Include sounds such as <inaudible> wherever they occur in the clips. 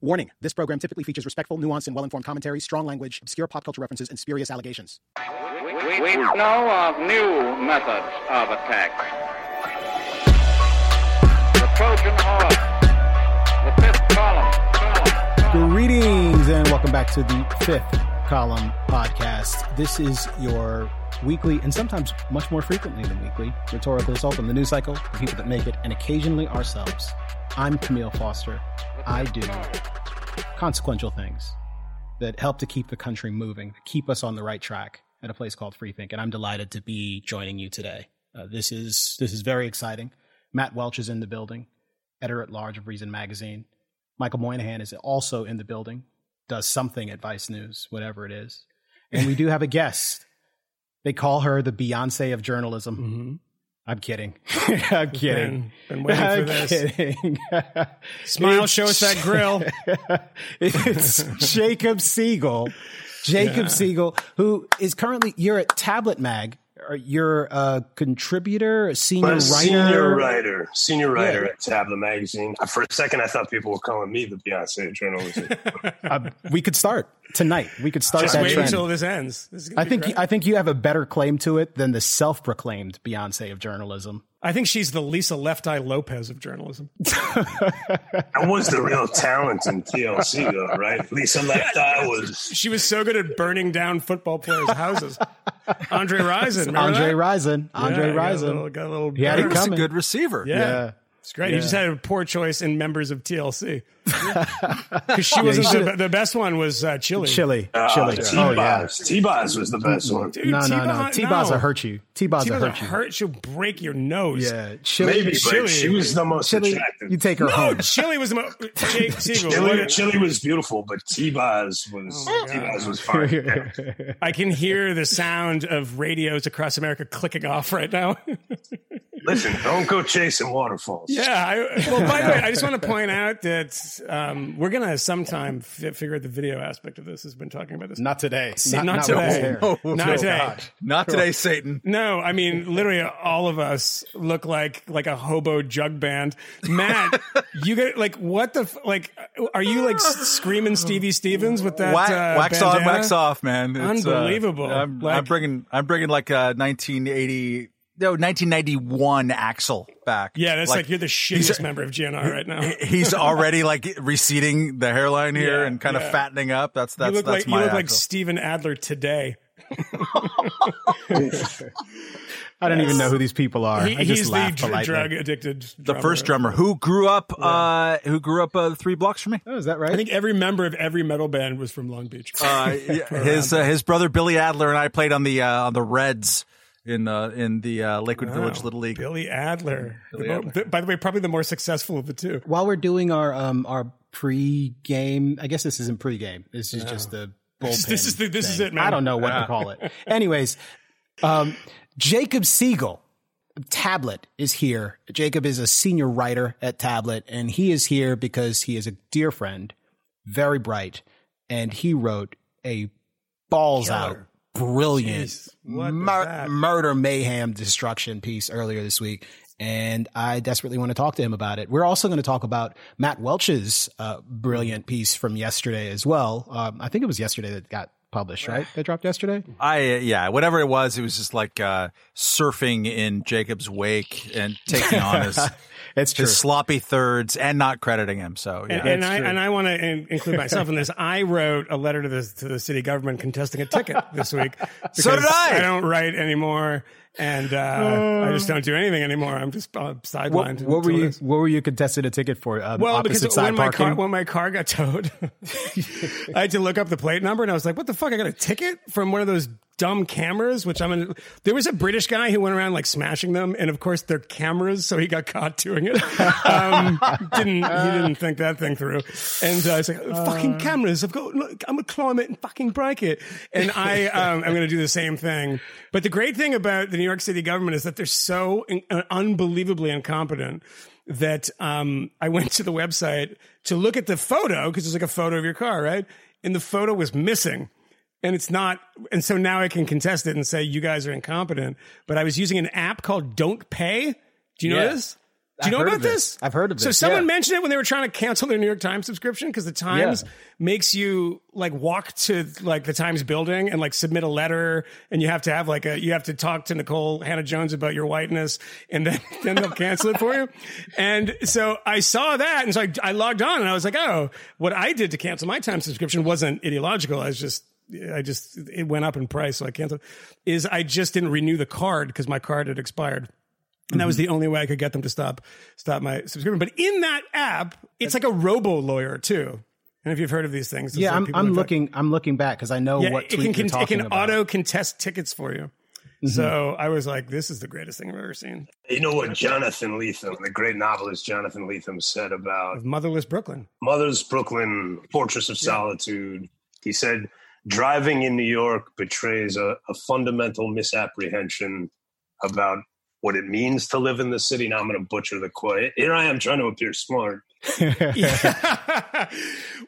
Warning this program typically features respectful, nuanced, and well informed commentary, strong language, obscure pop culture references, and spurious allegations. We, we know of new methods of attack. The Trojan horse, the fifth column. column. Greetings and welcome back to the fifth column podcast. This is your weekly and sometimes much more frequently than weekly rhetorical assault on the news cycle, the people that make it, and occasionally ourselves. I'm Camille Foster. I do consequential things that help to keep the country moving, keep us on the right track at a place called Freethink. And I'm delighted to be joining you today. Uh, this is this is very exciting. Matt Welch is in the building, editor at large of Reason Magazine. Michael Moynihan is also in the building, does something at Vice News, whatever it is. And we do have a guest. They call her the Beyonce of journalism. I'm kidding. <laughs> I'm kidding. Been, been waiting I'm for this. kidding. <laughs> Smile, show us that grill. <laughs> it's Jacob Siegel. Jacob Yeah. Siegel, who is currently you're at Tablet Mag. Or You're a contributor, a senior I'm a writer. senior writer, senior writer Yeah. at Tablet Magazine. For a second, I thought people were calling me the Beyonce of journalism. <laughs> Uh, we could start tonight. We could start Just that wait trend. until this ends. This I think great. I think you have a better claim to it than the self-proclaimed Beyonce of journalism. I think she's the Lisa Left Eye Lopez of journalism. <laughs> I was the real talent in TLC, though, right? Lisa Left Eye was. She was so good at burning down football players' houses. <laughs> Andre Rison. Andre that? Rison, Andre Yeah, got a little- got a little He had it burn. A good receiver. Yeah. Yeah. It's great. He just had a poor choice in members of TLC. Because she wasn't the, the best one was uh, Chili. Chili, Uh, chili. Oh yeah. T-Boz. T-Boz was the best one. Dude, No, no, no. T-Boz- T-Boz no. will hurt you. T-Boz will T-Boz will hurt you. hurt. She'll break your nose. Yeah, chili. Maybe, Chili. but she was the most Chili, attractive. you take her No, home. Chili was the most. Jake Siegel. Chili, <laughs> Chili was beautiful, but T-Boz was Oh T-Boz was fine. <laughs> I can hear the sound of radios across America clicking off right now. Listen, don't go chasing waterfalls. yeah. I, well, by the way, I just want to point out that um, we're going to sometime fi- figure out the video aspect of this. Has been talking about this. Not today. Not with today. his hair. Oh, Not oh, today. God. Not today, Satan. No, I mean literally all of us look like like a hobo jug band. Matt, <laughs> you get like what the f- like? Are you like screaming Stevie Stevens with that? Wax, uh, wax on, wax off, man. It's, uh, Unbelievable. I'm, Like- I'm bringing, I'm bringing like a 1980, no, 1991 Axl back. Yeah, that's like, you're the shittiest member of GNR right now. He's already like receding the hairline here Yeah, and kind yeah. of fattening up. That's You that's look that's like my you look like Steven Adler today. <laughs> I don't even know who these people are. He, I just he's the laugh dr- politely. drug addicted. the first drummer who grew up, uh, who grew up uh, three blocks from me. Oh, is that right? I think every member of every metal band was from Long Beach. Uh, <laughs> his uh, his brother Billy Adler and I played on the uh, on the Reds in uh, in the uh, Lakewood Village Little League. Billy Adler. Billy The Adler. the- by the way, probably the more successful of the two. While we're doing our um our pre-game, I guess this isn't pre-game. This is just the bullpen. This is the- this is it, man. I don't know what to call it. Anyways, um, Jacob Siegel, Tablet is here. Jacob is a senior writer at Tablet, and he is here because he is a dear friend, very bright, and he wrote a balls out, brilliant Jeez, mur- murder, mayhem, destruction piece earlier this week. And I desperately want to talk to him about it. We're also going to talk about Matt Welch's uh, brilliant piece from yesterday as well. Um, I think it was yesterday that got published, right? That dropped yesterday. I uh, yeah, whatever it was, it was just like uh, surfing in Jacob's wake and taking on his <laughs> It's true. his sloppy thirds and not crediting him. So yeah. And, and I and I want to in, include myself in this. I wrote a letter to the to the city government contesting a ticket this week. <laughs> So did I. I don't write anymore, and uh, I just don't do anything anymore. I'm just uh, sidelined. what, what were you? this. What were you contesting a ticket for? Um, Well, opposite because side when my parking. car when my car got towed, <laughs> I had to look up the plate number, and I was like, "What the fuck? I got a ticket from one of those dumb cameras." Which I'm. In, there was a British guy who went around like smashing them, and of course they're cameras, so he got caught doing it. <laughs> Um, didn't he didn't think that thing through? And uh, I was like, "Fucking cameras! I've got. Look, I'm gonna climb it and fucking break it." And I <laughs> um, I'm going to do the same thing. But the great thing about the New York City government is that they're so in, uh, unbelievably incompetent that um, I went to the website to look at the photo because it's like a photo of your car, right? And the photo was missing. And it's not, and so now I can contest it and say you guys are incompetent. But I was using an app called Don't Pay. Do you know Yeah. this? Do you know I've heard about this? I've heard of this. So someone yeah. mentioned it when they were trying to cancel their New York Times subscription because the Times Yeah. makes you like walk to like the Times building and like submit a letter, and you have to have like a you have to talk to Nikole Hannah-Jones about your whiteness, and then <laughs> then they'll cancel it for you. And so I saw that, and so I, I logged on, and I was like, oh, what I did to cancel my Times subscription wasn't ideological. I was just I just it went up in price, so I canceled. Is I just didn't renew the card because my card had expired. And that was Mm-hmm. the only way I could get them to stop stop my subscription. But in that app, it's like a robo lawyer too. And if you've heard of these things, Yeah, like I'm, I'm in fact- looking. I'm looking back because I know Yeah, what it tweet can, you're con- it can about. Mm-hmm. auto contest tickets for you. So I was like, this is the greatest thing I've ever seen. You know what Jonathan Lethem, the great novelist Jonathan Lethem, said about Of Motherless Brooklyn. Mother's Brooklyn, Fortress of Solitude. He said, driving in New York betrays a, a fundamental misapprehension about what it means to live in the city. Now I'm going to butcher the quote. Here I am trying to appear smart. <laughs>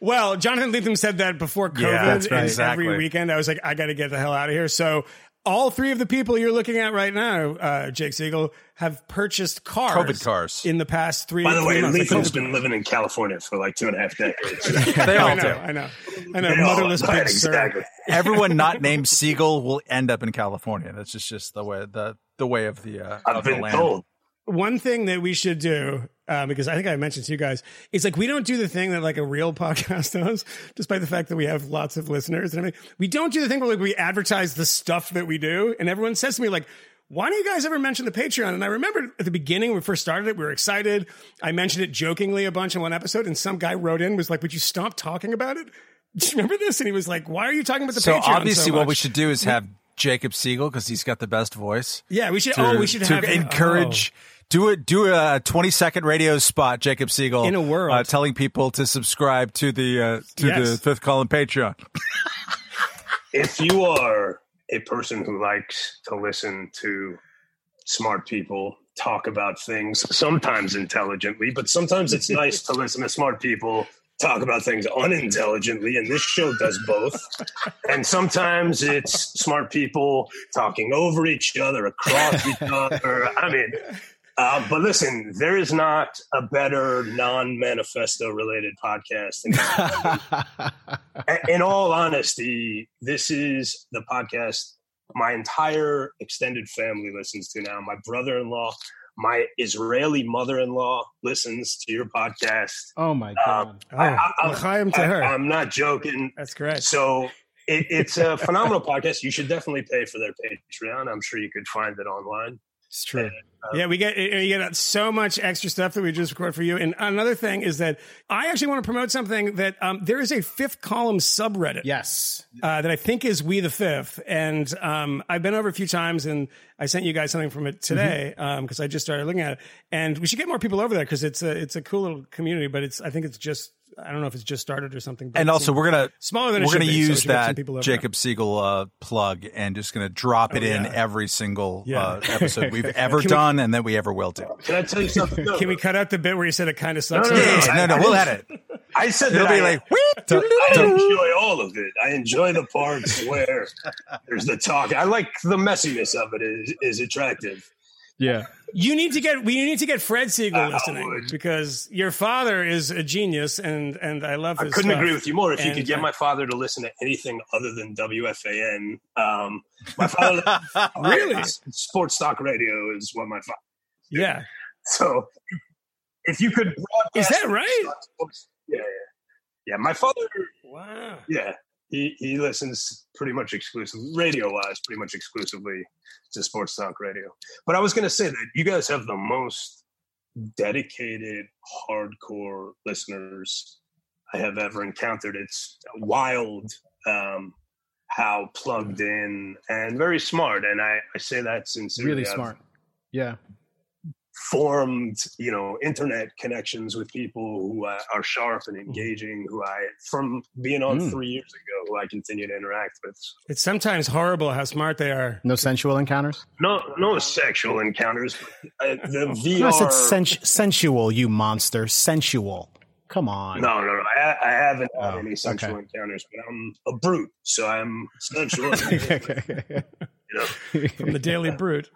well, Jonathan Lethem said that before COVID. Yeah, that's and. Exactly. Every weekend, I was like, I got to get the hell out of here. So, all three of the people you're looking at right now, uh, Jake Siegel, have purchased cars, COVID cars. in the past three. By the way, months. Like, Lethem's been living in California for like two and a half decades. <laughs> They I all know, do. I know, I know. They Motherless right, Big <laughs> exactly. Everyone not named Siegel will end up in California. That's just just the way the the way of the uh, I've of the been land. told. One thing that we should do, uh, because I think I mentioned to you guys, it's like we don't do the thing that like a real <laughs> podcast does, despite the fact that we have lots of listeners and everything. We don't do the thing where like we advertise the stuff that we do, and everyone says to me like. Why don't you guys ever mention the Patreon? And I remember at the beginning when we first started it, we were excited. I mentioned it jokingly a bunch in one episode, and some guy wrote in was like, "Would you stop talking about it?" <laughs> Do you remember this? And he was like, "Why are you talking about the So Patreon?" obviously, so what we should do is have Jacob Siegel because he's got the best voice. yeah, we should. To, oh, we should to have encourage. Do it. Do a twenty second radio spot, Jacob Siegel, In a world. uh, telling people to subscribe to the uh, to Yes. the Fifth Column Patreon. If you are a person who likes to listen to smart people talk about things, sometimes intelligently, but sometimes it's nice to listen to smart people talk about things unintelligently, and this show does both. And sometimes it's smart people talking over each other, across each other. I mean, uh, but listen, there is not a better non-manifesto related podcast. than <laughs> in all honesty, this is the podcast my entire extended family listens to now. My brother-in-law, my Israeli mother-in-law listens to your podcast. oh my god! Oh, I- I- l'chaim to her. I, am not joking. That's correct. So it, it's a phenomenal <laughs> podcast. You should definitely pay for their Patreon. I'm sure you could find it online. It's true. Yeah, we get you get so much extra stuff that we just record for you. And another thing is that I actually want to promote something that um, there is a fifth column subreddit. Yes. Uh, that I think is We the Fifth, and um, I've been over a few times, and I sent you guys something from it today because I just started looking at it, and we should get more people over there because it's a it's a cool little community, but it's I think it's just I don't know if it's just started or something. but And also, we're gonna smaller than it we're gonna be, so use should that people over there. Jacob Siegel uh, plug and just gonna drop it in yeah. every single Yeah. uh, <laughs> episode we've ever Can we- done and that we ever will do. Can I tell you something? No, <laughs> Can we cut out the bit where you said it kind of sucks? No, no, no, Yeah, I- no, no, we'll didn't- edit. I said It'll that be I, like, "Wheep, I enjoy all of it. I enjoy the parts where there's the talk. I like the messiness of it is, is attractive. Yeah. You need to get we need to get Fred Siegel I listening would. because your father is a genius and and I love I couldn't stuff. agree with you more. If you could get my father to listen to anything other than WFAN, um, my father <laughs> Really? sports talk radio is what my father. Yeah. So if you could, broadcast Is that right? Yeah, yeah, yeah. My father, Wow. yeah, he he listens pretty much exclusively, radio wise, pretty much exclusively to sports talk radio. But I was going to say that you guys have the most dedicated, hardcore listeners I have ever encountered. It's wild um, how plugged in and very smart. And I, I say that sincerely. Really I've smart. Yeah. Formed, you know, internet connections with people who uh, are sharp and engaging. Who I, from being on Mm. three years ago, who I continue to interact with. It's sometimes horrible how smart they are. No sensual encounters. No, no sexual encounters. Uh, the <laughs> VR. I said sens- sensual, you monster. Sensual. Come on. No, no, no. I, I haven't had Oh, any sensual okay. encounters, but I'm a brute, so I'm sensual. <laughs> You <laughs> know? from the Daily Brute.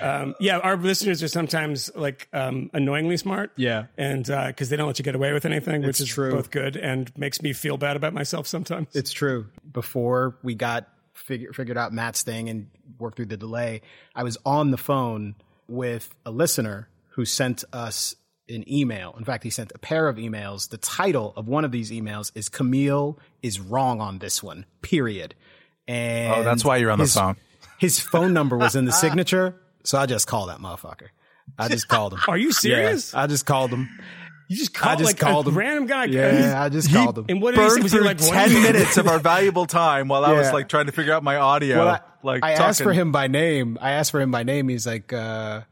Um, yeah, our listeners are sometimes like um, annoyingly smart. Yeah. and because they don't let you get away with anything, which is true. both good and makes me feel bad about myself sometimes. It's true. Before we got figure, figured out Matt's thing and worked through the delay, I was on the phone with a listener who sent us an email. In fact, he sent a pair of emails. The title of one of these emails is Camille is wrong on this one. Period. And Oh, that's why you're on the phone. His phone number was in the <laughs> signature, so I just called that motherfucker. I just called him. Are you serious? Yeah, I just called him. You just called I just like called a him. random guy. Yeah, I just called him. And what did he say? Was he like one ten of- minutes of our <laughs> valuable time while I was like trying to figure out my audio. Well, I, like I asked for him by name. I asked for him by name. He's like, uh,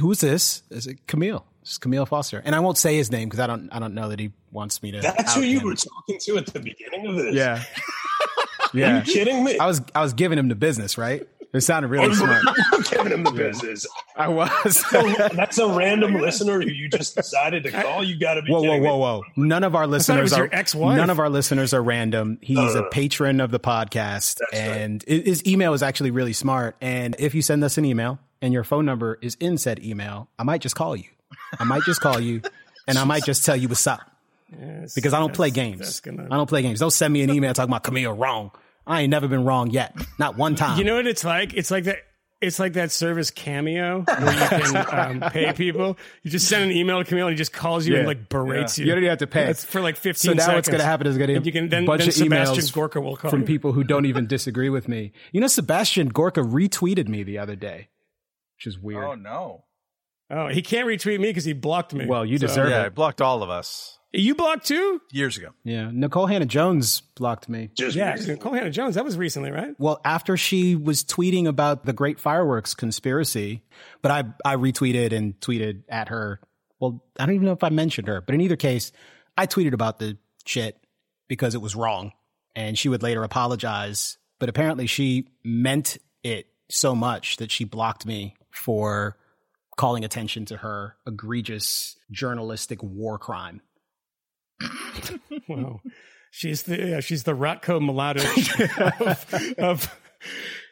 "Who's this?" Is it Camille? It's Camille Foster, and I won't say his name because I don't. I don't know that he wants me to. That's who you him. were talking to at the beginning of this. Yeah, <laughs> Are yeah. you kidding me? I was. I was giving him the business, right? It sounded really smart. I'm <laughs> giving him the business. I was. That's a random listener who you just decided to call. You got to be Whoa, whoa, whoa, whoa! None of our listeners are ex-wife. None of our listeners are random. He's a Uh. patron of the podcast, right. and i- his email is actually really smart. And if you send us an email and your phone number is in said email, I might just call you. I might just call you, and I might just tell you what's up Yes, because I don't play games. gonna- I don't play games. Don't send me an email talking about Camille wrong. I ain't never been wrong yet, not one time. You know what it's like? It's like that. It's like that service Cameo where you can um, <laughs> pay people. You just send an email to Camille and he just calls you and like berates you. You don't even have to pay. It's for like 15 so fifteen now seconds. what's going to happen is going to And you can then, a bunch then of Sebastian emails Gorka will call from you. people who don't even <laughs> disagree with me. You know, Sebastian Gorka retweeted me the other day, which is weird. Oh no! Oh, he can't retweet me because he blocked me. Well, you So- deserve Yeah, it. I blocked all of us You blocked too? years ago. Yeah, Nikole Hannah-Jones blocked me. Just Yeah, recently. Cole Hannah Jones. That was recently, right? Well, after she was tweeting about the Great Fireworks conspiracy, but I I retweeted and tweeted at her. Well, I don't even know if I mentioned her, but in either case, I tweeted about the shit because it was wrong, and she would later apologize. But apparently, she meant it so much that she blocked me for calling attention to her egregious journalistic war crime. Wow. She's the yeah, she's the Ratko Mladic <laughs> of, of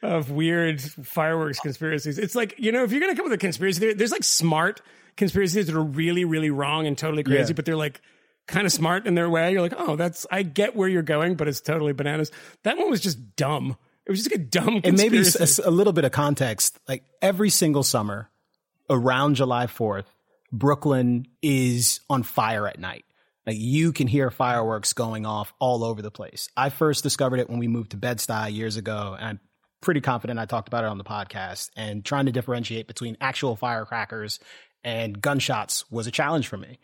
of weird fireworks conspiracies. It's like you know if you're gonna come with a conspiracy theory, there's like smart conspiracies that are really really wrong and totally crazy, Yeah. but they're like kind of smart in their way. You're like, oh, that's I get where you're going, but it's totally bananas. That one was just dumb. It was just like a dumb and maybe conspiracy. a, a little bit of context like every single summer around july 4th brooklyn is on fire at night like you can hear fireworks going off all over the place i first discovered it when we moved to bed-stuy years ago and i'm pretty confident i talked about it on the podcast and trying to differentiate between actual firecrackers and gunshots was a challenge for me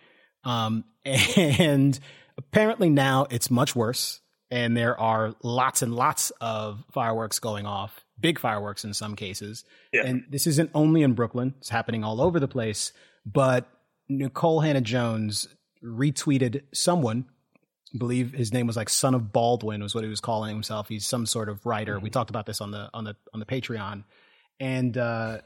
um, <laughs> and apparently now it's much worse. And there are lots and lots of fireworks going off, big fireworks in some cases. Yeah. And this isn't only in Brooklyn, it's happening all over the place. But Nikole Hannah-Jones retweeted someone, I believe his name was like Son of Baldwin, was what he was calling himself. He's some sort of writer. We talked about this on the on the on the Patreon. And uh,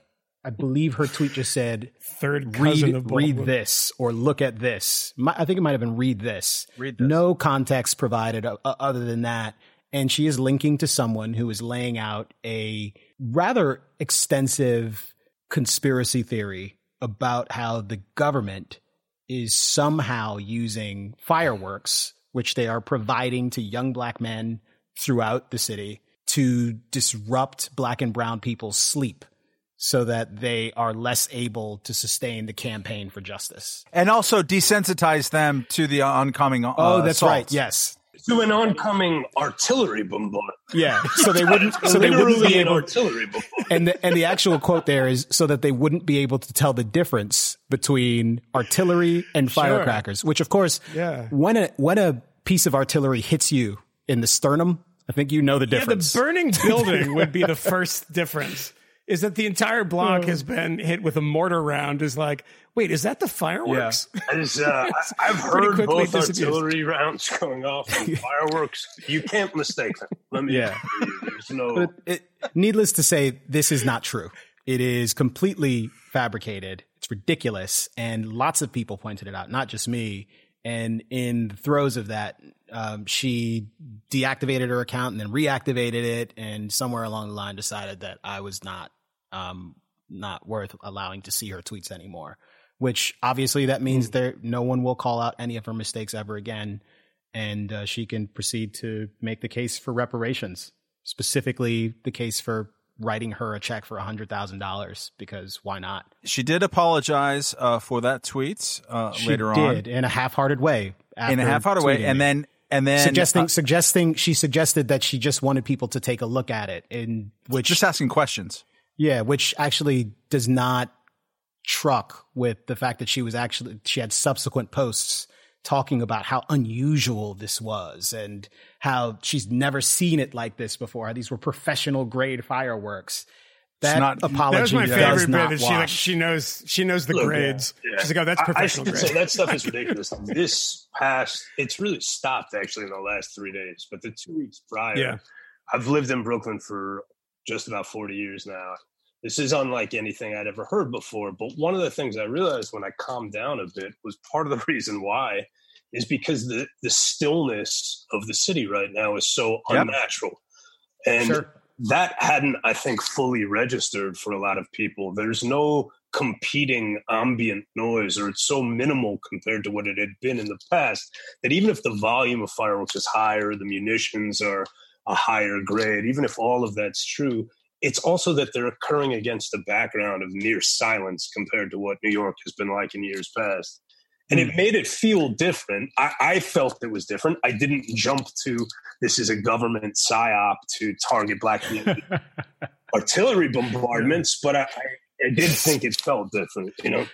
I believe her tweet just said, Third cousin read of read this or look at this. Mi- I think it might have been read this. Read this. No context provided uh, other than that. And she is linking to someone who is laying out a rather extensive conspiracy theory about how the government is somehow using fireworks, which they are providing to young black men throughout the city to disrupt black and brown people's sleep so that they are less able to sustain the campaign for justice. and also desensitize them to the oncoming. Uh, Oh, that's assault. right. Yes. To an oncoming artillery bombardment. Yeah. So they wouldn't so they wouldn't Literally be an able artillery bombardment. and the, and the actual quote there is so that they wouldn't be able to tell the difference between artillery and firecrackers, which of course, Yeah. when a when a piece of artillery hits you in the sternum, I think you know the difference. Yeah, difference. the burning building would be the first difference. Is that the entire block has been hit with a mortar round? Is like, wait, is that the fireworks? As, uh, <laughs> I- I've heard quickly both disappears. artillery rounds going off and <laughs> fireworks. You can't mistake them. Let me Yeah. There's no. But it, needless to say, this is not true. It is completely fabricated. It's ridiculous, and lots of people pointed it out, not just me. And in the throes of that, um, she deactivated her account and then reactivated it, and somewhere along the line decided that I was not um, not worth allowing to see her tweets anymore. Which obviously that means Hmm. there no one will call out any of her mistakes ever again, and uh, she can proceed to make the case for reparations, specifically the case for writing her a check for hundred thousand dollars because why not? She did apologize uh, for that tweet uh, She later did on in a half-hearted way. in a half-hearted way, tweeting and then and then suggesting uh, suggesting she suggested that she just wanted people to take a look at it, in which just asking questions. yeah, which actually does not truck with the fact that she was actually she had subsequent posts talking about how unusual this was and how she's never seen it like this before. How these were professional grade fireworks. That not- that was apology That was my does favorite not bit. That she like she knows she knows the Look, grades. yeah. She's like, oh, that's professional I should grades. say that stuff is <laughs> ridiculous. this past, it's really stopped actually in the last three days. But the two weeks prior, Yeah. I've lived in Brooklyn for just about 40 years now. This is unlike anything I'd ever heard before. But one of the things I realized when I calmed down a bit was part of the <laughs> reason why is because the, the stillness of the city right now is so Yep. unnatural. And Sure. That hadn't, I think, fully registered for a lot of people. There's no competing ambient noise, or it's so minimal compared to what it had been in the past that even if the volume of fireworks is higher, the munitions are a higher grade, even if all of that's true, it's also that they're occurring against a background of near silence compared to what New York has been like in years past. And it made it feel different. I, I felt it was different. I didn't jump to this is a government psyop to target black <laughs> artillery bombardments, but I, I, did think it felt different, you know?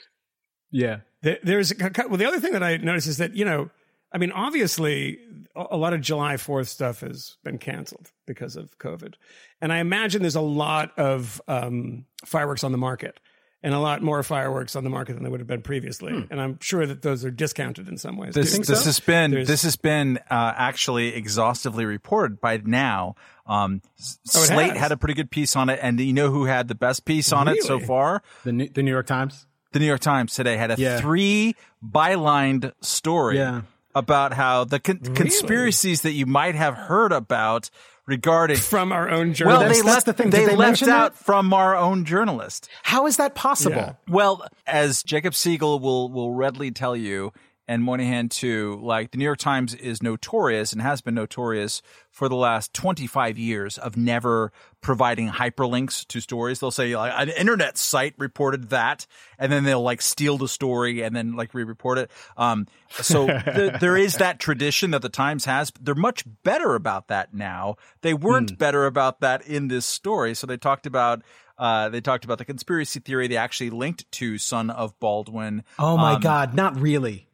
yeah. There- There's well, the other thing that I noticed is that you know, I mean, obviously, a a lot of July Fourth stuff has been canceled because of COVID, and I imagine there's a lot of um, fireworks on the market, and a lot more fireworks on the market than there would have been previously, and I'm sure that those are discounted in some ways. This, too. this has been There's- this has been uh, actually exhaustively reported by now. Um, Oh, Slate has? had a pretty good piece on it, and you know who had the best piece on it so far? The New, the New York Times. The New York Times today had a Yeah. three bylined story Yeah. About how the con- conspiracies that you might have heard about regarding. <laughs> from our own journalists well that's they that's left the thing. They, they left out that? from our own journalist. How is that possible? Yeah. Well, as Jacob Siegel will will readily tell you, and Moynihan too, like the New York Times is notorious and has been notorious for the last 25 years of never providing hyperlinks to stories. They'll say like an internet site reported that, and then they'll like steal the story and then like re-report it. Um, so <laughs> th- there is that tradition that the Times has. They're much better about that now. They weren't better about that in this story. So they talked about uh, they talked about the conspiracy theory. They actually linked to Son of Baldwin. Oh my Um, God, not really.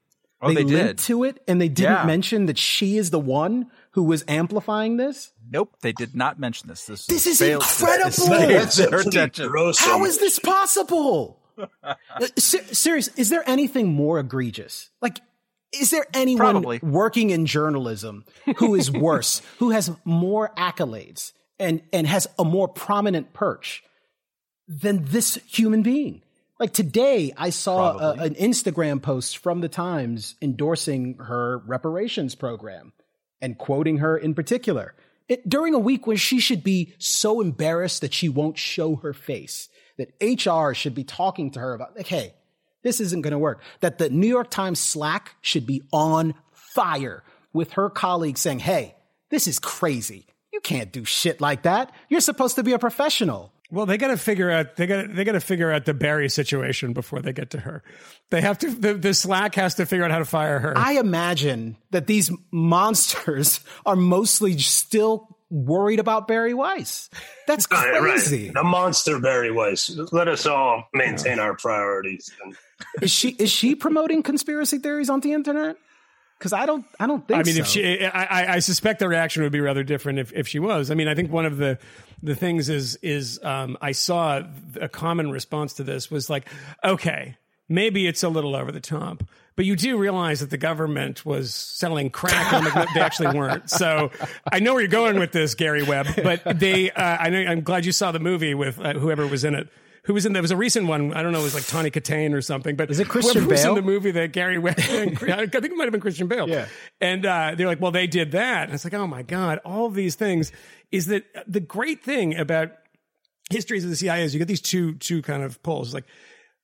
Oh, they linked did. to it and they didn't Yeah. mention that she is the one who was amplifying this. Nope, they did not mention this. This, This is failed- incredible! this That's failed That's their a pretty attention. gross How one. is this possible? <laughs> Uh, ser- serious, is there anything more egregious? Like, is there anyone Probably. working in journalism who is <laughs> worse, who has more accolades and, and has a more prominent perch than this human being? Like today, I saw uh, a, an Instagram post from the Times endorsing her reparations program and quoting her in particular. It, during a week when she should be so embarrassed that she won't show her face, that HR should be talking to her about, like, hey, this isn't going to work. That the New York Times Slack should be on fire with her colleagues saying, hey, this is crazy. You can't do shit like that. You're supposed to be a professional. Well, they got to figure out they got they got to figure out the Bari situation before they get to her. They have to the, the Slack has to figure out how to fire her. I imagine that these monsters <laughs> are mostly still worried about Bari Weiss. That's crazy. right. The monster Bari Weiss. Let us all maintain our priorities. Is she is she promoting conspiracy theories on the internet? Because I don't I don't think I mean, so. if she, I, I- I suspect the reaction would be rather different if, if she was. I mean, I think one of the the things is is um, I saw a common response to this was like, okay, maybe it's a little over the top, but you do realize that the government was selling crack. And I'm they actually weren't. So I know where you're going with this, Gary Webb. But they, uh, I know, I'm glad you saw the movie with uh, whoever was in it. Who was in there was a recent one. I don't know, it was like Tawny Katane or something. But Is it Christian Bale? in the movie that Gary Webb? <laughs> I think it might have been Christian Bale. Yeah. And uh, they're like, well, they did that. And it's like, oh my god, all of these things is that the great thing about histories of the CIA is you get these two two kind of poles. Like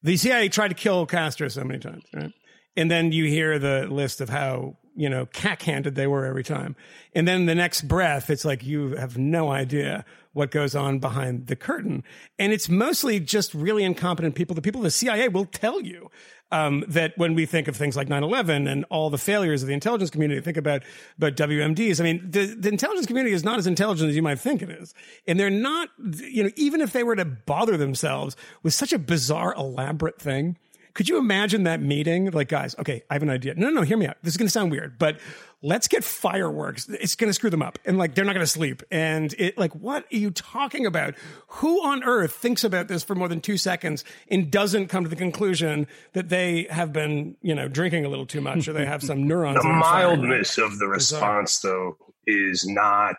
the CIA tried to kill Castro so many times, right? And then you hear the list of how you know cack-handed they were every time. And then the next breath, it's like you have no idea what goes on behind the curtain. And it's mostly just really incompetent people. The people of the CIA will tell you um, that when we think of things like 9-11 and all the failures of the intelligence community, think about, about WMDs. I mean, the, the intelligence community is not as intelligent as you might think it is. And they're not, you know, even if they were to bother themselves with such a bizarre, elaborate thing, could you imagine that meeting? Like, guys, okay, I have an idea. No, no, no, hear me out. This is going to sound weird, but let's get fireworks. It's going to screw them up. And like, they're not going to sleep. And it, like, what are you talking about? Who on earth thinks about this for more than two seconds and doesn't come to the conclusion that they have been, you know, drinking a little too much or they have some neurons? The mildness of the response, though, is not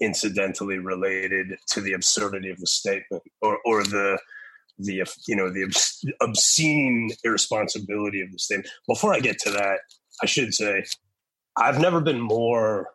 incidentally related to the absurdity of the statement or, or the the you know the obs- obscene irresponsibility of the statement. Before I get to that, I should say I've never been more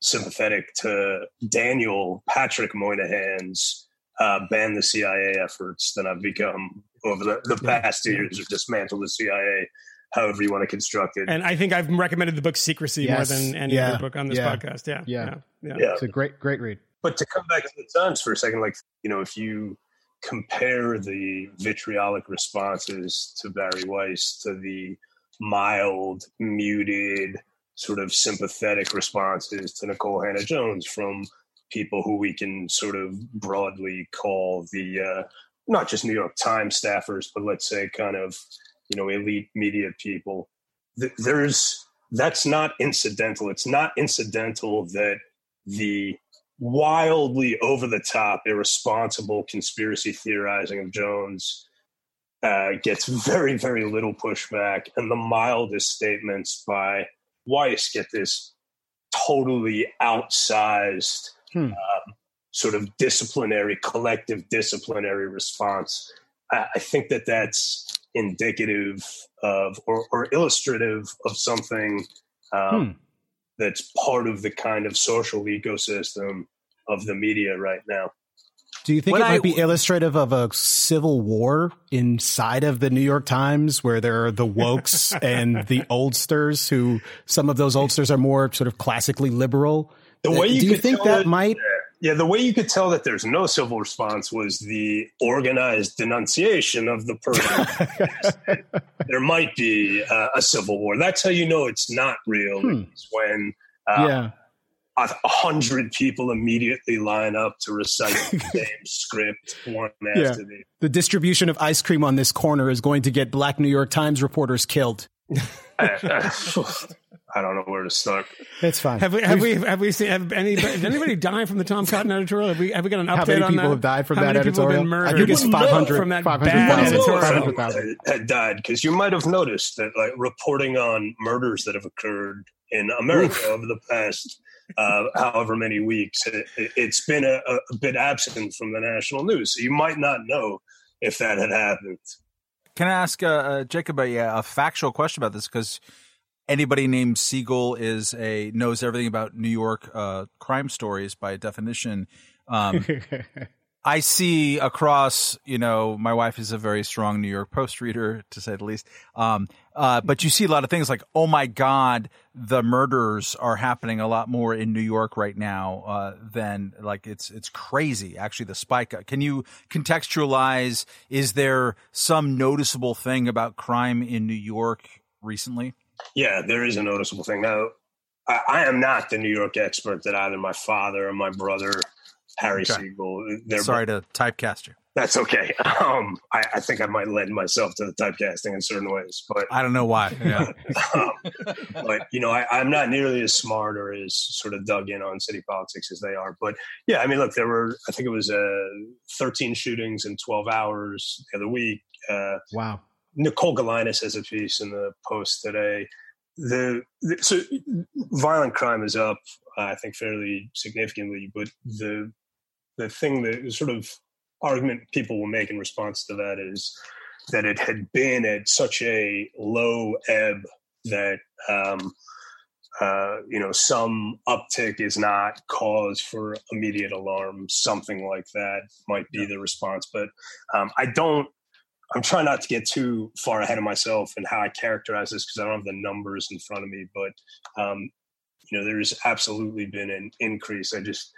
sympathetic to Daniel Patrick Moynihan's uh, ban the CIA efforts than I've become over the, the past two years of dismantle the CIA. However, you want to construct it. And I think I've recommended the book Secrecy Yes. more than any Yeah. other book on this Yeah. podcast. Yeah. Yeah. Yeah. yeah. It's a great, great read. But to come back to the Times for a second, like, you know, if you compare the vitriolic responses to Bari Weiss to the mild, muted, sort of sympathetic responses to Nikole Hannah-Jones from people who we can sort of broadly call the, uh, not just New York Times staffers, but let's say kind of, you know, elite media people. Th- There's, that's not incidental. It's not incidental that the wildly over the top, irresponsible conspiracy theorizing of Jones uh, gets very, very little pushback, and the mildest statements by Weiss get this totally outsized Hmm. um, sort of disciplinary, collective disciplinary response. I, I think that that's indicative of or, or illustrative of something um, Hmm. that's part of the kind of social ecosystem of the media right now. Do you think When it might I- be illustrative of a civil war inside of the New York Times where there are the wokes <laughs> and the oldsters who some of those oldsters are more sort of classically liberal? The way you Do you could think that might Yeah, the way you could tell that there's no civil response was the organized denunciation of the person. <laughs> there might be uh, a civil war. That's how you know it's not real. Hmm. When uh, yeah. A a hundred people immediately line up to recite the <laughs> same script one Yeah. after the The distribution of ice cream on this corner is going to get black New York Times reporters killed. <laughs> I don't know where to start. It's fine. Have we have we have we seen have any did anybody die from the Tom Cotton editorial? Have we have we got an update on How many people that? have died from How that many people have editorial? been murdered I think it's You wouldn't know 500 from that 500,000. bad Well, editorial. 500,000. had, had died because you might have noticed that like reporting on murders that have occurred in America over the past uh, however many weeks, it, it's been a, a bit absent from the national news. So you might not know if that had happened. Can I ask uh, uh, Jacob a, a factual question about this? Because anybody named Siegel is a knows everything about New York uh, crime stories by definition. Um, <laughs> I see across, you know, my wife is a very strong New York Post reader, to say the least. Um, uh, but you see a lot of things like, oh my God, the murders are happening a lot more in New York right now uh, than like it's it's crazy. Actually, the spike. Can you contextualize? Is there some noticeable thing about crime in New York recently? Yeah, there is a noticeable thing. Now, I, I am not the New York expert that either my father or my brother, Harry Okay. Siegel, they're Sorry to typecast you. That's okay. Um, I, I think I might lend myself to the typecasting in certain ways, but I don't know why. <laughs> Yeah. um, <laughs> but you know, I, I'm not nearly as smart or as sort of dug in on city politics as they are. But yeah, I mean, look, there were I think it was uh, 13 shootings in 12 hours the other week. Uh, wow. Nicole Gelinas has a piece in the Post today. The, the so violent crime is up, I think, fairly significantly. But the the thing that sort of argument people will make in response to that is that it had been at such a low ebb that um, uh, you know some uptick is not cause for immediate alarm. Something like that might be the response, but um, I don't. I'm trying not to get too far ahead of myself and how I characterize this because I don't have the numbers in front of me. But um, you know, there's absolutely been an increase. I just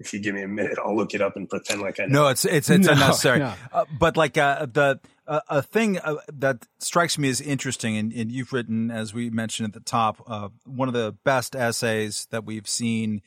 if you give me a minute, I'll look it up and pretend like I know. No, it's it's it's No, unnecessary. no. Uh, but like uh, the uh, a thing uh, that strikes me as interesting, and, and you've written, as we mentioned at the top, uh, one of the best essays that we've seen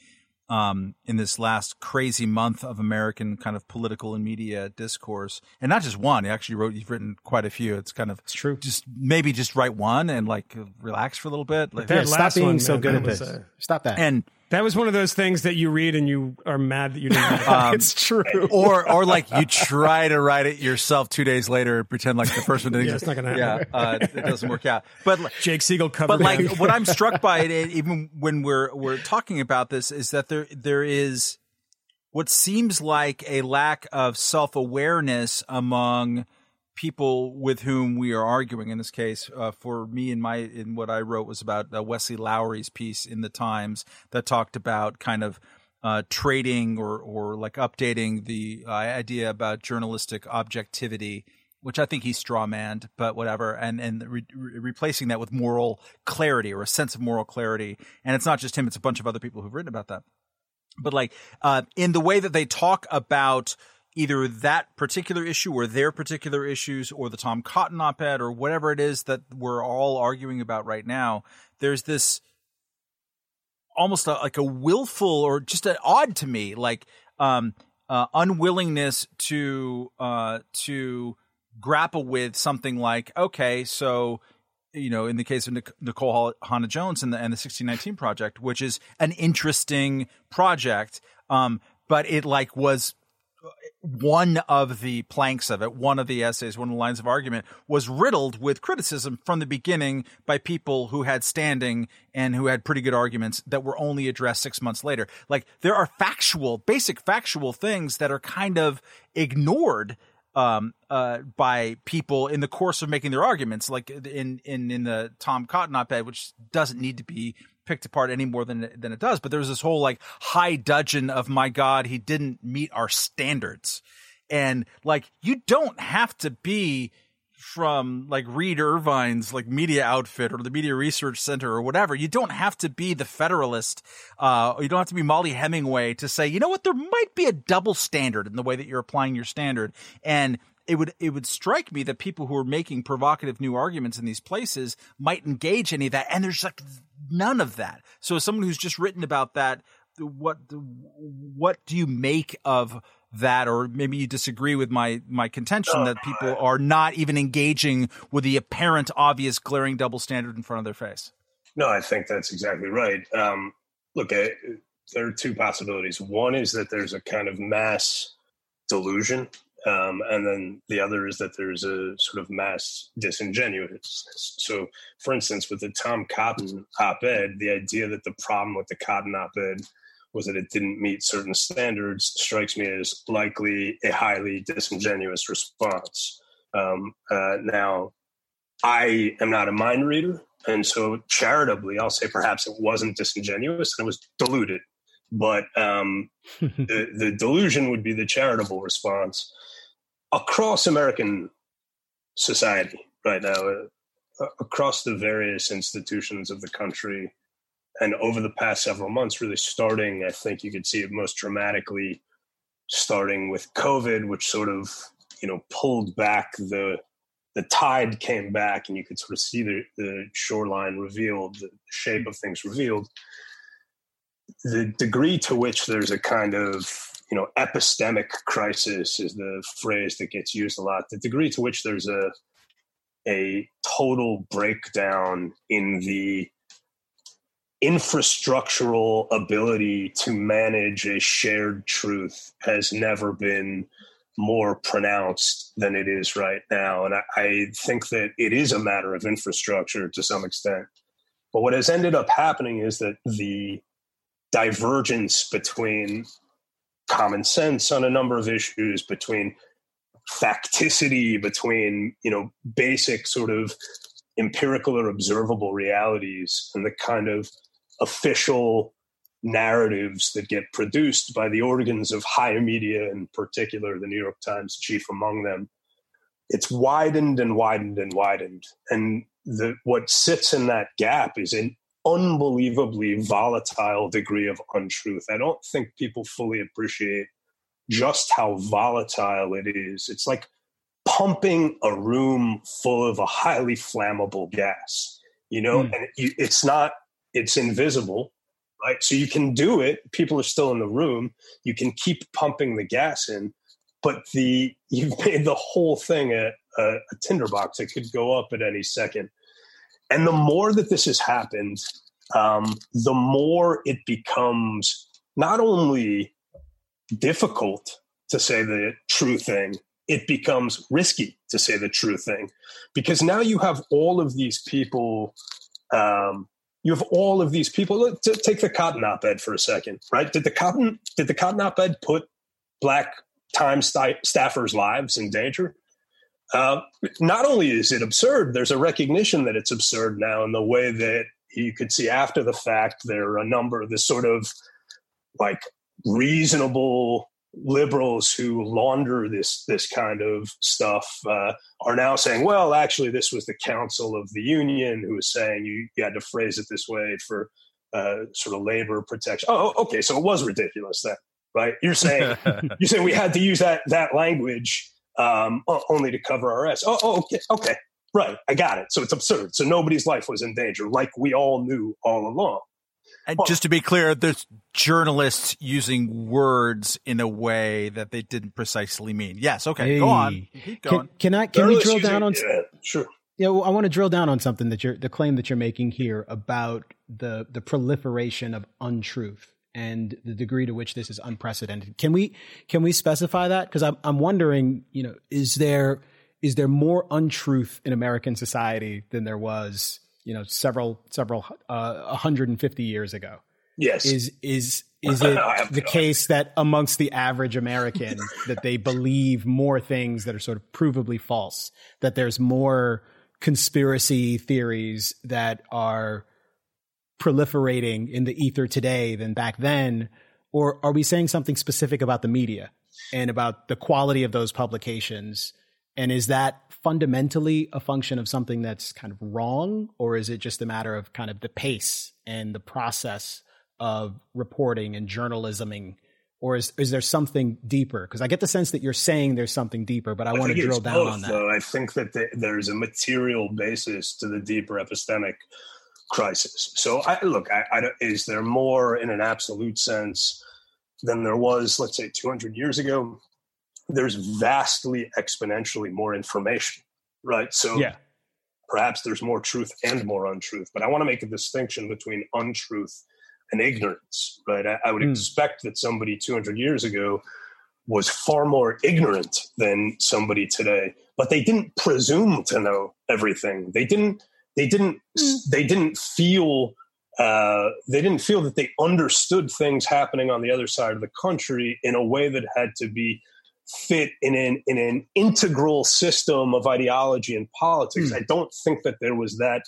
um, in this last crazy month of American kind of political and media discourse, and not just one. You actually wrote, you've written quite a few. It's kind of It's true. just maybe just write one and like relax for a little bit. Like, Yeah, stop being one, so good at this. uh, Stop that. and That was one of those things that you read and you are mad that you didn't. Read. <laughs> Um, it's true. or or like you try to write it yourself two days later, and pretend like the first one <laughs> didn't. Yeah, it's not gonna happen. Yeah, uh, it doesn't work out. But Jake Siegel covered. but like what I'm struck by <laughs> it, even when we're we're talking about this, is that there there is what seems like a lack of self awareness among people with whom we are arguing. In this case, uh, for me, in my in what I wrote was about uh, Wesley Lowery's piece in the Times that talked about kind of. Uh, trading or or like updating the uh, idea about journalistic objectivity which I think he's strawmanned, but whatever, and and re- re- replacing that with moral clarity or a sense of moral clarity. And it's not just him; it's a bunch of other people who've written about that. But like uh, in the way that they talk about either that particular issue or their particular issues or the Tom Cotton op-ed or whatever it is that we're all arguing about right now, there's this almost a, like a willful or just an odd to me like um uh, unwillingness to uh to grapple with something like okay so you know in the case of Nicole Hannah Jones and the and the 1619 project which is an interesting project um but it like was one of the planks of it, one of the essays, one of the lines of argument was riddled with criticism from the beginning by people who had standing and who had pretty good arguments that were only addressed six months later. Like there are factual, basic factual things that are kind of ignored um, uh, by people in the course of making their arguments, like in in in the Tom Cotton op-ed, which doesn't need to be picked apart any more than than it does. But there was this whole like high dudgeon of my God, he didn't meet our standards, and like you don't have to be from like Reed Irvine's like media outfit or the Media Research Center or whatever. You don't have to be the Federalist. Uh, you don't have to be Mollie Hemingway to say, you know what, there might be a double standard in the way that you're applying your standard. And it would it would strike me that people who are making provocative new arguments in these places might engage any of that, and there's like none of that. So, as someone who's just written about that, what what do you make of that, or maybe you disagree with my my contention that people are not even engaging with the apparent, obvious, glaring double standard in front of their face? No, I think that's exactly right. Um, look, I, there are two possibilities. One is that there's a kind of mass delusion, um, and then the other is that there's a sort of mass disingenuousness. So, for instance, with the Tom Cotton op ed, the idea that the problem with the Cotton op ed was that it didn't meet certain standards strikes me as likely a highly disingenuous response. Um, uh, now, I am not a mind reader, and so charitably, I'll say perhaps it wasn't disingenuous and it was diluted. But um, <laughs> the, the delusion would be the charitable response across American society right now, uh, across the various institutions of the country. And over the past several months, really starting, I think you could see it most dramatically starting with COVID, which sort of, you know, pulled back the the tide came back and you could sort of see the, the shoreline revealed, the shape of things revealed. The degree to which there's a kind of, you know, epistemic crisis is the phrase that gets used a lot. The degree to which there's a a total breakdown in the infrastructural ability to manage a shared truth has never been more pronounced than it is right now. And I, I, think that it is a matter of infrastructure to some extent. But what has ended up happening is that the divergence between common sense on a number of issues, between facticity, between you know basic sort of empirical or observable realities, and the kind of official narratives that get produced by the organs of higher media, in particular the New York Times, chief among them. It's widened and widened and widened, and the what sits in that gap is an unbelievably volatile degree of untruth. I don't think people fully appreciate just how volatile it is. It's like pumping a room full of a highly flammable gas, you know, mm. and it's not, it's invisible, right? So you can do it. People are still in the room. You can keep pumping the gas in, but the, <laughs> you've made the whole thing a, a, a tinderbox. It could go up at any second. And the more that this has happened, um, the more it becomes not only difficult to say the true thing, it becomes risky to say the true thing because now you have all of these people. Um, you have all of these people. take the Cotton op-ed for a second, right? Did the Cotton did the Cotton op-ed put black Times st- staffers' lives in danger? Uh, not only is it absurd, there's a recognition that it's absurd now in the way that you could see after the fact there are a number of this sort of like reasonable liberals who launder this this kind of stuff uh, are now saying, well, actually, this was the Council of the Union who was saying you, you had to phrase it this way for uh, sort of labor protection. Oh, okay, so it was ridiculous then, right? You're saying <laughs> you're saying we had to use that that language um, only to cover our ass. Oh, oh, okay, okay, right. I got it. So it's absurd. So nobody's life was in danger, like we all knew all along. And well, just to be clear, there's journalists using words in a way that they didn't precisely mean. Yes. Okay. Hey. Go on. Keep going. Can, can I? Can we drill down on? Yeah, sure. Yeah, well, I want to drill down on something that you're the claim that you're making here about the the proliferation of untruth and the degree to which this is unprecedented. Can we can we specify that? Because I'm I'm wondering, you know, is there is there more untruth in American society than there was, you know, several several uh, 150 years ago? Yes. Is is <laughs> is it the case that amongst the average American <laughs> that they believe more things that are sort of provably false? That there's more conspiracy theories that are proliferating in the ether today than back then? Or are we saying something specific about the media and about the quality of those publications? And is that fundamentally a function of something that's kind of wrong? Or is it just a matter of kind of the pace and the process of reporting and journalisming? Or is, is there something deeper? Because I get the sense that you're saying there's something deeper, but I, I want to drill down both, on that. Though. I think that the, there's a material basis to the deeper epistemic crisis. So, I, look, I, I, is there more in an absolute sense than there was, let's say, 200 years ago? There's vastly exponentially more information, right? So, yeah. perhaps there's more truth and more untruth. But I want to make a distinction between untruth and ignorance, right? I, I would mm. expect that somebody 200 years ago was far more ignorant than somebody today, but they didn't presume to know everything. They didn't they didn't mm. they didn't feel uh, they didn't feel that they understood things happening on the other side of the country in a way that had to be fit in an in an integral system of ideology and politics. Mm. I don't think that there was that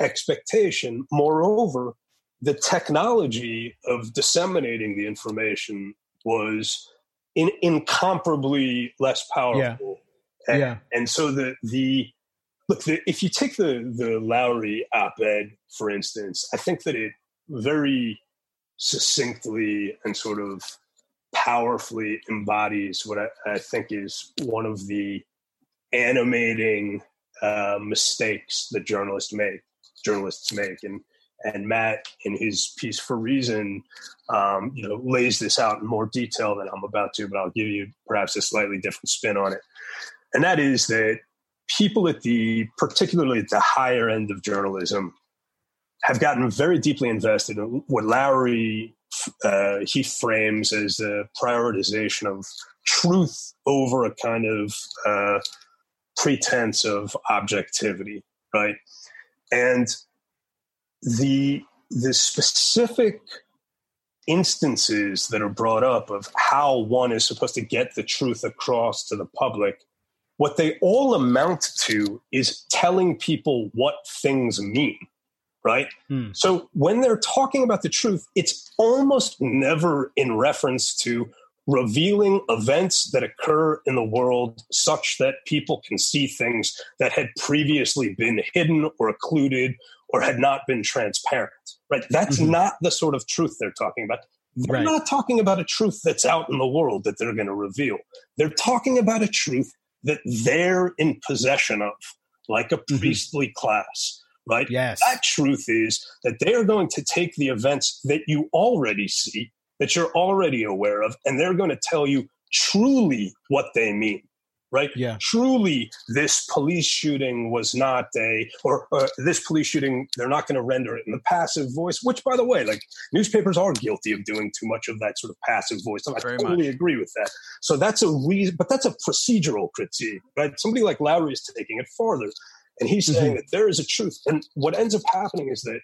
expectation. Moreover, the technology of disseminating the information was in, incomparably less powerful. Yeah. And, yeah. and so the the Look, the, if you take the the Lowery op-ed, for instance, I think that it very succinctly and sort of powerfully embodies what I, I think is one of the animating uh, mistakes that journalists make. Journalists make, and and Matt, in his piece for Reason, um, you know, lays this out in more detail than I'm about to, but I'll give you perhaps a slightly different spin on it. And that is that people at the particularly at the higher end of journalism have gotten very deeply invested in what Lowery uh, he frames as the prioritization of truth over a kind of uh, pretense of objectivity, right? And the the specific instances that are brought up of how one is supposed to get the truth across to the public, what they all amount to is telling people what things mean, right? Hmm. So when they're talking about the truth, it's almost never in reference to revealing events that occur in the world such that people can see things that had previously been hidden or occluded or had not been transparent right that's Mhm. not the sort of truth they're talking about they're Right. not talking about a truth that's out in the world that they're going to reveal they're talking about a truth that they're in possession of like a Mhm. priestly class right Yes. that truth is that they are going to take the events that you already see, that you're already aware of, and they're going to tell you truly what they mean. Right? Yeah. Truly, this police shooting was not a, or, or this police shooting, they're not going to render it in the passive voice, which, by the way, like newspapers are guilty of doing too much of that sort of passive voice. I Very totally agree with that. So that's a reason, but that's a procedural critique, right? Somebody like Lowery is taking it farther. And he's saying mm-hmm. that there is a truth. And what ends up happening is that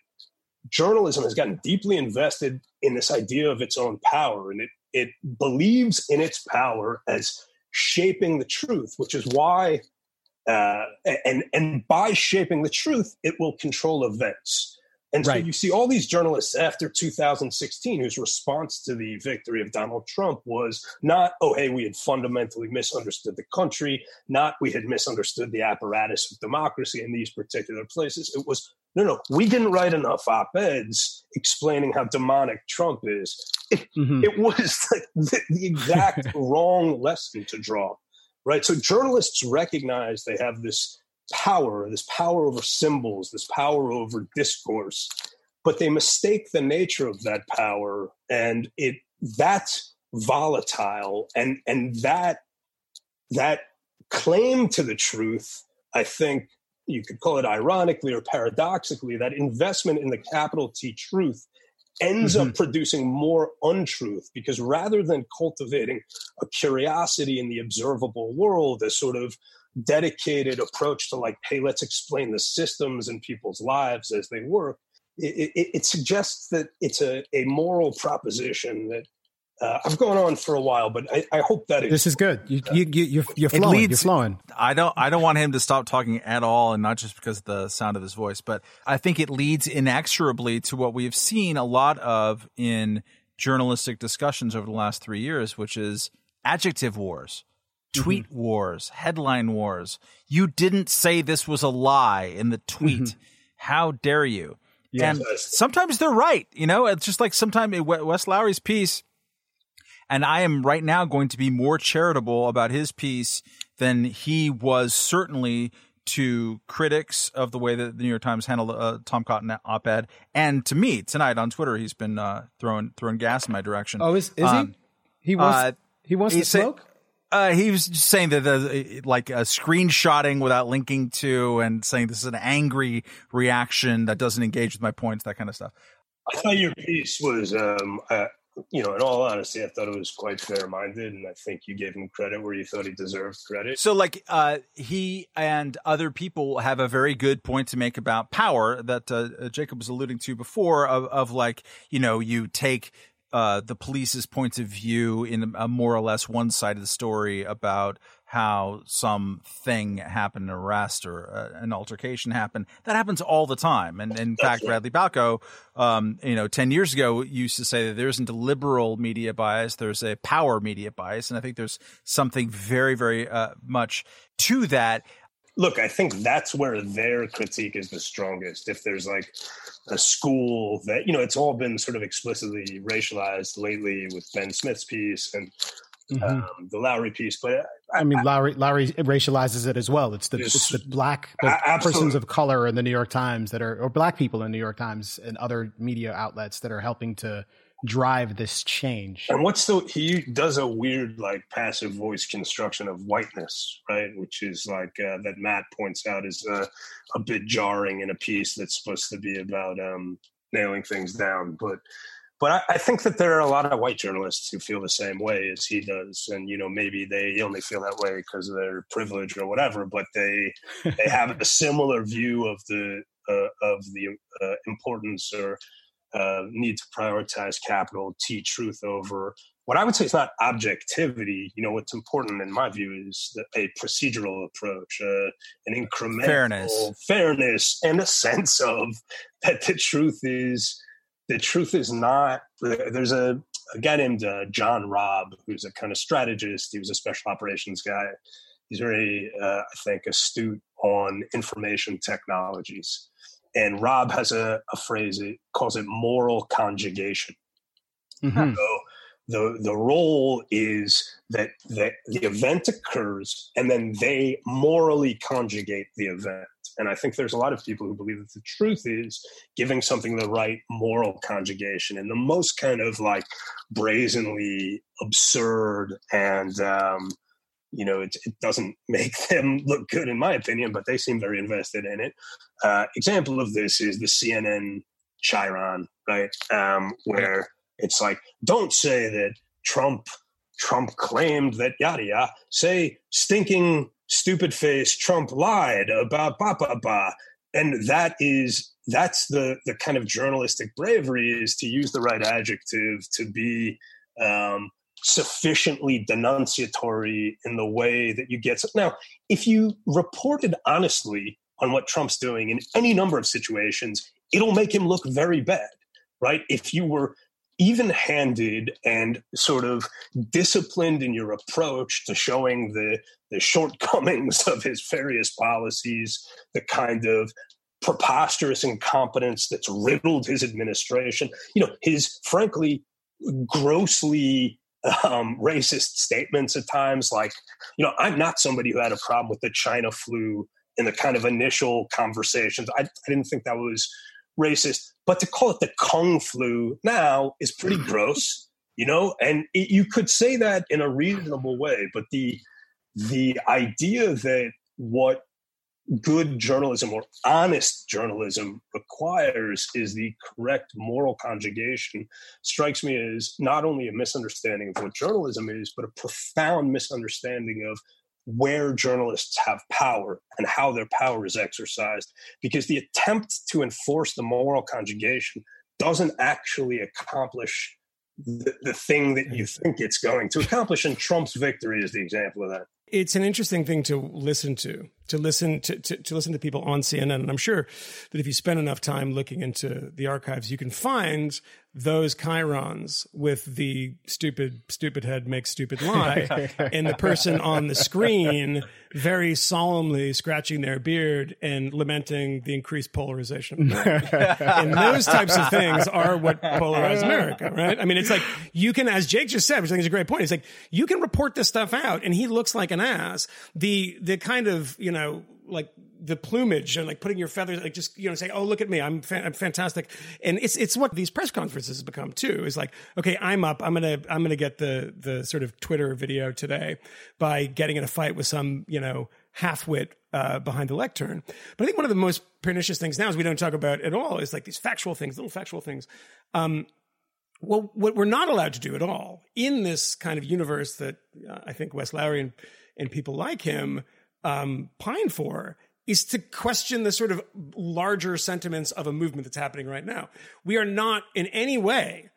journalism has gotten deeply invested in this idea of its own power. And it, it believes in its power as shaping the truth, which is why, uh, and, and by shaping the truth, it will control events. And so Right. you see all these journalists after 2016 whose response to the victory of Donald Trump was not, oh, hey, we had fundamentally misunderstood the country, not we had misunderstood the apparatus of democracy in these particular places. It was, no, no, we didn't write enough op eds explaining how demonic Trump is. It, Mhm. it was <laughs> like the, the exact <laughs> wrong lesson to draw, right? So journalists recognize they have this power, this power over symbols, this power over discourse, but they mistake the nature of that power, and it that's volatile, and and that that claim to the truth, I think you could call it ironically or paradoxically, that investment in the capital T truth ends up mm-hmm. producing more untruth because rather than cultivating a curiosity in the observable world, a sort of dedicated approach to like, hey, let's explain the systems in people's lives as they work, it, it, it suggests that it's a, a moral proposition that uh, I've gone on for a while, but I, I hope that This is good. You, you, you, you're, you're flowing. leads- You're flowing. I don't I don't want him to stop talking at all and not just because of the sound of his voice, but I think it leads inexorably to what we've seen a lot of in journalistic discussions over the last 3 years, which is adjective wars, tweet wars, headline wars. You didn't say this was a lie in the tweet. How dare you? Yeah. And sometimes they're right, you know, it's just like sometimes Wes Lowery's piece and I am right now going to be more charitable about his piece than he was certainly to critics of the way that the New York Times handled uh, Tom Cotton op-ed, and to me tonight on Twitter, he's been uh, throwing throwing gas in my direction. Oh, is, is Um, he? He wants, uh, he wants he to smoke? Uh, he was saying that the, like uh, screenshotting without linking to, and saying this is an angry reaction that doesn't engage with my points, that kind of stuff. I thought your piece was, um, uh, you know, in all honesty, I thought it was quite fair minded, and I think you gave him credit where you thought he deserved credit. So, like, uh, he and other people have a very good point to make about power that uh, Jacob was alluding to before. Of, of like, you know, you take uh, the police's points of view in a more or less one sided story about how some thing happened, an arrest or uh, an altercation happened. That happens all the time. And in fact, Radley Balko, um, you know, 10 years ago used to say that there isn't a liberal media bias, there's a power media bias. And I think there's something very, very uh, much to that. Look, I think that's where their critique is the strongest. If there's like a school that, you know, it's all been sort of explicitly racialized lately with Ben Smith's piece and Mhm. um, the Lowery piece, but I mean, Lowery, Lowery racializes it as well. It's the it's the black persons of color in the New York Times that are, or black people in the New York Times and other media outlets that are helping to drive this change. And what's the he does a weird like passive voice construction of whiteness, right? Which is like uh, that Matt points out is uh, a bit jarring in a piece that's supposed to be about um, nailing things down. But but I, I think that there are a lot of white journalists who feel the same way as he does, and you know maybe they only feel that way because of their privilege or whatever. But they they <laughs> have a similar view of the uh, of the uh, importance or uh, need to prioritize capital, T truth over what I would say is not objectivity. You know, what's important in my view is the, a procedural approach, uh, an incremental fairness. fairness, and a sense of that the truth is the truth is not. There's a, a guy named uh, John Robb who's a kind of strategist. He was a special operations guy. He's very, uh, I think, astute on information technologies. And Robb has a, a phrase, it calls it moral conjugation. Mhm. So the the role is that that the event occurs and then they morally conjugate the event. And I think there's a lot of people who believe that the truth is giving something the right moral conjugation and the most kind of like brazenly absurd and um, you know it, it doesn't <laughs> make them look good in my opinion but they seem very invested in it. Uh, example of this is the cnn chiron right? Um, where it's like don't say that trump trump claimed that yada yada. Say stinking stupid face trump lied about ba ba ba. And that is that's the the kind of journalistic bravery is to use the right adjective to be um, sufficiently denunciatory in the way that you get. Now, if you reported honestly on what Trump's doing in any number of situations, it'll make him look very bad, right? If you were even handed and sort of disciplined in your approach to showing the, the shortcomings <laughs> of his various policies, the kind of preposterous incompetence that's riddled his administration, you know, his frankly grossly um, racist statements at times. Like, you know, I'm not somebody who had a problem with the China flu in the kind of initial conversations. I, I didn't think that was racist, but to call it the Kung flu now is pretty <laughs> gross, you know. And it, you could say that in a reasonable way, but the the idea that what good journalism or honest journalism requires is the correct moral conjugation strikes me as not only a misunderstanding of what journalism is, but a profound misunderstanding of where journalists have power and how their power is exercised. Because the attempt to enforce the moral conjugation doesn't actually accomplish the, the thing that you think it's going to accomplish. And Trump's victory is the example of that it's an interesting thing to listen to to listen to, to, to listen to people on CNN and I'm sure that if you spend enough time looking into the archives you can find those chirons with the stupid stupid head makes stupid lie <laughs> and the person on the screen very solemnly scratching their beard and lamenting the increased polarization of America. <laughs> and those types of things are what polarize America, right? I mean, it's like you can, as Jake just said, which I think is a great point. It's like you can report this stuff out, and he looks like an ass. The the kind of you know like the plumage and like putting your feathers, like just you know, say, "Oh, look at me, I'm, fa- I'm fantastic," and it's it's what these press conferences have become too. Is like, okay, I'm up, I'm gonna I'm gonna get the the sort of Twitter video today by getting in a fight with some you know halfwit uh, behind the lectern. But I think one of the most pernicious things now is we don't talk about at all is like these factual things, little factual things. Um, well, what we're not allowed to do at all in this kind of universe that uh, I think Wes Lowery and, and people like him um, pine for is to question the sort of larger sentiments of a movement that's happening right now. We are not in any way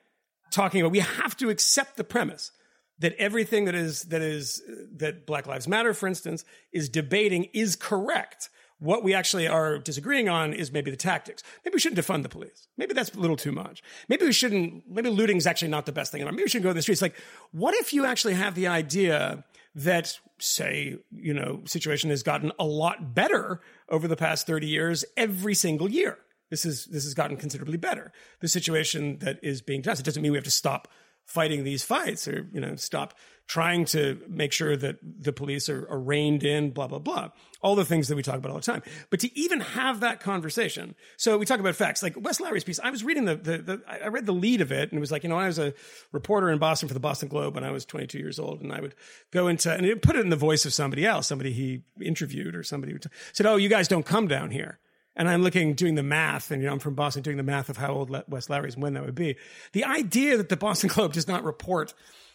talking about, we have to accept the premise that everything that is, that is, that Black Lives Matter, for instance, is debating is correct. What we actually are disagreeing on is maybe the tactics. Maybe we shouldn't defund the police. Maybe that's a little too much. Maybe we shouldn't, maybe looting is actually not the best thing. Maybe we shouldn't go to the streets. Like, what if you actually have the idea that say, you know, situation has gotten a lot better over the past 30 years every single year. This is this has gotten considerably better. The situation that is being. It doesn't mean we have to stop fighting these fights or, you know, stop trying to make sure that the police are, are reined in, blah, blah, blah. All the things that we talk about all the time. But to even have that conversation. So we talk about facts, like Wes Lowery's piece. I was reading the, the, the I read the lead of it and it was like, you know, I was a reporter in Boston for the Boston Globe when I was 22 years old and I would go into, and it put it in the voice of somebody else, somebody he interviewed or somebody who t- said, oh, you guys don't come down here. And I'm looking, doing the math, and you know, I'm from Boston, doing the math of how old Wes Lowery is and when that would be. The idea that the Boston Globe does not report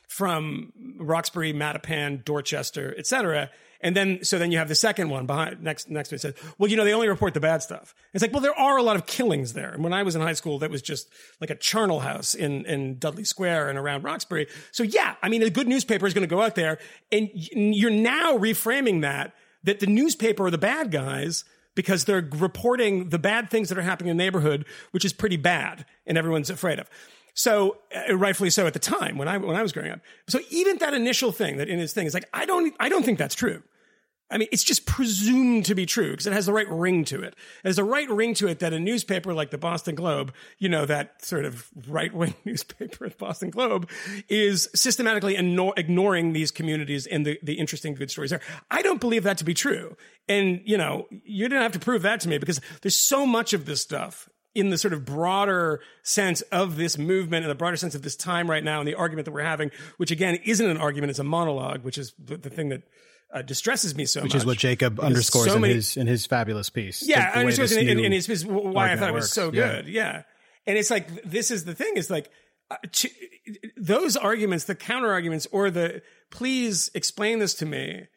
from Roxbury, Mattapan, Dorchester, et cetera, And then, so then you have the second one behind next next to it says, well, you know, they only report the bad stuff. It's like, well, there are a lot of killings there. And when I was in high school, that was just like a charnel house in in Dudley Square and around Roxbury. So yeah, I mean, a good newspaper is going to go out there, and you're now reframing that that the newspaper are the bad guys because they're reporting the bad things that are happening in the neighborhood, which is pretty bad, and everyone's afraid of. So uh, rightfully so at the time when I when I was growing up. So even that initial thing that in his thing is like I don't I don't think that's true. I mean, it's just presumed to be true because it has the right ring to it. It has the right ring to it that a newspaper like the Boston Globe, you know, that sort of right wing <laughs> newspaper, the Boston Globe, is systematically ignoring these communities and the, the interesting good stories there. I don't believe that to be true. And, you know, you didn't have to prove that to me because there's so much of this stuff in the sort of broader sense of this movement and the broader sense of this time right now and the argument that we're having, which again isn't an argument, it's a monologue, which is the, the thing that uh, distresses me so which much. Which is what Jacob because underscores so many, in his in his fabulous piece. Yeah, underscores in, in, in, his, his why I thought it was so good. Yeah. yeah. and it's like this is the thing is like uh, to, those arguments, the counter arguments, or the please explain this to me.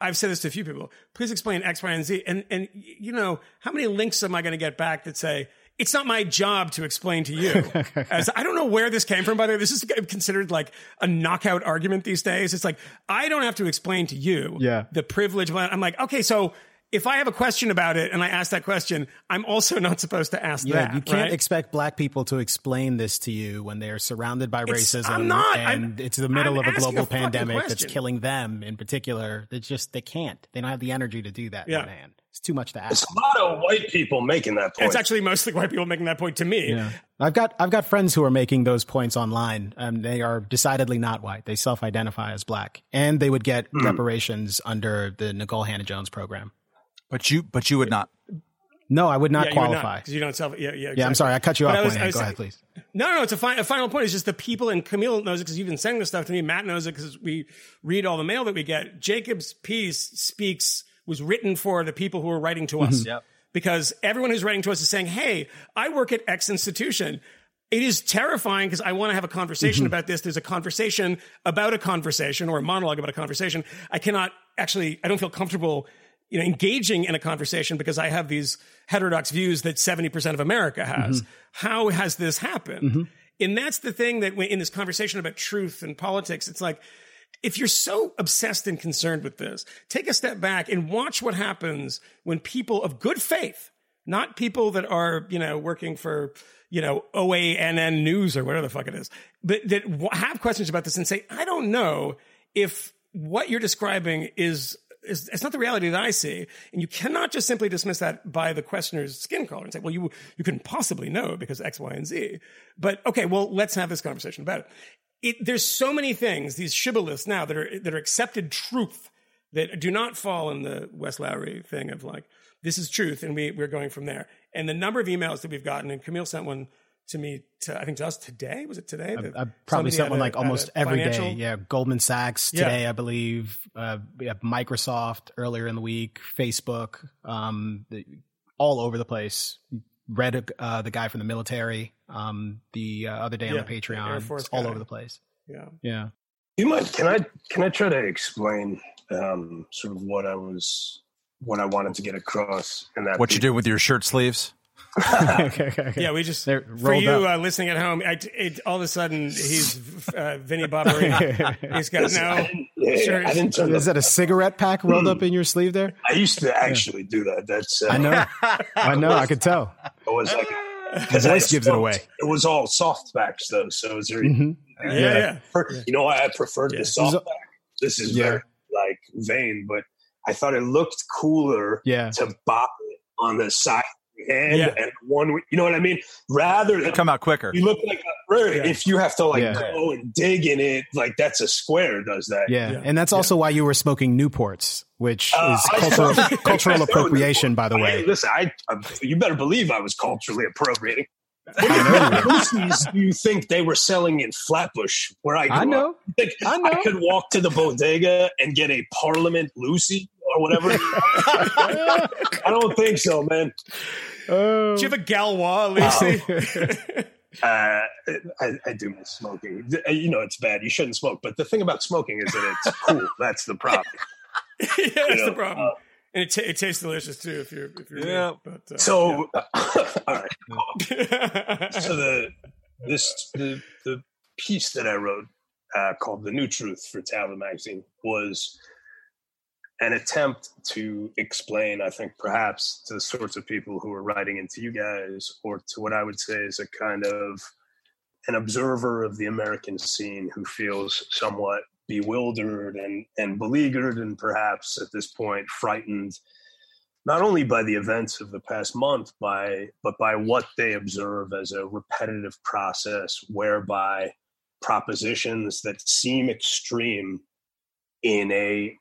I've said this to a few people. Please explain X, Y, and Z. And and you know how many links am I going to get back that say? It's not my job to explain to you. <laughs> As I don't know where this came from, by the way. This is considered like a knockout argument these days. It's like, I don't have to explain to you yeah. the privilege. I'm like, okay, so if I have a question about it and I ask that question, I'm also <laughs> not supposed to ask yeah, that. You can't right? expect black people to explain this to you when they're surrounded by it's, racism I'm not. and I'm, it's the middle I'm of a global a pandemic that's killing them in particular. They just they can't. They don't have the energy to do that. Yeah. Man. It's too much to ask. It's a lot of white people making that point. It's actually mostly white people making that point to me. Yeah. I've got I've got friends who are making those points online. and they are decidedly not white. They self-identify as black, and they would get mm. reparations under the Nikole Hannah-Jones program. But you but you would not. No, I would not yeah, qualify because you, don't self. Yeah, yeah. Exactly. Yeah, I'm sorry, I cut you but off. Was, was, Go ahead, please. No, no, it's a, fi- a final point. It's just the people, and Camille knows it because you've been sending this stuff to me. Matt knows it because we read all the mail that we get. Jacob's piece speaks was written for the people who are writing to us. yep. Because everyone who's writing to us is saying, "Hey, I work at X institution." It is terrifying because I want to have a conversation mm-hmm. about this. There's a conversation about a conversation or a monologue about a conversation. I cannot actually, I don't feel comfortable you know, engaging in a conversation because I have these heterodox views that 70% of America has. Mm-hmm. How has this happened? Mm-hmm. And that's the thing that in this conversation about truth and politics, it's like, if you're so obsessed and concerned with this, take a step back and watch what happens when people of good faith, not people that are, you know, working for, you know, OANN news or whatever the fuck it is, but that have questions about this and say, I don't know if what you're describing is is, it's not the reality that I see. And you cannot just simply dismiss that by the questioner's skin color and say, well, you, you couldn't possibly know because X, Y, and Z. But okay, well, let's have this conversation about it. it there's so many things, these shibboleths now that are, that are accepted truth that do not fall in the Wes Lowery thing of like, this is truth and we, we're going from there. And the number of emails that we've gotten, and Camille sent one to me to I think to us today. Was it today? I, I probably someone one like almost every financial? day. Yeah, Goldman Sachs today, yeah. I believe. Uh, Microsoft earlier in the week, Facebook, um, the, all over the place. Read uh, the guy from the military um, the uh, other day yeah, on the Patreon. It's all over the place. Yeah, yeah. You might can I can I try to explain um, sort of what I was what I wanted to get across in that. What piece. you did with your shirt sleeves? <laughs> okay, okay, okay. Yeah, we just for you uh, listening at home. I, it, all of a sudden, he's uh, Vinny Barbarino. <laughs> he's got no. I yeah, I didn't Is that a cigarette pack rolled up in your sleeve there? I used to actually yeah. do that. That's uh, I know, <laughs> I know, I could tell. It was like his voice gives it away. It was all soft backs though, so it was very. Mm-hmm. Yeah, yeah, yeah. You know, I preferred the soft back. This is very like vain, but I thought it looked cooler yeah. to bop it on the side hand yeah. and one you know what I mean? Rather than come out quicker. You look like a, yeah. if you have to like yeah. go and dig in it, like that's a square does that. Yeah. And that's also why you were smoking Newports, which uh, is cultural cultural appropriation, by the way. Hey, listen, I, I, you better believe I was culturally appropriating. What do you think they were selling in Flatbush, where I grew I know. Up? I know. I could walk to the bodega and get a Parliament loosie or whatever. <laughs> I don't think so, man. Oh. Do you have a Gaulois, loosie? <laughs> Uh, I, I, do miss smoking. You know, it's bad. You shouldn't smoke. But the thing about smoking is that it's cool. <laughs> That's the problem. yeah, that's You know, the problem. uh, and it, t- it tastes delicious too if you're if you're Yeah. me, But, uh, so, all right. So the this the the piece that I wrote uh, called "The New Truth" for Tablet Magazine was an attempt to explain, I think, perhaps to the sorts of people who are writing into you guys, or to what I would say is a kind of an observer of the American scene who feels somewhat bewildered and, and beleaguered and perhaps at this point frightened not only by the events of the past month by but by what they observe as a repetitive process whereby propositions that seem extreme in a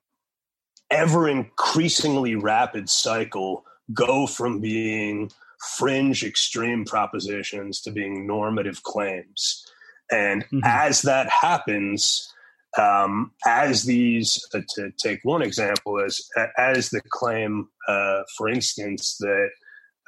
ever increasingly rapid cycle go from being fringe extreme propositions to being normative claims and Mhm. as that happens um, as these uh, to take one example as as the claim uh, for instance that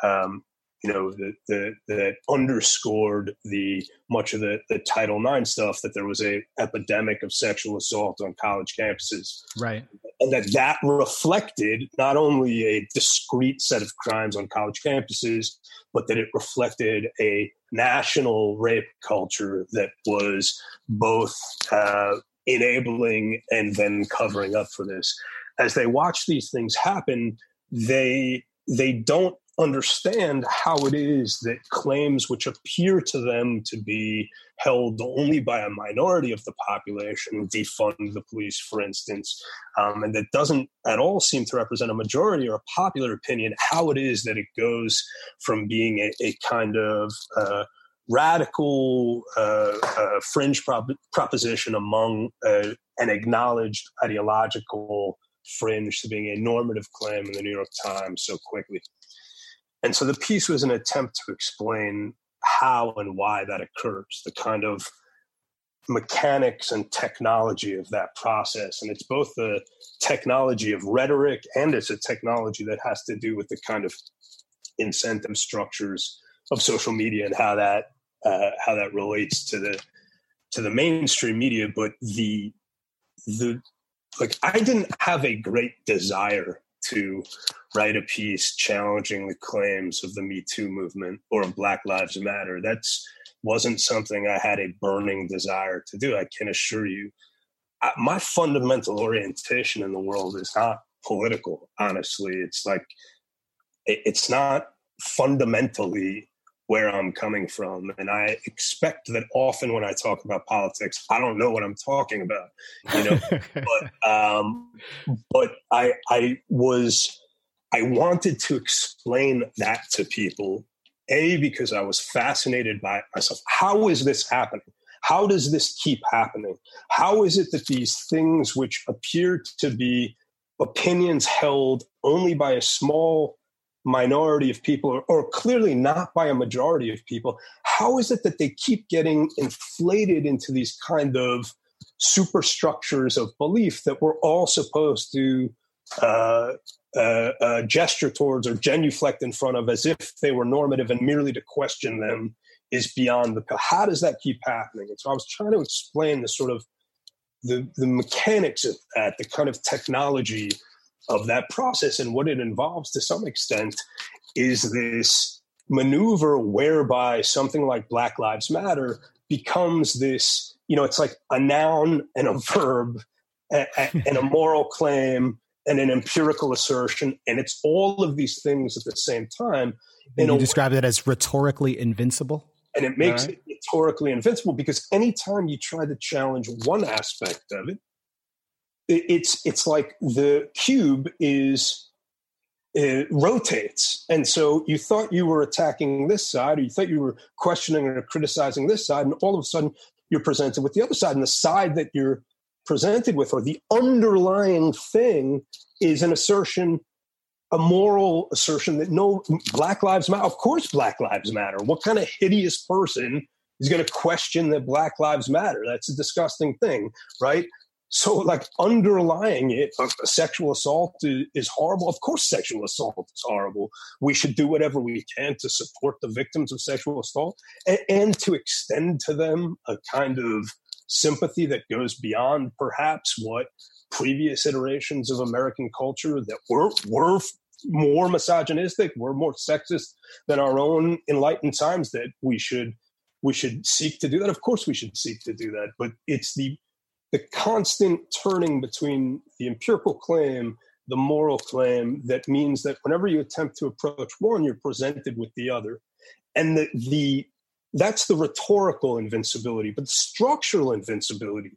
um, you know that that that underscored the much of the the title ix stuff that there was a epidemic of sexual assault on college campuses Right. and that that reflected not only a discrete set of crimes on college campuses, but that it reflected a national rape culture that was both uh, enabling and then covering up for this. As they watch these things happen, they they don't understand how it is that claims which appear to them to be held only by a minority of the population, defund the police, for instance, um, and that doesn't at all seem to represent a majority or a popular opinion, how it is that it goes from being a, a kind of uh, radical uh, uh, fringe prop- proposition among uh, an acknowledged ideological fringe to being a normative claim in the New York Times so quickly. And so the piece was an attempt to explain how and why that occurs, the kind of mechanics and technology of that process. And it's both the technology of rhetoric and it's a technology that has to do with the kind of incentive structures of social media and how that uh, how that relates to the to the mainstream media. But the the like I didn't have a great desire to write a piece challenging the claims of the Me Too movement or Black Lives Matter. That's wasn't something I had a burning desire to do. I can assure you, I, my fundamental orientation in the world is not political. Honestly, it's like it, it's not fundamentally where I'm coming from, and I expect that often when I talk about politics, I don't know what I'm talking about. You know, <laughs> but um, but I I was I wanted to explain that to people. A because I was fascinated by myself. How is this happening? How does this keep happening? How is it that these things which appear to be opinions held only by a small minority of people or, clearly not by a majority of people how is it that they keep getting inflated into these kind of superstructures of belief that we're all supposed to uh, uh, uh, gesture towards or genuflect in front of as if they were normative and merely to question them is beyond the how does that keep happening? And so i was trying to explain the sort of the, the mechanics of that the kind of technology of that process and what it involves to some extent is this maneuver whereby something like black lives matter becomes this you know it's like a noun and a verb and, <laughs> and a moral claim and an empirical assertion and it's all of these things at the same time and you describe it as rhetorically invincible and it makes right. it rhetorically invincible because anytime you try to challenge one aspect of it it's it's like the cube is it rotates. And so you thought you were attacking this side or you thought you were questioning or criticizing this side and all of a sudden you're presented with the other side. And the side that you're presented with or the underlying thing is an assertion a moral assertion that no black lives matter of course black lives matter. What kind of hideous person is going to question that black lives matter? That's a disgusting thing right so, like underlying it, sexual assault is horrible. Of course, sexual assault is horrible. We should do whatever we can to support the victims of sexual assault and, and to extend to them a kind of sympathy that goes beyond perhaps what previous iterations of American culture that were were more misogynistic, were more sexist than our own enlightened times that we should we should seek to do that. Of course, we should seek to do that, but it's the the constant turning between the empirical claim, the moral claim, that means that whenever you attempt to approach one, you're presented with the other, and the the that's the rhetorical invincibility, but the structural invincibility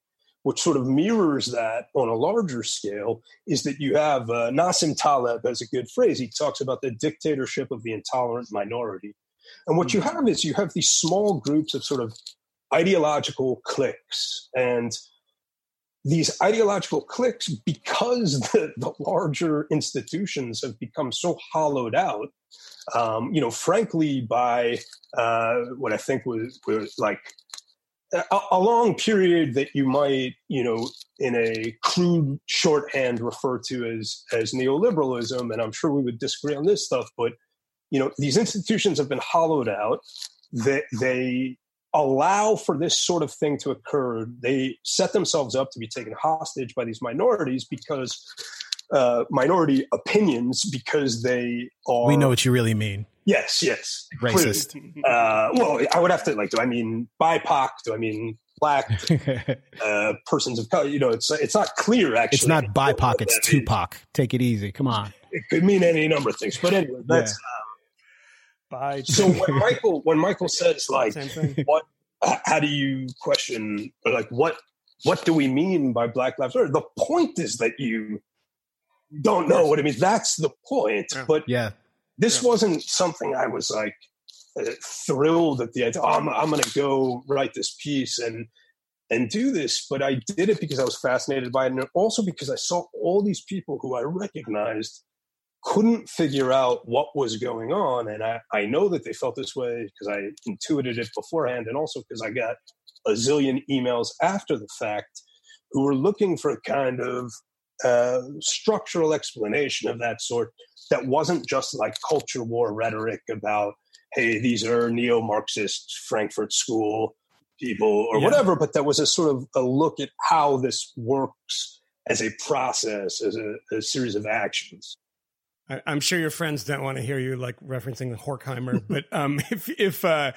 which sort of mirrors that on a larger scale, is that you have uh, Nassim Taleb has a good phrase. He talks about the dictatorship of the intolerant minority. And what you mm-hmm. have is you have these small groups of sort of ideological cliques. And these ideological cliques, because <laughs> the, the larger institutions have become so hollowed out, um, you know, frankly, by uh, what I think was, was like a, a, long period that you might, you know, in a crude shorthand refer to as as neoliberalism, and I'm sure we would disagree on this stuff, but you know, these institutions have been hollowed out. That they allow for this sort of thing to occur. They set themselves up to be taken hostage by these minorities because uh, minority opinions because they are. We know what you really mean. Yes, yes. Racist. Uh, well, I would have to like. Do I mean BIPOC? Do I mean black <laughs> uh, persons of color? You know, it's it's not clear. Actually, it's not BIPOC. It's Tupac. Means. Take it easy. Come on. It could mean any number of things, but anyway, that's. Yeah. So when Michael when Michael says like what how do you question like what what do we mean by Black Lives Matter? The point is that you don't know what it means. That's the point. Yeah. But yeah, this yeah. wasn't something I was like uh, thrilled at the idea. Oh, I'm, I'm going to go write this piece and and do this, but I did it because I was fascinated by it, and also because I saw all these people who I recognized couldn't figure out what was going on, and I, I know that they felt this way because I intuited it beforehand, and also because I got a zillion emails after the fact who were looking for a kind of uh, structural explanation of that sort that wasn't just like culture war rhetoric about, hey, these are neo Marxist Frankfurt School people or yeah. whatever, but that was a sort of a look at how this works as a process, as a, a series of actions. I, am sure your friends don't want to hear you like referencing the Horkheimer, <laughs> but um, if if uh,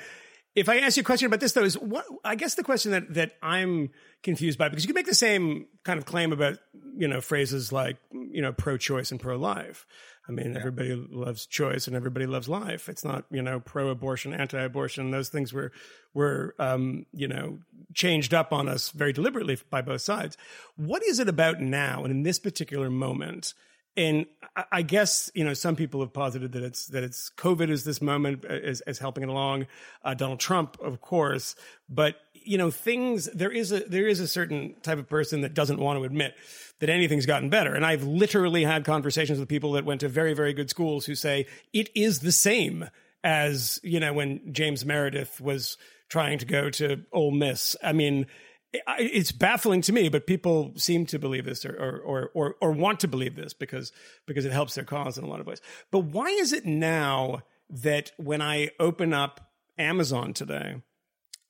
if I ask you a question about this though, is what I guess the question that that I'm confused by because you can make the same kind of claim about you know phrases like you know pro-choice and pro-life. I mean, yeah. everybody loves choice and everybody loves life. It's not, you know, pro-abortion, anti-abortion. Those things were, were, um, you know, changed up on us very deliberately by both sides. What is it about now and in this particular moment? And I guess you know some people have posited that it's that it's COVID is this moment as, as helping it along. Uh, Donald Trump, of course, but you know things there is a there is a certain type of person that doesn't want to admit that anything's gotten better. And I've literally had conversations with people that went to very, very good schools who say it is the same as, you know, when James Meredith was trying to go to Ole Miss. I mean, it's baffling to me, but people seem to believe this or, or, or, or want to believe this because, because it helps their cause in a lot of ways. But why is it now that when I open up Amazon today,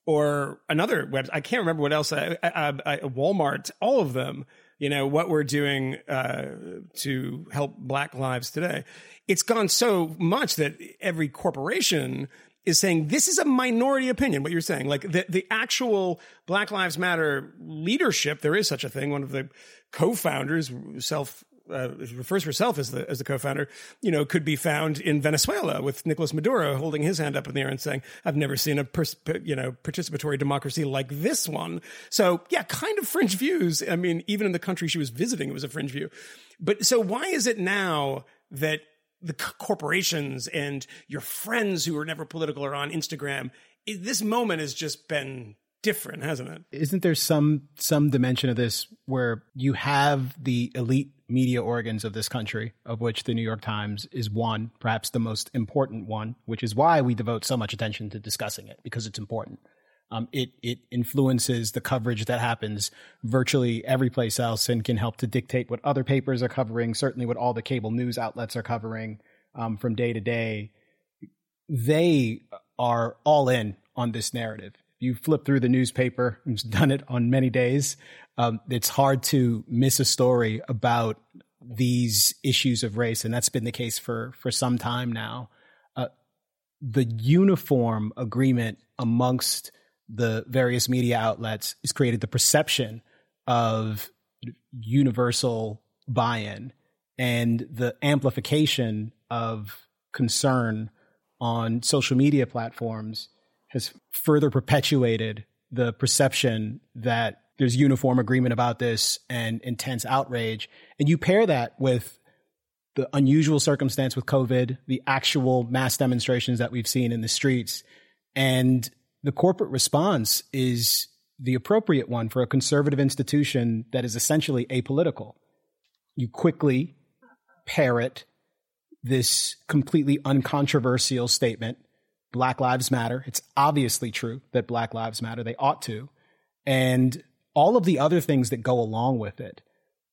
or another website, I can't remember what else, I, I, I, Walmart, all of them you know, what we're doing uh, to help Black lives today. It's gone so much that every corporation is saying this is a minority opinion. What you're saying, like the the actual Black Lives Matter leadership, there is such a thing. One of the co-founders, self uh, refers herself as the as the co-founder, you know, could be found in Venezuela with Nicolas Maduro holding his hand up in the air and saying, "I've never seen a pers- you know participatory democracy like this one." So yeah, kind of fringe views. I mean, even in the country she was visiting, it was a fringe view. But so why is it now that the corporations and your friends who are never political are on Instagram? This moment has just been different, hasn't it? Isn't there some some dimension of this where you have the elite media organs of this country, of which the New York Times is one, perhaps the most important one, which is why we devote so much attention to discussing it because it's important. Um, it it influences the coverage that happens virtually every place else and can help to dictate what other papers are covering. Certainly, what all the cable news outlets are covering um, from day to day. They are all in on this narrative you flip through the newspaper, <laughs> I've done it on many days. Um, it's hard to miss a story about these issues of race, and that's been the case for for some time now. Uh, the uniform agreement amongst the various media outlets has created the perception of universal buy-in and the amplification of concern on social media platforms has further perpetuated the perception that there's uniform agreement about this and intense outrage. And you pair that with the unusual circumstance with COVID, the actual mass demonstrations that we've seen in the streets, and the corporate response is the appropriate one for a conservative institution that is essentially apolitical. You quickly parrot this completely uncontroversial statement Black Lives Matter. It's obviously true that Black Lives Matter. They ought to. And all of the other things that go along with it,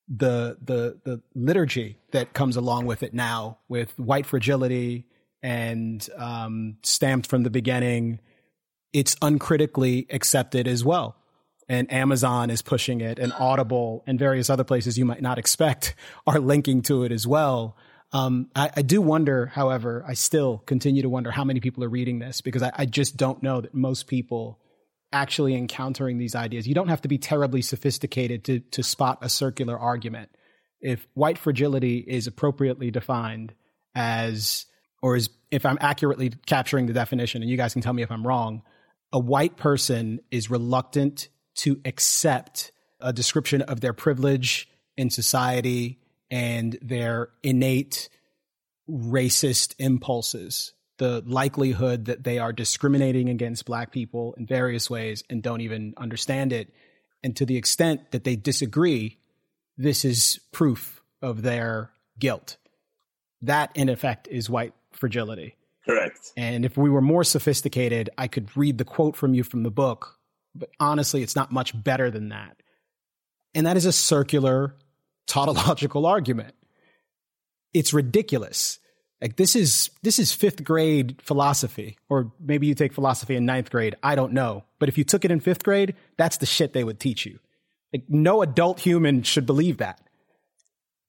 the the the liturgy that comes along with it now, with white fragility and um, stamped from the beginning, it's uncritically accepted as well. And Amazon is pushing it, and Audible and various other places you might not expect <laughs> are linking to it as well. Um, I, I, do wonder, however, I still continue to wonder how many people are reading this because I, I just don't know that most people actually encountering these ideas. You don't have to be terribly sophisticated to to spot a circular argument. If white fragility is appropriately defined as, or is if I'm accurately capturing the definition, and you guys can tell me if I'm wrong, a white person is reluctant to accept a description of their privilege in society and their innate racist impulses the likelihood that they are discriminating against black people in various ways and don't even understand it. And to the extent that they disagree, this is proof of their guilt. That, in effect, is white fragility. Correct. And if we were more sophisticated, I could read the quote from you from the book, but honestly, it's not much better than that. And that is a circular <laughs> tautological argument. It's ridiculous like this is this is fifth grade philosophy, or maybe you take philosophy in ninth grade. I don't know, but if you took it in fifth grade, that's the shit they would teach you. Like no adult human should believe that.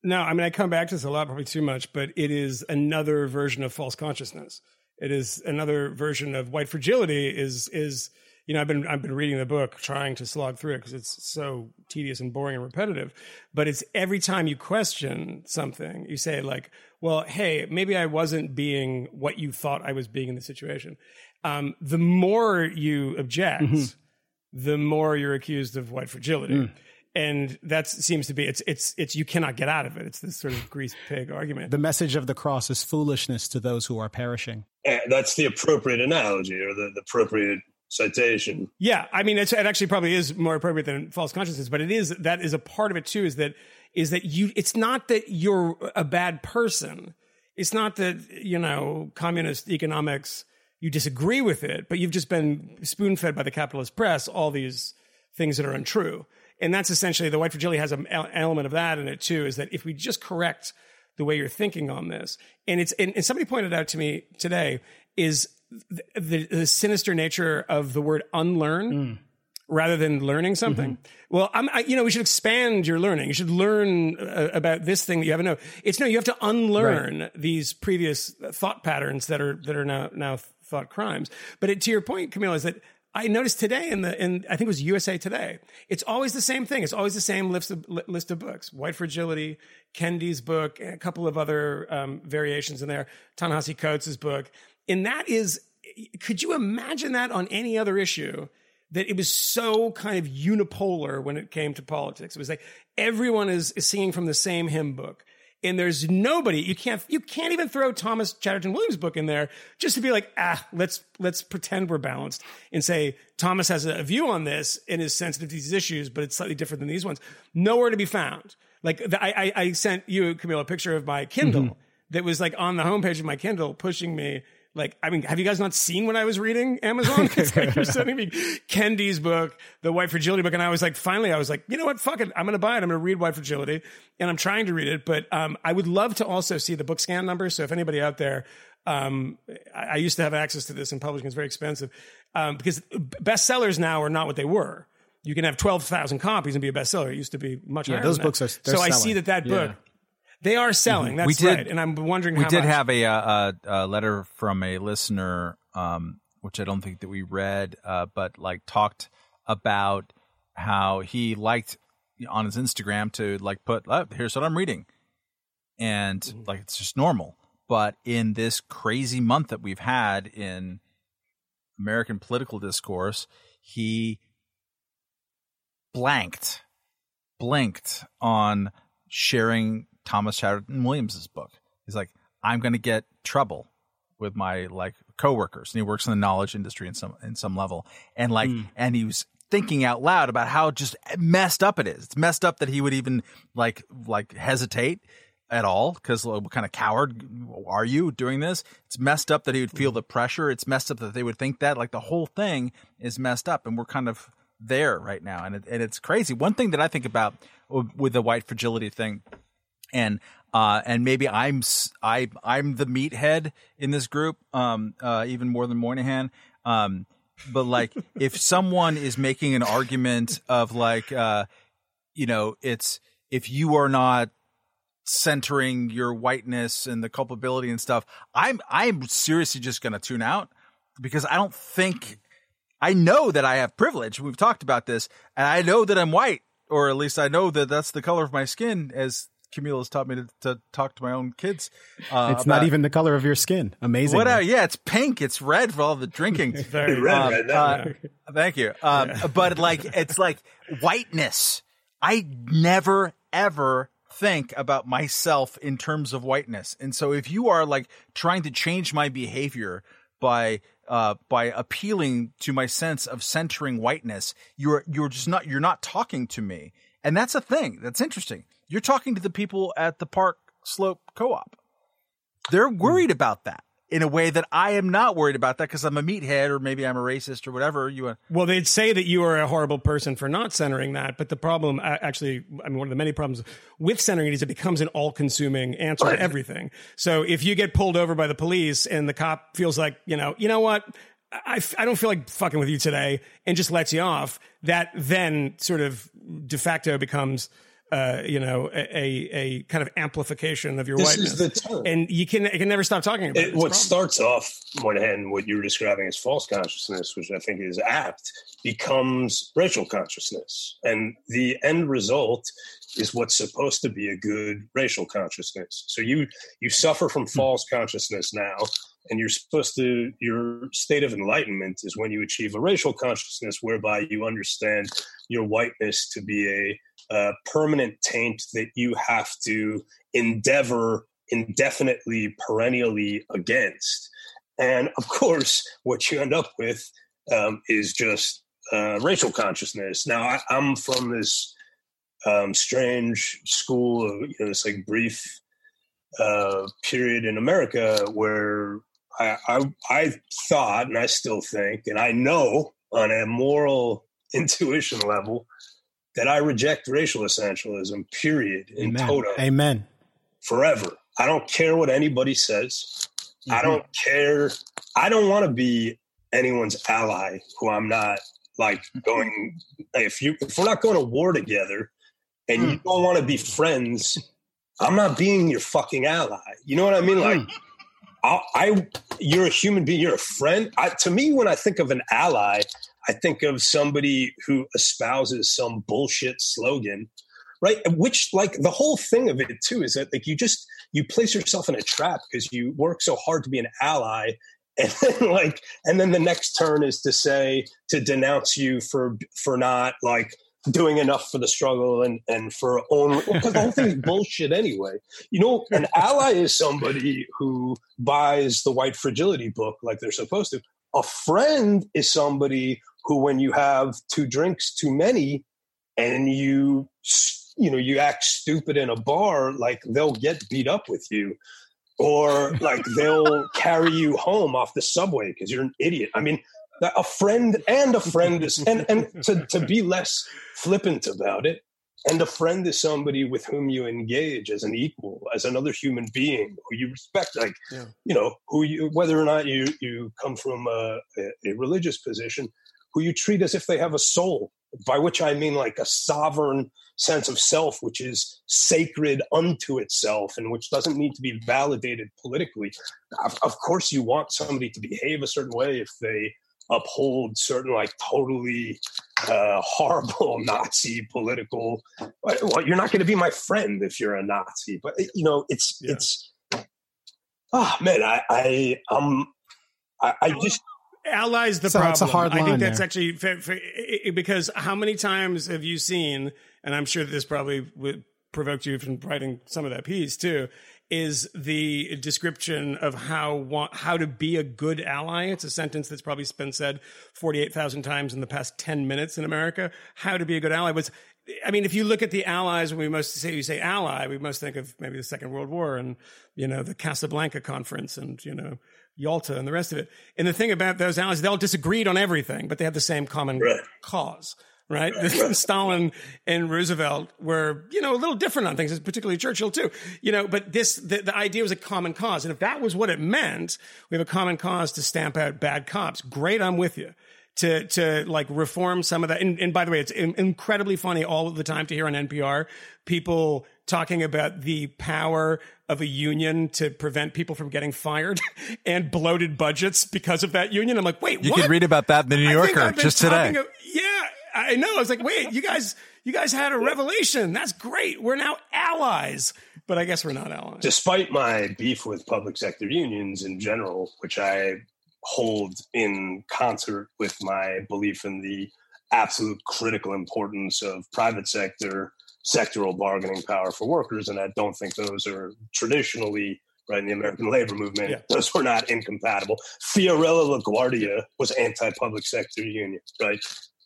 No, I mean I come back to this a lot, probably too much, but it is another version of false consciousness. It is another version of white fragility. Is is you know, I've been I've been reading the book, trying to slog through it because it's so tedious and boring and repetitive. But it's every time you question something, you say like, "Well, hey, maybe I wasn't being what you thought I was being in the situation." Um, the more you object, mm-hmm. the more you're accused of white fragility. Mm. And that seems to be it's it's it's you cannot get out of it. It's this sort of grease pig argument. The message of the cross is foolishness to those who are perishing. And that's the appropriate analogy or the, the appropriate citation. Yeah, I mean, it actually probably is more appropriate than false consciousness, but it is that is a part of it too. Is that is that you? It's not that you're a bad person. It's not that you know communist economics. You disagree with it, but you've just been spoon fed by the capitalist press all these things that are untrue. And that's essentially the white fragility has an element of that in it too. Is that if we just correct the way you're thinking on this, and it's and, and somebody pointed out to me today is the, the, sinister nature of the word unlearn mm. rather than learning something. Mm-hmm. Well, I'm, I, you know, we should expand your learning. You should learn uh, about this thing that you haven't know. It's no, you have to unlearn right. these previous thought patterns that are that are now now thought crimes. But it, to your point, Camille, is that I noticed today in the in I think it was USA Today. It's always the same thing. It's always the same list of list of books. White Fragility, Kendi's book, a couple of other um, variations in there. Ta-Nehisi Coates' book, and that is, could you imagine that on any other issue? That it was so kind of unipolar when it came to politics. It was like everyone is, is singing from the same hymn book and there's nobody you can't you can't even throw Thomas Chatterton Williams book in there just to be like ah let's let's pretend we're balanced and say Thomas has a view on this and is sensitive to these issues but it's slightly different than these ones nowhere to be found like the, I, I sent you Camille a picture of my Kindle mm-hmm. that was like on the homepage of my Kindle pushing me like, I mean, have you guys not seen what I was reading Amazon? <laughs> It's like you're sending me Kendi's book, the White Fragility book, and I was like, finally, I was like, you know what? Fuck it, I'm going to buy it. I'm going to read White Fragility, and I'm trying to read it. But um, I would love to also see the BookScan number. So if anybody out there Um, I, I used to have access to this, and publishing is very expensive um, because bestsellers now are not what they were. You can have twelve thousand copies and be a bestseller. It used to be much Yeah, higher. those books are- So they're I see that that Yeah. They are selling. That's We did- right. And I'm wondering how we did much. have a, uh a, a letter from a listener, um, which I don't think that we read, uh, but like talked about how he liked on his Instagram to like put, oh, here's what I'm reading. And Mm-hmm. like, it's just normal. But in this crazy month that we've had in American political discourse, he blanked, blinked on sharing Thomas Chatterton Williams's book. He's like, I'm going to get trouble with my like coworkers, and he works in the knowledge industry in some in some level, and like, hmm. and he was thinking out loud about how just messed up it is. It's messed up that he would even like like hesitate at all because what kind of coward are you doing this? It's messed up that he would feel the pressure. It's messed up that they would think that. Like the whole thing is messed up, and we're kind of there right now, and it, and it's crazy. One thing that I think about with the white fragility thing, and uh, and maybe I'm I I'm the meathead in this group, um, uh, even more than Moynihan. Um, but like, <laughs> if someone is making an argument of like, uh, you know, it's if you are not centering your whiteness and the culpability and stuff, I'm I'm seriously just going to tune out because I don't think I know that I have privilege. We've talked about this, and I know that I'm white, or at least I know that that's the color of my skin, as Camille has taught me to, to talk to my own kids. Uh, It's not even the color of your skin. Amazing. What? Whatever. Yeah, it's pink. It's red for all the drinking. <laughs> it's Very Red Um, right now. uh, thank you. Um, But like, it's like whiteness. I never ever think about myself in terms of whiteness. And so if you are like trying to change my behavior by uh, by appealing to my sense of centering whiteness, you're you're just not you're not talking to me. And that's a thing. That's interesting. You're talking to the people at the Park Slope Co-op. They're worried about that in a way that I am not worried about that because I'm a meathead or maybe I'm a racist or whatever you want. Well, they'd say that you are a horrible person for not centering that, but the problem, actually, I mean, one of the many problems with centering it is it becomes an all-consuming answer to everything. So if you get pulled over by the police and the cop feels like, you know, you know what, I, I don't feel like fucking with you today, and just lets you off, that then sort of de facto becomes. Uh, you know, a, a a kind of amplification of your This whiteness, is the term. and you can you can never stop talking about it. It, what starts off Moynihan, what you're describing as false consciousness, which I think is apt, becomes racial consciousness, and the end result is what's supposed to be a good racial consciousness. So you you suffer from false consciousness now, and you're supposed to your state of enlightenment is when you achieve a racial consciousness, whereby you understand your whiteness to be a uh, permanent taint that you have to endeavor indefinitely, perennially against. And of course, what you end up with um, is just uh, racial consciousness. Now, I, I'm from this um, strange school of, you know, this like brief uh, period in America where I, I, I thought, and I still think, and I know on a moral <laughs> intuition level, that I reject racial essentialism, period, in Amen. toto Amen. forever. I don't care what anybody says. I mm-hmm. don't care. I don't want to be anyone's ally who I'm not like mm-hmm. going. If you if we're not going to war together, and you mm. don't want to be friends, I'm not being your fucking ally. You know what I mean? Like. Mm. I, I, you're a human being. You're a friend. I, to me, when I think of an ally, I think of somebody who espouses some bullshit slogan, right? Which, like, the whole thing of it too is that like you just you place yourself in a trap because you work so hard to be an ally, <laughs> and then like, and then the next turn is to say to denounce you for for not like doing enough for the struggle and and for own because the whole thing is <laughs> bullshit anyway. You know, an ally is somebody who buys the white fragility book like they're supposed to. A friend is somebody who, when you have two drinks too many, and you you know you act stupid in a bar, like they'll get beat up with you. Or like <laughs> they'll carry you home off the subway because you're an idiot. I mean, a friend and a friend is and and to, to be less flippant about it and a friend is somebody with whom you engage as an equal, as another human being who you respect, like yeah. you know, who you whether or not you you come from a, a, religious position, who you treat as if they have a soul. By which I mean like a sovereign sense of self, which is sacred unto itself and which doesn't need to be validated politically. Of, of course, you want somebody to behave a certain way if they uphold certain like totally uh, horrible <laughs> Nazi political. Well, you're not going to be my friend if you're a Nazi, but you know it's yeah. it's. Oh man, I I um I, I just allies the so problem. It's a hard line I think that's there. actually because how many times have you seen? And I'm sure this probably would provoked you from writing some of that piece too is the description of how how to be a good ally. It's a sentence that's probably been said 48,000 times in the past 10 minutes in America. How to be a good ally was I mean, if you look at the allies, when we most say you say ally, we most think of maybe the Second World War and you know the Casablanca Conference and you know Yalta and the rest of it. And the thing about those allies, they all disagreed on everything, but they had the same common right. cause <laughs> right? Stalin and Roosevelt were, you know, a little different on things, particularly Churchill too, you know, but this, the, the idea was a common cause. And if that was what it meant, we have a common cause to stamp out bad cops. Great. I'm with you. To, to like reform some of that. And, and by the way, it's incredibly funny all of the time to hear on NPR people talking about the power of a union to prevent people from getting fired <laughs> and bloated budgets because of that union. I'm like, wait, you what? could read about that in the New Yorker just today. Of, yeah, I know. I was like, wait, you guys, you guys had a revelation. That's great. We're now allies. But I guess we're not allies. Despite my beef with public sector unions in general, which I hold in concert with my belief in the absolute critical importance of private sector sectoral bargaining power for workers, and I don't think those are traditionally right in the American <laughs> labor movement. Yeah. Those were not incompatible. Fiorello LaGuardia was anti-public sector union, right?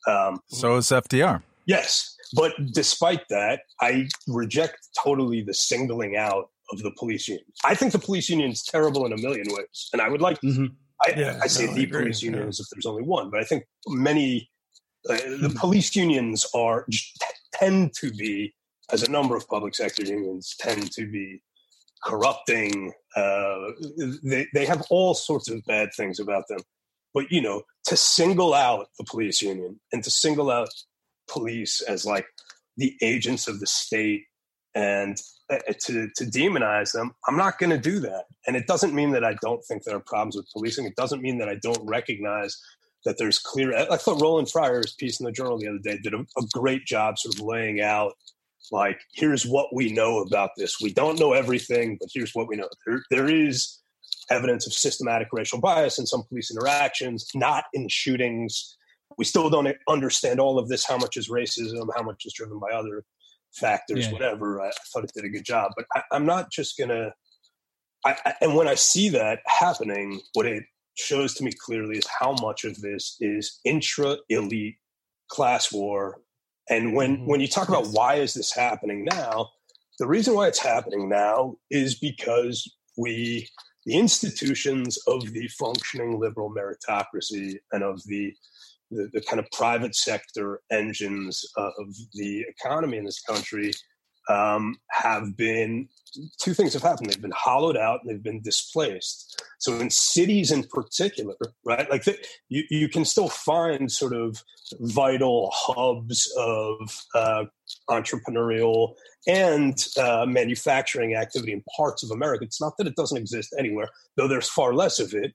Um, so is FDR. Yes. But despite that, I reject totally the singling out of the police union. I think the police union is terrible in a million ways. And I would like, mm-hmm. I, yeah, I, say no, the I police union as if there's only one, but I think many, the hmm. police unions are, tend to be, as a number of public sector unions tend to be corrupting. Uh, they, they have all sorts of bad things about them. But you know, to single out the police union and to single out police as like the agents of the state and uh, to to demonize them, I'm not going to do that. And it doesn't mean that I don't think there are problems with policing. It doesn't mean that I don't recognize that there's clear. I thought Roland Fryer's piece in the journal the other day did a, a great job sort of laying out like here's what we know about this. We don't know everything, but here's what we know. There, there is evidence of systematic racial bias in some police interactions, not in shootings. We still don't understand all of this. How much is racism? How much is driven by other factors? Yeah. Whatever. I, thought it did a good job, but I, am not just gonna. I, I, and when I see that happening, what it shows to me clearly is how much of this is intra elite class war. And when mm-hmm. when you talk about why is this happening now, the reason why it's happening now is because we the institutions of the functioning liberal meritocracy and of the the, the kind of private sector engines of the economy in this country um, have been two things have happened. They've been hollowed out and they've been displaced. So in cities in particular, right, like the, you, you can still find sort of vital hubs of uh, entrepreneurial and uh, manufacturing activity in parts of America. It's not that it doesn't exist anywhere, though there's far less of it.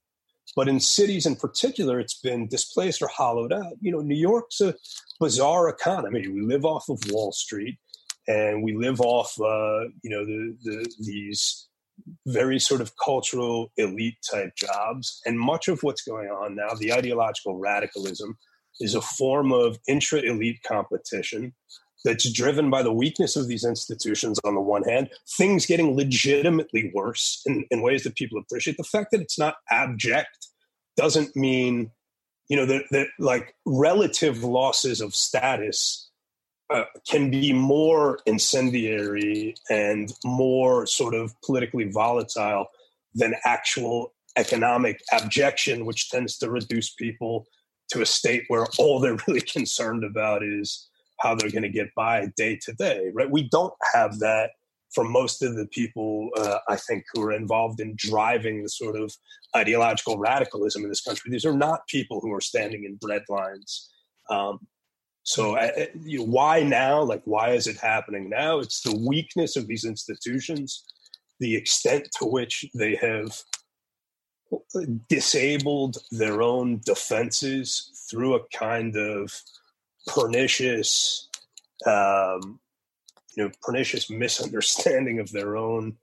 But in cities in particular, it's been displaced or hollowed out. You know, New York's a bizarre economy. We live off of Wall Street and we live off, uh, you know, the, the, these very sort of cultural elite type jobs. And much of what's going on now, the ideological radicalism, is a form of intra elite competition that's driven by the weakness of these institutions on the one hand, things getting legitimately worse in, in ways that people appreciate. The fact that it's not abject doesn't mean, you know, that, like relative losses of status uh, can be more incendiary and more sort of politically volatile than actual economic abjection, which tends to reduce people to a state where all they're <laughs> really concerned about is how they're going to get by day to day, right? We don't have that for most of the people, uh, I think, who are involved in driving the sort of ideological radicalism in this country. These are not people who are standing in bread lines. Um, so, uh, you know, why now? Like, why is it happening now? It's the weakness of these institutions, the extent to which they have disabled their own defenses through a kind of pernicious, um, you know, pernicious misunderstanding of their own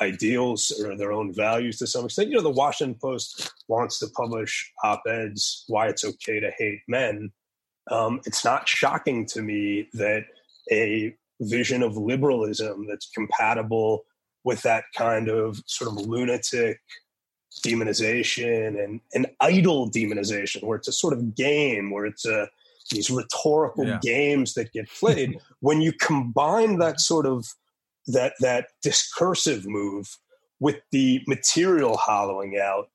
ideals or their own values to some extent. You know, the Washington Post wants to publish op eds why it's okay to hate men. Um, it's not shocking to me that a vision of liberalism that's compatible with that kind of sort of lunatic demonization and an idle demonization where it's a sort of game where it's a these rhetorical yeah. games that get played <laughs> when you combine that sort of that that discursive move with the material hollowing out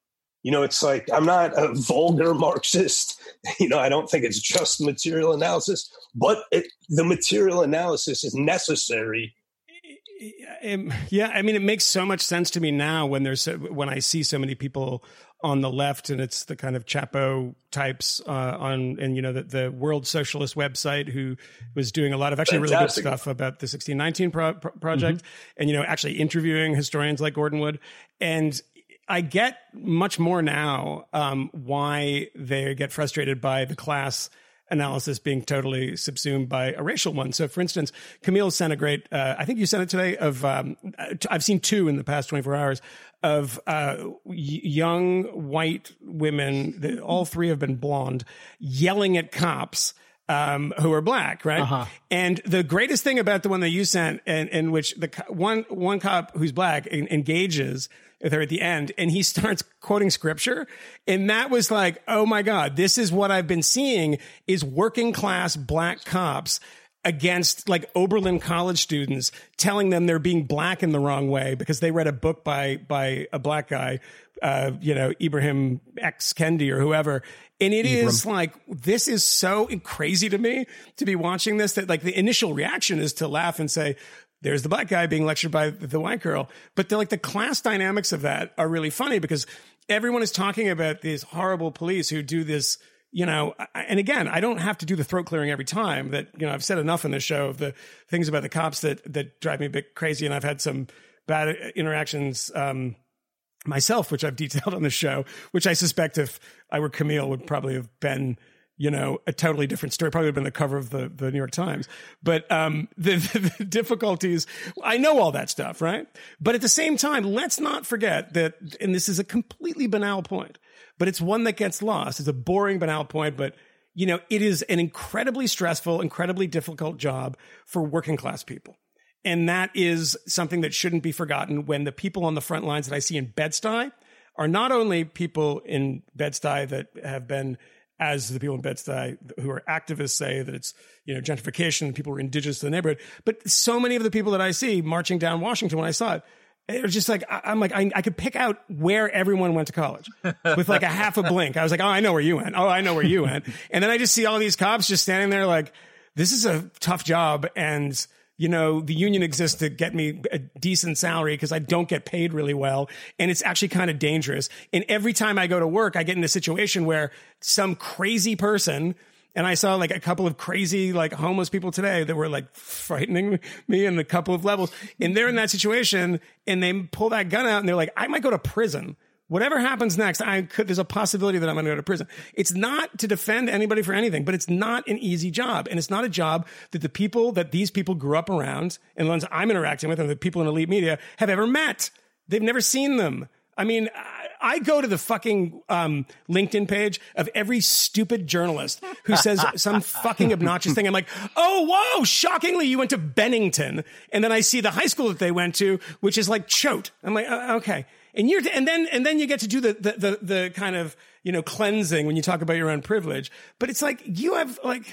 you know it's like i'm not a <laughs> vulgar marxist <laughs> you know i don't think it's just material analysis but it, the material analysis is necessary yeah, I mean, it makes so much sense to me now when there's so, when I see so many people on the left, and it's the kind of Chapo types uh, on, and you know, the, the, World Socialist website who was doing a lot of actually Fantastic. really good stuff about the 1619 pro- pro- project, mm-hmm. and you know, actually interviewing historians like Gordon Wood, and I get much more now um, why they get frustrated by the class analysis being totally subsumed by a racial one. So, for instance, Camille sent a great, uh, I think you sent it today, of, um, I've seen two in the past 24 hours of uh, young white women, all three have been blonde, yelling at cops. Um, who are black, right? Uh-huh. And the greatest thing about the one that you sent, in, in which the one one cop who's black engages there at the end and he <laughs> starts quoting scripture and that was like oh my god this is what i've been seeing is working class black cops against like Oberlin college students telling them they're being black in the wrong way because they read a book by by a black guy uh, you know Ibrahim X Kendi or whoever and it Ibram. is like this is so crazy to me to be watching this that like the initial reaction is to laugh and say there's the black guy being lectured by the white girl. But like the class dynamics of that are really funny because everyone is talking about these horrible police who do this, you know, and again, I don't have to do the throat clearing every time that, you know, I've said enough in this show of the things about the cops that, that drive me a bit crazy. And I've had some bad interactions, um, myself, which I've detailed on the show, which I suspect if I were Camille would probably have been, you know, a totally different story. Probably would have been the cover of the, the New York Times. But um, <laughs> the, the, the, difficulties, I know all that stuff, right? But at the same time, let's not forget that, and this is a completely banal point, but it's one that gets lost. It's a boring, banal point, but you know, it is an incredibly stressful, incredibly difficult job for working class people. And that is something that shouldn't be forgotten when the people on the front lines that I see in Bed-Stuy are not only people in Bed-Stuy that have been as the people in Bed-Stuy who are activists say that it's you know gentrification, people are indigenous to the neighborhood. But so many of the people that I see marching down Washington when I saw it, it was just like I'm like I, I could pick out where everyone went to college with like a half a blink. I was like, oh, I know where you went. Oh, I know where you went. And then I just see all these cops just standing there like, this is a tough job and you know, the union exists to get me a decent salary because I don't get paid really well. And it's actually kind of dangerous. And every time I go to work, I get in a situation where some crazy person, and I saw like a couple of crazy, like homeless people today that were like frightening me in a couple of levels. And they're in that situation and they pull that gun out and they're like, I might go to prison whatever happens next, I could, there's a possibility that I'm going to go to prison. It's not to defend anybody for anything, but it's not an easy job. And it's not a job that the people that these people grew up around and the ones I'm interacting with and the people in elite media have ever met. They've never seen them. I mean, I go to the fucking um, LinkedIn page of every stupid journalist who says <laughs> some fucking obnoxious thing. I'm like, oh, whoa, shockingly, you went to Bennington. And then I see the high school that they went to, which is like Choate. I'm like, uh, okay and you're and then and then you get to do the, the the the, kind of you know cleansing when you talk about your own privilege. But it's like you have like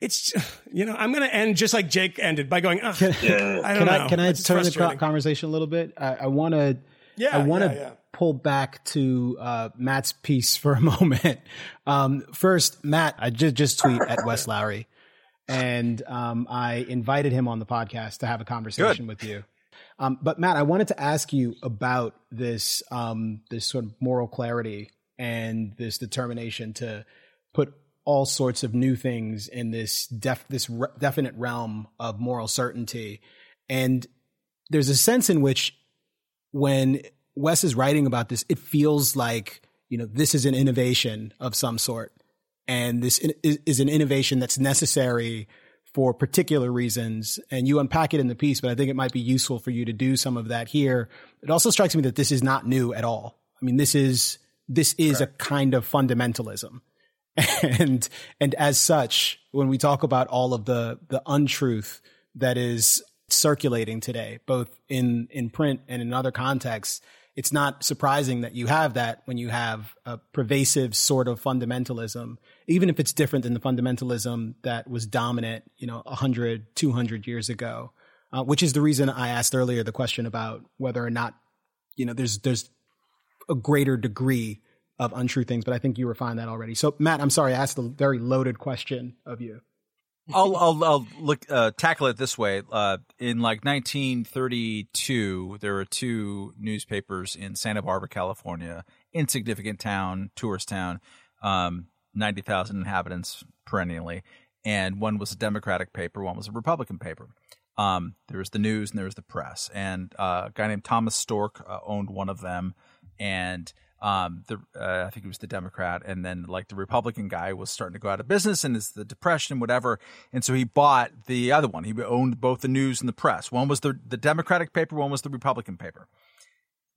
it's <sighs> you know i'm going to end just like jake ended by going can, I, can I can i turn the conversation a little bit? I want to yeah i want to yeah, yeah. pull back to uh, matt's piece for a <laughs> moment. Um, first matt i just just tweet at wes lowery and um, I invited him on the podcast to have a conversation Good. with you. Um, but Matt, I wanted to ask you about this um, this sort of moral clarity and this determination to put all sorts of new things in this def- this re- definite realm of moral certainty. And there's a sense in which when Wes is writing about this, it feels like you know this is an innovation of some sort, and this is an innovation that's necessary for particular reasons. And you unpack it in the piece, but I think it might be useful for you to do some of that here. It also strikes me that this is not new at all. I mean, this is this is Correct. a kind of fundamentalism. <laughs> And and as such, when we talk about all of the the untruth that is circulating today, both in in print and in other contexts, it's not surprising that you have that when you have a pervasive sort of fundamentalism, even if it's different than the fundamentalism that was dominant, you know, 100, 200 years ago, uh, which is the reason I asked earlier the question about whether or not, you know, there's, there's a greater degree of untrue things, but I think you refined that already. So Matt, I'm sorry, I asked a very loaded question of you. I'll, I'll, I'll look uh, tackle it this way. Uh, in like 1932, there were two newspapers in Santa Barbara, California, insignificant town, tourist town, um, 90,000 inhabitants perennially, and one was a Democratic paper, one was a Republican paper. Um, there was the news and there was the press, and uh, a guy named Thomas Storke uh, owned one of them, and um, the uh, I think it was the Democrat, and then like the Republican guy was starting to go out of business, and it's the depression, whatever, and so he bought the other one. He owned both the news and the press. One was the the Democratic paper, one was the Republican paper.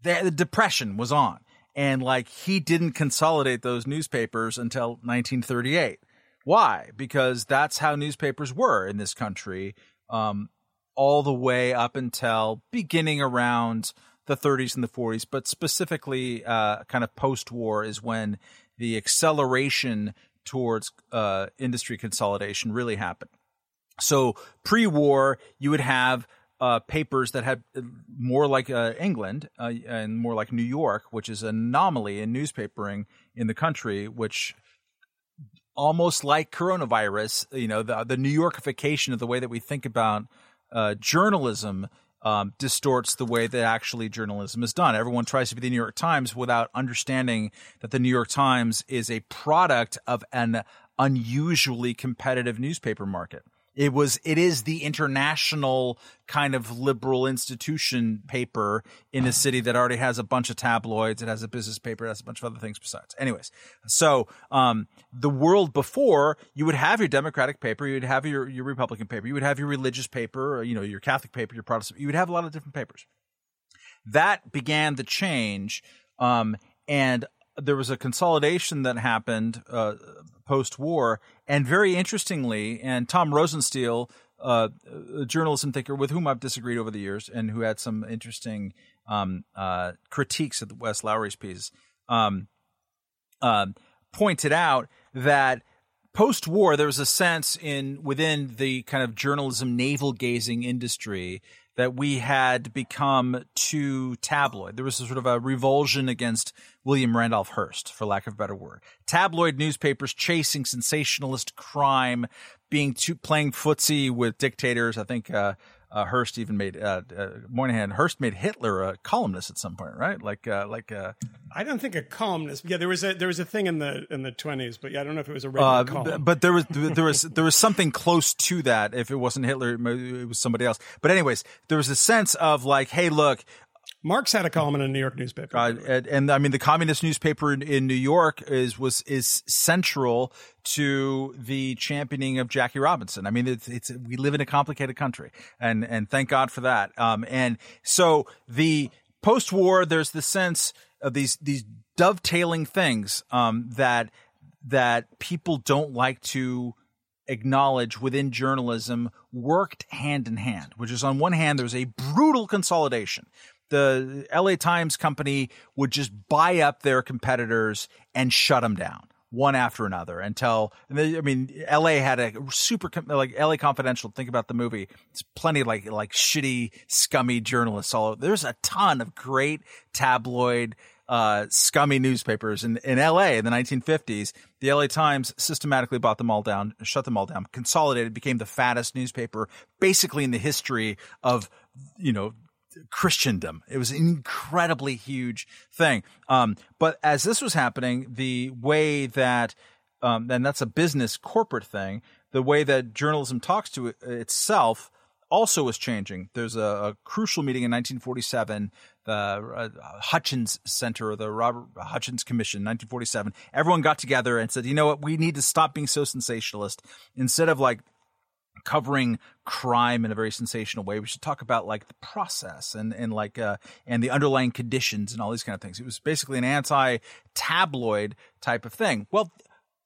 The, the depression was on, and like he didn't consolidate those newspapers until 1938. Why? Because that's how newspapers were in this country, um, all the way up until beginning around the 30s and the 40s, but specifically uh, kind of post war is when the acceleration towards uh, industry consolidation really happened. So pre war, you would have uh, papers that had more like uh, England uh, and more like New York, which is an anomaly in newspapering in the country, which almost like coronavirus, you know, the, the New Yorkification of the way that we think about uh, journalism um, distorts the way that actually journalism is done. Everyone tries to be the New York Times without understanding that the New York Times is a product of an unusually competitive newspaper market. It was, it is the international kind of liberal institution paper in a city that already has a bunch of tabloids. It has a business paper. It has a bunch of other things besides. Anyways, so, um, the world before you would have your Democratic paper, you would have your, your Republican paper, you would have your religious paper, or, you know, your Catholic paper, your Protestant, you would have a lot of different papers. That began the change. Um, and there was a consolidation that happened, uh, post war. And very interestingly, and Tom Rosenstiel, uh, a journalism thinker with whom I've disagreed over the years and who had some interesting um, uh, critiques of Wes Lowery's piece, um, uh, pointed out that post war there was a sense in within the kind of journalism navel gazing industry that we had become too tabloid. There was a sort of a revulsion against William Randolph Hearst, for lack of a better word. Tabloid newspapers chasing sensationalist crime, being too, playing footsie with dictators. I think uh, uh, Hearst even made uh, uh, Moynihan. Hearst made Hitler a columnist at some point, right? Like, uh, like. Uh, I don't think a columnist. Yeah, there was a there was a thing in the in the twenties, but yeah, I don't know if it was a regular uh, column. But there was there was there was something close to that. If it wasn't Hitler, it was somebody else. But anyways, there was a sense of like, hey, look, Marx had a column in a New York newspaper. Uh, and, and, I mean, the communist newspaper in, in, New York is was is central to the championing of Jackie Robinson. I mean, it's, it's we live in a complicated country, and and thank God for that. Um, and so the post war, there's the sense of these these dovetailing things um, that that people don't like to acknowledge within journalism worked hand in hand, which is on one hand, there's a brutal consolidation the LA Times company would just buy up their competitors and shut them down one after another until And I mean LA had a super like LA Confidential think about the movie it's plenty like like shitty scummy journalists all over. there's a ton of great tabloid uh, scummy newspapers in, in LA in the 1950s. The LA Times systematically bought them all down, shut them all down, consolidated, became the fattest newspaper basically in the history of, you know, Christendom. It was an incredibly huge thing. Um, but as this was happening, the way that, um, and that's a business corporate thing, the way that journalism talks to it, itself also was changing. There's a, a crucial meeting in 1947, the uh, Hutchins Center, or the Robert Hutchins Commission, 1947. Everyone got together and said, you know what, we need to stop being so sensationalist. Instead of like covering crime in a very sensational way. We should talk about like the process and and like uh and the underlying conditions and all these kind of things. It was basically an anti-tabloid type of thing. Well,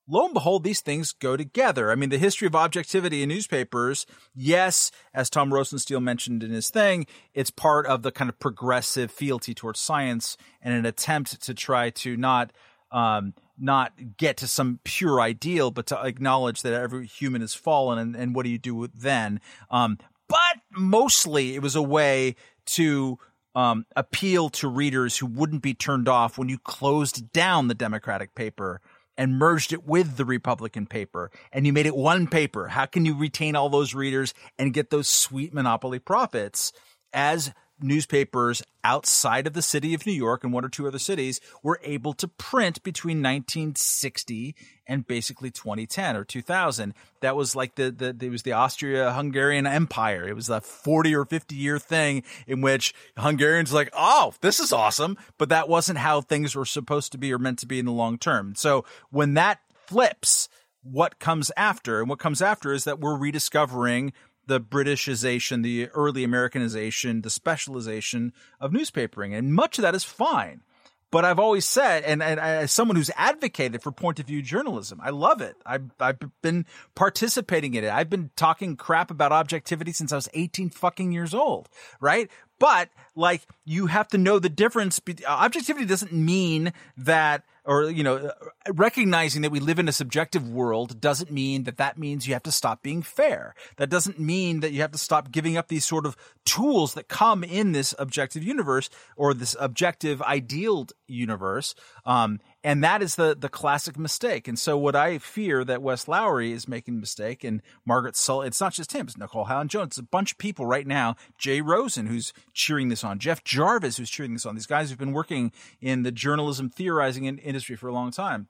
lo and behold, these things go together. I mean, the history of objectivity in newspapers, yes, as Tom Rosenstiel mentioned in his thing, it's part of the kind of progressive fealty towards science and an attempt to try to not um, not get to some pure ideal, but to acknowledge that every human is fallen and, and what do you do then? Um, but mostly it was a way to um, appeal to readers who wouldn't be turned off when you closed down the Democratic paper and merged it with the Republican paper and you made it one paper. How can you retain all those readers and get those sweet monopoly profits as newspapers outside of the city of New York and one or two other cities were able to print between 1960 and basically 2010 or 2000. That was like the, the it was the Austria-Hungarian Empire. It was a 40 or 50 year thing in which Hungarians like, oh, this is awesome. But that wasn't how things were supposed to be or meant to be in the long term. So when that flips, what comes after? And what comes after is that we're rediscovering the Britishization, the early Americanization, the specialization of newspapering. And much of that is fine. But I've always said, and, and as someone who's advocated for point of view journalism, I love it. I've, I've been participating in it. I've been talking crap about objectivity since I was 18 fucking years old, right? But like, you have to know the difference. Objectivity doesn't mean that or you know recognizing that we live in a subjective world doesn't mean that that means you have to stop being fair that doesn't mean that you have to stop giving up these sort of tools that come in this objective universe or this objective idealed universe um, and that is the the classic mistake. And so what I fear that Wes Lowery is making a mistake and Margaret Sull it's not just him, it's Nikole Hannah-Jones, it's a bunch of people right now, Jay Rosen who's cheering this on, Jeff Jarvis who's cheering this on, these guys who've been working in the journalism theorizing industry for a long time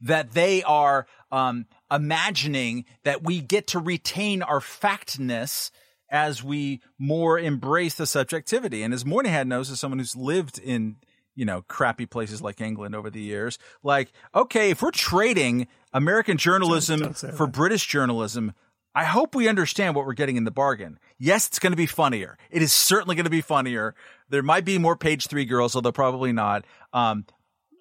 that they are um, imagining that we get to retain our factness as we more embrace the subjectivity. And as Moynihan knows, as someone who's lived in you know, crappy places like England over the years. Like, okay, if we're trading American journalism don't, don't for that. British journalism, I hope we understand what we're getting in the bargain. Yes, it's going to be funnier. It is certainly going to be funnier. There might be more page three girls, although probably not. Um,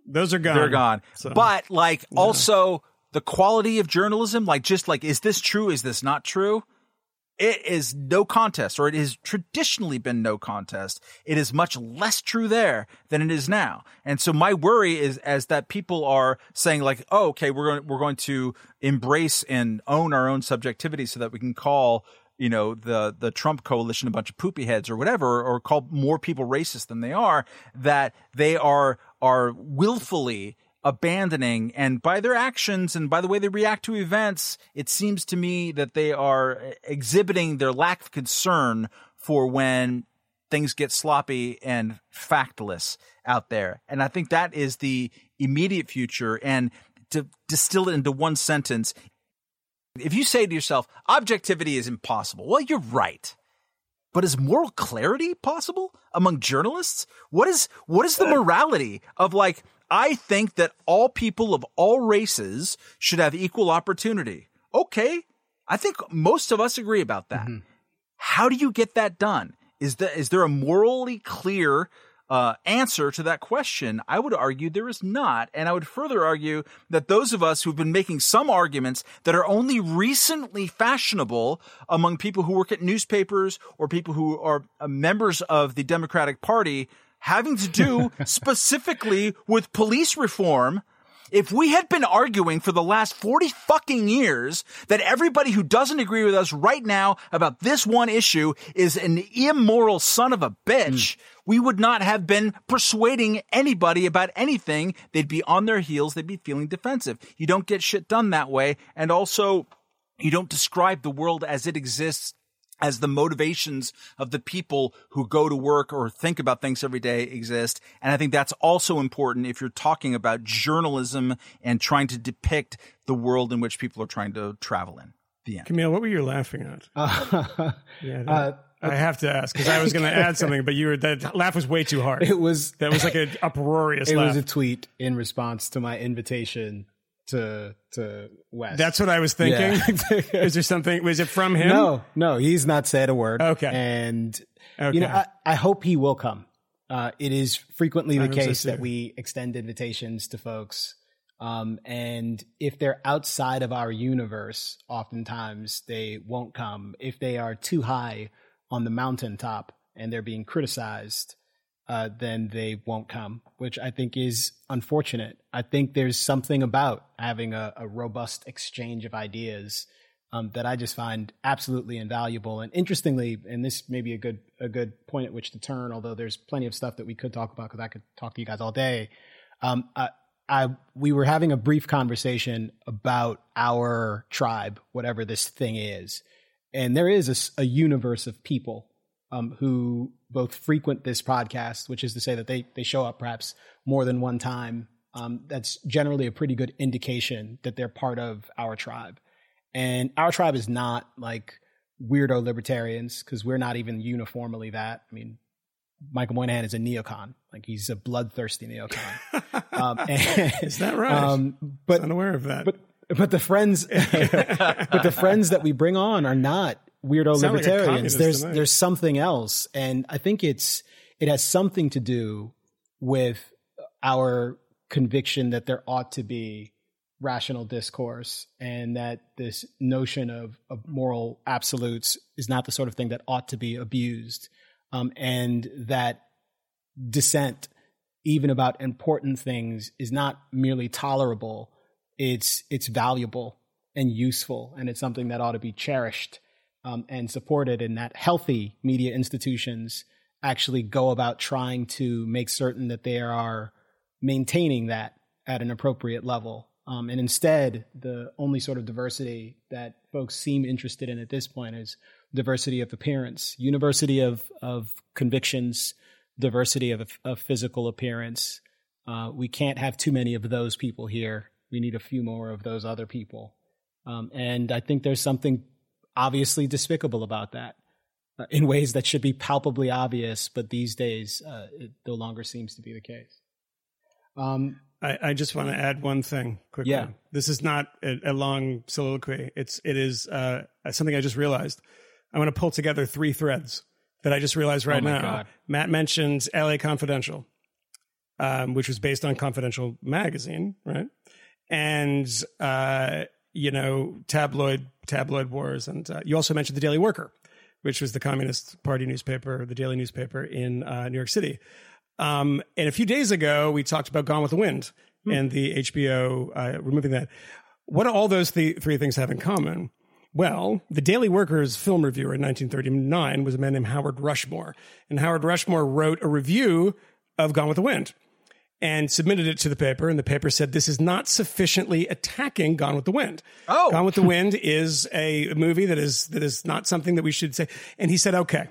those are gone. They're gone. So, but like yeah. also the quality of journalism, like just like, is this true? Is this not true? It is no contest, or it has traditionally been no contest. It is much less true there than it is now. And so my worry is as that people are saying like, oh, okay, we're going, we're going to embrace and own our own subjectivity so that we can call, you know, the, the Trump coalition a bunch of poopy heads or whatever, or call more people racist than they are, that they are, are willfully abandoning and by their actions and by the way they react to events, it seems to me that they are exhibiting their lack of concern for when things get sloppy and factless out there. And I think that is the immediate future. And to distill it into one sentence, if you say to yourself, objectivity is impossible, well, you're right. But is moral clarity possible among journalists? What is what is the morality of like I think that all people of all races should have equal opportunity. Okay. I think most of us agree about that. Mm-hmm. How do you get that done? Is that is there a morally clear uh, answer to that question? I would argue there is not, and I would further argue that those of us who've been making some arguments that are only recently fashionable among people who work at newspapers or people who are uh, members of the Democratic Party having to do <laughs> specifically with police reform If we had been arguing for the last 40 fucking years that everybody who doesn't agree with us right now about this one issue is an immoral son of a bitch, mm. we would not have been persuading anybody about anything. They'd be on their heels. They'd be feeling defensive. You don't get shit done that way. And also, you don't describe the world as it exists as the motivations of the people who go to work or think about things every day exist. And I think that's also important if you're talking about journalism and trying to depict the world in which people are trying to travel in. The end. Camille, what were you laughing at? Uh, <laughs> yeah, that, uh, I have to ask because I was going to add something, but you were that laugh was way too hard. It was that was like an uproarious. It laugh. was a tweet in response to my invitation to to Wes. That's what I was thinking. Yeah. <laughs> Is there something? Was it from him? No, no, he's not said a word. Okay, and okay. you know, I, I hope he will come. Uh, it is frequently the case so that we extend invitations to folks, um, and if they're outside of our universe, oftentimes they won't come. If they are too high on the mountaintop and they're being criticized, uh, then they won't come, which I think is unfortunate. I think there's something about having a, a robust exchange of ideas um, that I just find absolutely invaluable. And interestingly, and this may be a good a good point at which to turn, although there's plenty of stuff that we could talk about because I could talk to you guys all day. Um, I, I we were having a brief conversation about our tribe, whatever this thing is, and there is a, a universe of people um, who both frequent this podcast, which is to say that they they show up perhaps more than one time. Um, that's generally a pretty good indication that they're part of our tribe. And our tribe is not like weirdo libertarians because we're not even uniformly that. I mean, Michael Moynihan is a neocon, like he's a bloodthirsty neocon. <laughs> um, and, is that right? Um, but unaware of that. But but the friends, <laughs> but the friends that we bring on are not weirdo libertarians. Like there's there's something else, and I think it's it has something to do with our conviction that there ought to be rational discourse and that this notion of, of moral absolutes is not the sort of thing that ought to be abused. Um, and that dissent even about important things is not merely tolerable. It's it's valuable and useful. And it's something that ought to be cherished um, and supported, and that healthy media institutions actually go about trying to make certain that they are maintaining that at an appropriate level. Um, and instead, the only sort of diversity that folks seem interested in at this point is diversity of appearance, university of of convictions, diversity of of physical appearance. Uh, we can't have too many of those people here. We need a few more of those other people. Um, and I think there's something obviously despicable about that uh, in ways that should be palpably obvious, but these days uh, it no longer seems to be the case. Um, I, I, just want to add one thing quickly. Yeah. This is not a, a long soliloquy. It's it is uh, something I just realized. I want to pull together three threads that I just realized right oh now. God. Matt mentions L.A. Confidential, um, which was based on Confidential magazine, right? And uh, you know, tabloid tabloid wars, and uh, you also mentioned the Daily Worker, which was the Communist Party newspaper, the daily newspaper in uh, New York City. Um, and a few days ago, we talked about Gone with the Wind hmm. and the HBO uh, removing that. What do all those th- three things have in common? Well, the Daily Worker's film reviewer in 1939 was a man named Howard Rushmore. And Howard Rushmore wrote a review of Gone with the Wind and submitted it to the paper. And the paper said this is not sufficiently attacking Gone with the Wind. Oh, Gone with the Wind is a movie that is that is not something that we should say. And he said, okay.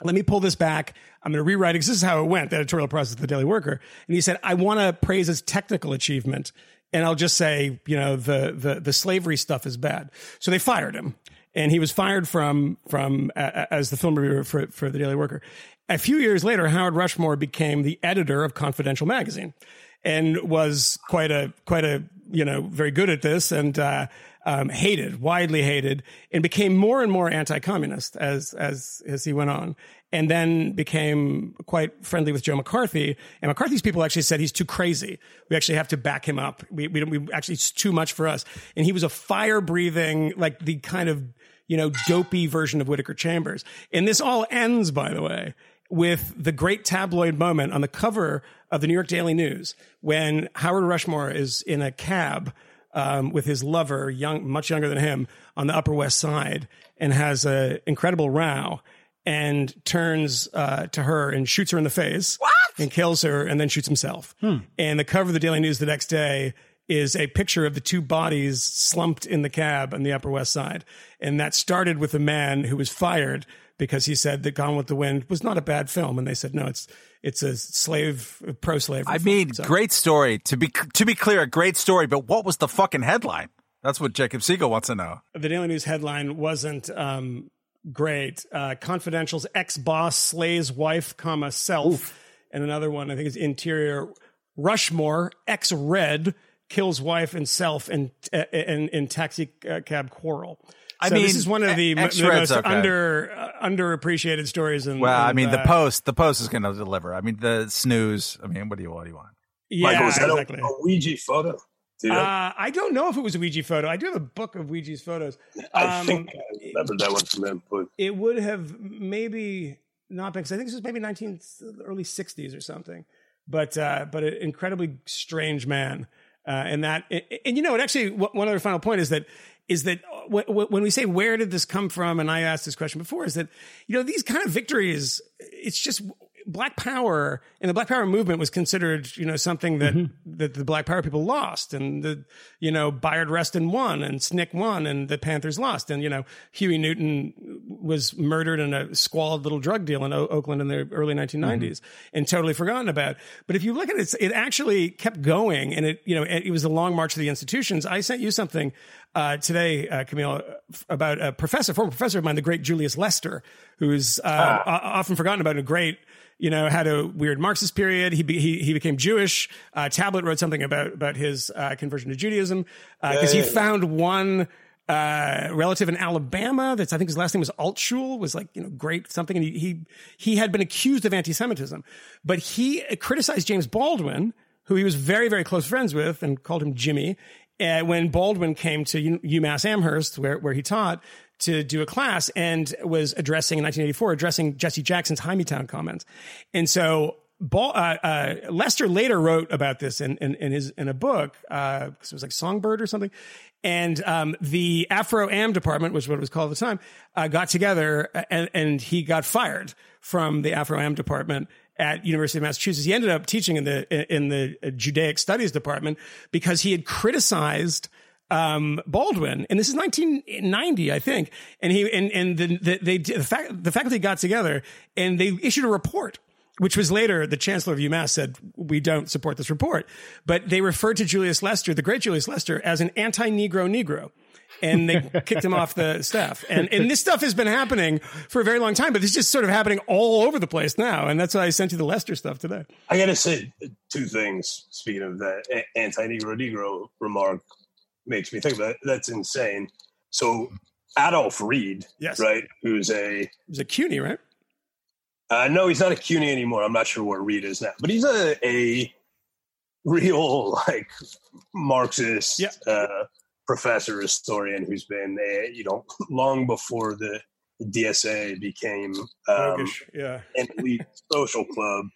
Let me pull this back. I'm going to rewrite it. This is how it went, the editorial process of the Daily Worker. And he said, I want to praise his technical achievement. And I'll just say, you know, the, the, the slavery stuff is bad. So they fired him and he was fired from from uh, as the film reviewer for for the Daily Worker. A few years later, Howard Rushmore became the editor of Confidential magazine, and was quite a quite a you know very good at this and uh, um, hated, widely hated, and became more and more anti-communist as as as he went on, and then became quite friendly with Joe McCarthy. And McCarthy's people actually said he's too crazy. We actually have to back him up. We we, we actually it's too much for us. And he was a fire breathing, like the kind of you know dopey version of Whittaker Chambers. And this all ends, by the way, with the great tabloid moment on the cover of the New York Daily News when Howard Rushmore is in a cab um, with his lover, young, much younger than him, on the Upper West Side, and has an incredible row, and turns uh, to her and shoots her in the face, What? and kills her, and then shoots himself. And the cover of the Daily News the next day is a picture of the two bodies slumped in the cab on the Upper West Side, and that started with a man who was fired because he said that Gone with the Wind was not a bad film, and they said no, it's it's a slave pro slave. I mean, great story. To be to be clear, a great story. But what was the fucking headline? That's what Jacob Siegel wants to know. the Daily News headline wasn't um, great. Uh, Confidential's ex boss slays wife, comma self, and another one I think is interior. Rushmore ex red kills wife and self in in, in taxi cab quarrel. I mean, this is one of the, the most okay. under uh, underappreciated stories. In, Well, I in, mean, the uh, post, the post is going to deliver. I mean, the snooze. I mean, what do you what do you want? Yeah, Michael, is that a- exactly. a, Weegee photo? Do? Uh, I don't know if it was a Weegee photo. I do have a book of Weegee's photos. I um, think I remember that one from him, but it would have maybe not been because I think this was maybe nineteen early sixties or something. But uh, but an incredibly strange man, uh, and that and, and you know, it actually one one other final point is that is that uh, w- when we say where did this come from, and I asked this question before, is that you know these kind of victories, it's just. Black Power and the Black Power movement was considered, you know, something that mm-hmm. that the Black Power people lost, and the, you know, Bayard Rustin won, and SNCC won, and the Panthers lost, and you know, Huey Newton was murdered in a squalid little drug deal in o- Oakland in the early 1990s, mm-hmm. and totally forgotten about. But if you look at it, it actually kept going, and it, you know, it, it was a long march of the institutions. I sent you something uh, today, uh, Camille, about a professor, former professor of mine, the great Julius Lester, who's uh, o- often forgotten about, a great you know, had a weird Marxist period. He be, he, he became Jewish. Uh, Tablet wrote something about about his uh, conversion to Judaism because he found one uh, relative in Alabama that's I think his last name was Altshul was like you know great something, and he he he had been accused of anti-Semitism, but he criticized James Baldwin, who he was very very close friends with, and called him Jimmy. Uh, when Baldwin came to UMass Amherst, where where he taught, to do a class and was addressing in 1984, addressing Jesse Jackson's Town comments. And so uh, uh, Lester later wrote about this in, in, in his, in a book, uh, cause it was like Songbird or something. And, um, the Afro Am department, which was what it was called at the time, uh, got together and, and he got fired from the Afro Am department at University of Massachusetts. He ended up teaching in the, in the Judaic studies department because he had criticized, um, Baldwin, and this is 1990, I think. And he and and the, the they the, fac, the faculty got together and they issued a report, which was later the chancellor of UMass said we don't support this report, but they referred to Julius Lester, the great Julius Lester, as an anti-Negro Negro. And they kicked him off the staff. And and this stuff has been happening for a very long time, but it's just sort of happening all over the place now. And that's why I sent you the Lester stuff today. I got to say two things. Speaking of that a- anti-Negro Negro remark, makes me think about it. That's insane. So Adolph Reed, Yes. right, who's a was a CUNY, right? uh, no, he's not a CUNY anymore. I'm not sure where Reed is now, but he's a a real <laughs> like Marxist Yeah. uh, professor historian who's been a, you know long before the DSA became um, yeah. an elite social club.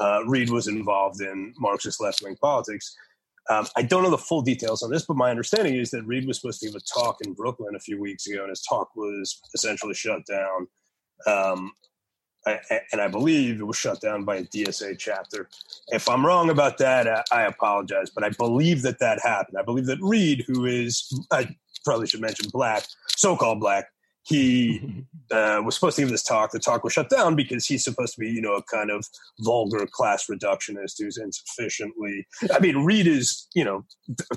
Uh, Reed was involved in Marxist left wing politics. Um, I don't know the full details on this, but my understanding is that Reed was supposed to give a talk in Brooklyn a few weeks ago, and his talk was essentially shut down. Um, I, and I believe it was shut down by a DSA chapter. If I'm wrong about that, I, I apologize, but I believe that that happened. I believe that Reed, who is, I probably should mention black, so called black, he <laughs> uh, was supposed to give this talk. The talk was shut down because he's supposed to be, you know, a kind of vulgar class reductionist who's insufficiently. I mean, Reed is, you know,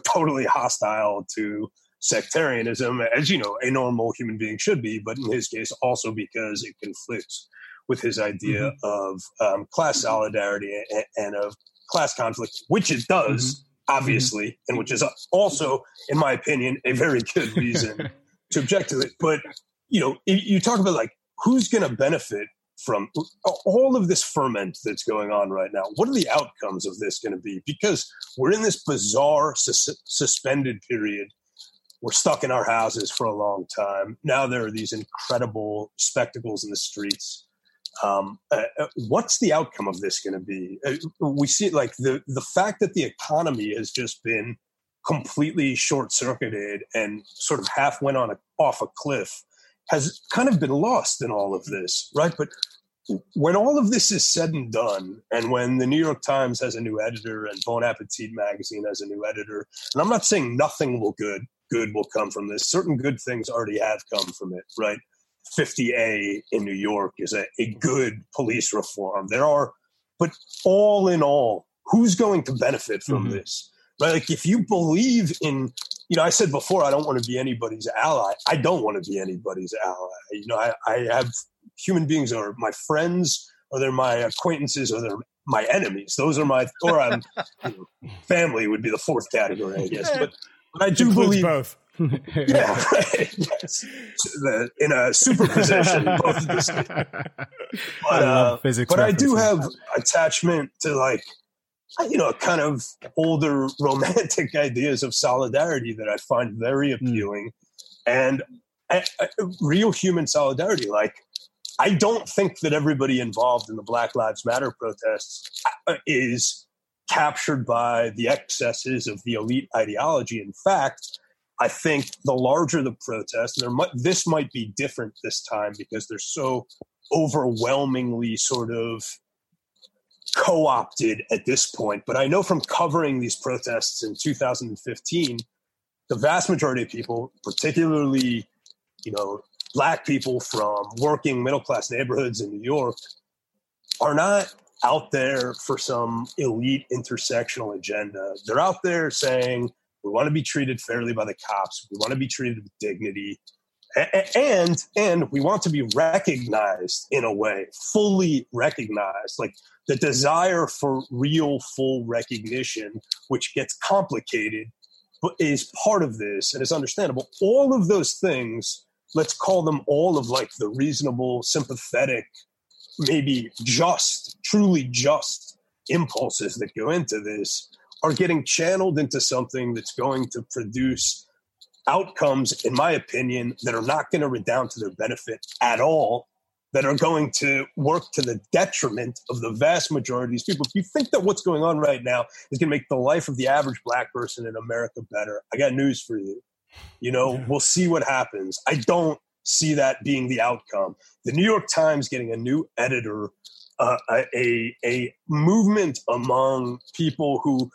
totally hostile to sectarianism, as you know, a normal human being should be, but in his case, also because it conflicts with his idea mm-hmm. of um, class mm-hmm. solidarity and, and of class conflict, which it does, mm-hmm. obviously, and which is also, in my opinion, a very good reason <laughs> to object to it. But you know, you you talk about like who's going to benefit from all of this ferment that's going on right now. What are the outcomes of this going to be? Because we're in this bizarre sus- suspended period. We're stuck in our houses for a long time. Now there are these incredible spectacles in the streets. Um, uh, uh what's the outcome of this going to be? Uh, we see like the the fact that the economy has just been completely short circuited and sort of half went on a, off a cliff has kind of been lost in all of this, right? But when all of this is said and done, and when the New York Times has a new editor and Bon Appetit magazine has a new editor, and I'm not saying nothing will good good will come from this. Certain good things already have come from it, right? 50A in New York is a, a good police reform. There are, but all in all, who's going to benefit from mm-hmm. this? Right? Like if you believe in, you know, I said before, I don't want to be anybody's ally. I don't want to be anybody's ally. You know, I, I have human beings are my friends, or they're my acquaintances, or they're my enemies. Those are my, or I'm <laughs> you know, family would be the fourth category, I guess. But, but I do believe both. Yeah, <laughs> yes. In a superposition, <laughs> both. But, uh, but I do have attachment to like you know, kind of older romantic <laughs> ideas of solidarity that I find very hmm. appealing, mm. and uh, real human solidarity. Like, I don't think that everybody involved in the Black Lives Matter protests uh, is captured by the excesses of the elite ideology. In fact, I think the larger the protest, there might, this might be different this time because they're so overwhelmingly sort of co-opted at this point but i know from covering these protests in 2015 the vast majority of people particularly you know black people from working middle class neighborhoods in new york are not out there for some elite intersectional agenda. They're out there saying we want to be treated fairly by the cops. We want to be treated with dignity. And and we want to be recognized in a way fully recognized like the desire for real full recognition which gets complicated but is part of this and it's understandable. All of those things let's call them all of like the reasonable sympathetic maybe just truly just impulses that go into this are getting channeled into something that's going to produce outcomes, in my opinion, that are not going to redound to their benefit at all, that are going to work to the detriment of the vast majority of these people. If you think that what's going on right now is going to make the life of the average black person in America better, I got news for you. You know, yeah. we'll see what happens. I don't see that being the outcome. The New York Times getting a new editor, uh, a, a movement among people who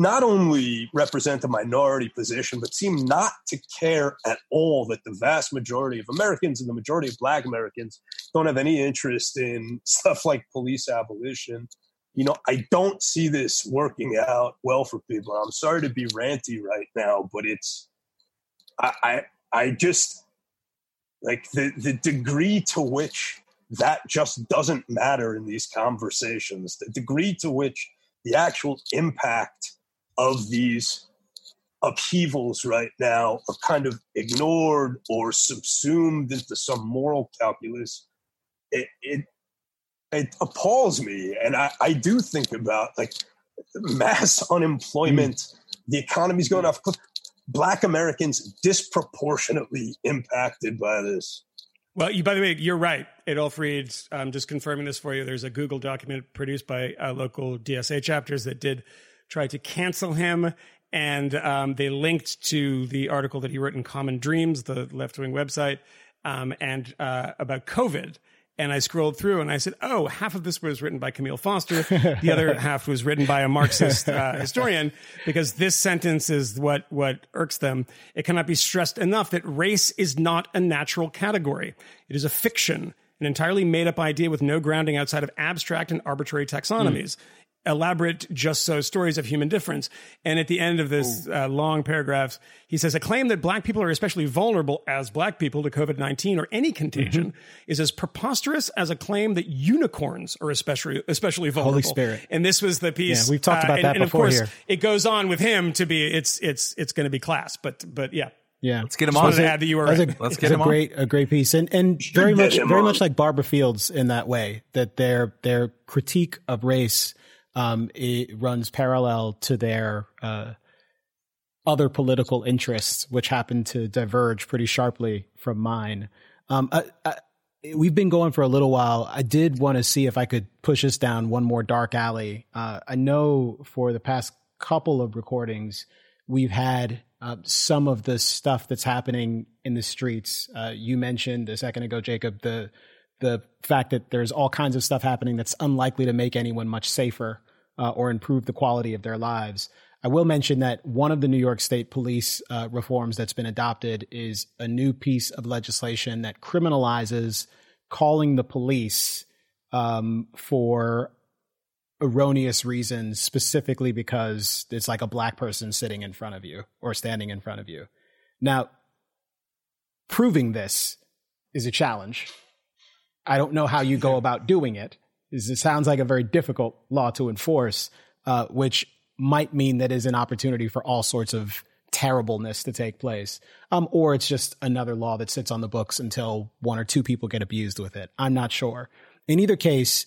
not only represent a minority position, but seem not to care at all that the vast majority of Americans and the majority of Black Americans don't have any interest in <laughs> stuff like police abolition. You know, I don't see this working out well for people. I'm sorry to be ranty right now, but it's I I, I just like the the degree to which that just doesn't matter in these conversations, the degree to which the actual impact of these upheavals right now are kind of ignored or subsumed into some moral calculus, it it, it appalls me. And I, I do think about like mass unemployment, mm. the economy's going off. Black Americans disproportionately impacted by this. Well, you, by the way, you're right. Adolph Reed's, I'm just confirming this for you. There's a Google document produced by uh, local DSA chapters that did tried to cancel him. And um, they linked to the article that he wrote in Common Dreams, the left wing website, um, and uh, about COVID. And I scrolled through and I said, oh, half of this was written by Camille Foster. The other <laughs> half was written by a Marxist uh, historian, because this sentence is what, what irks them. It cannot be stressed enough that race is not a natural category. It is a fiction, an entirely made up idea with no grounding outside of abstract and arbitrary taxonomies. Mm elaborate just so stories of human difference. And at the end of this uh, long paragraph, he says a claim that black people are especially vulnerable as black people to COVID 19 or any contagion mm-hmm. is as preposterous as a claim that unicorns are especially, especially vulnerable. Holy Spirit. And this was the piece. Yeah, we've talked about uh, and, that and before of course, here. It goes on with him to be, it's, it's, it's going to be class, but, but yeah. Yeah, let's get him on. To add that you were right. a, let's get him a great, on. a great piece, and and very much, very on. much like Barbara Fields in that way that their their critique of race um, it runs parallel to their uh, other political interests, which happen to diverge pretty sharply from mine. Um, I, I, we've been going for a little while. I did want to see if I could push us down one more dark alley. Uh, I know for the past couple of recordings, we've had uh, some of the stuff that's happening in the streets. Uh, you mentioned a second ago, Jacob, the the fact that there's all kinds of stuff happening that's unlikely to make anyone much safer uh, or improve the quality of their lives. I will mention that one of the New York State police uh, reforms that's been adopted is a new piece of legislation that criminalizes calling the police um, for erroneous reasons, specifically because it's like a black person sitting in front of you or standing in front of you. Now, proving this is a challenge. I don't know how you go about doing it. It sounds like a very difficult law to enforce, uh, which might mean that is an opportunity for all sorts of terribleness to take place. Um, or it's just another law that sits on the books until one or two people get abused with it. I'm not sure. In either case,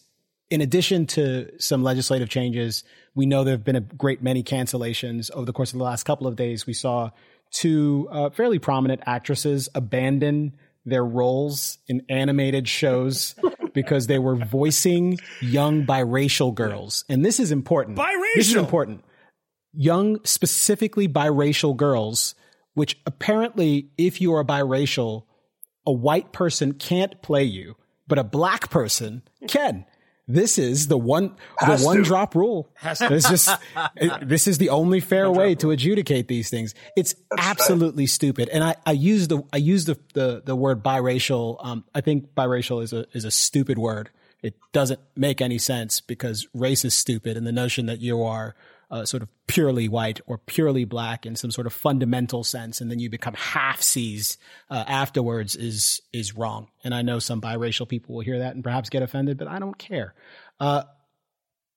in addition to some legislative changes, we know there have been a great many cancellations over the course of the last couple of days. We saw two uh, fairly prominent actresses abandon their roles in animated shows because they were voicing young biracial girls. And this is important. Biracial. This is important. Young, specifically biracial girls, which apparently, if you are biracial, a white person can't play you, but a black person can. This is the one, Has the one to. drop rule. It's just, it- this is the only <laughs> fair way to adjudicate these things. It's absolutely stupid. And I, I use the, I use the, the, the word biracial. Um, I think biracial is a, is a stupid word. It doesn't make any sense because race is stupid and the notion that you are uh, sort of purely white or purely black in some sort of fundamental sense, and then you become half seas uh, afterwards is is wrong. And I know some biracial people will hear that and perhaps get offended, but I don't care. Uh,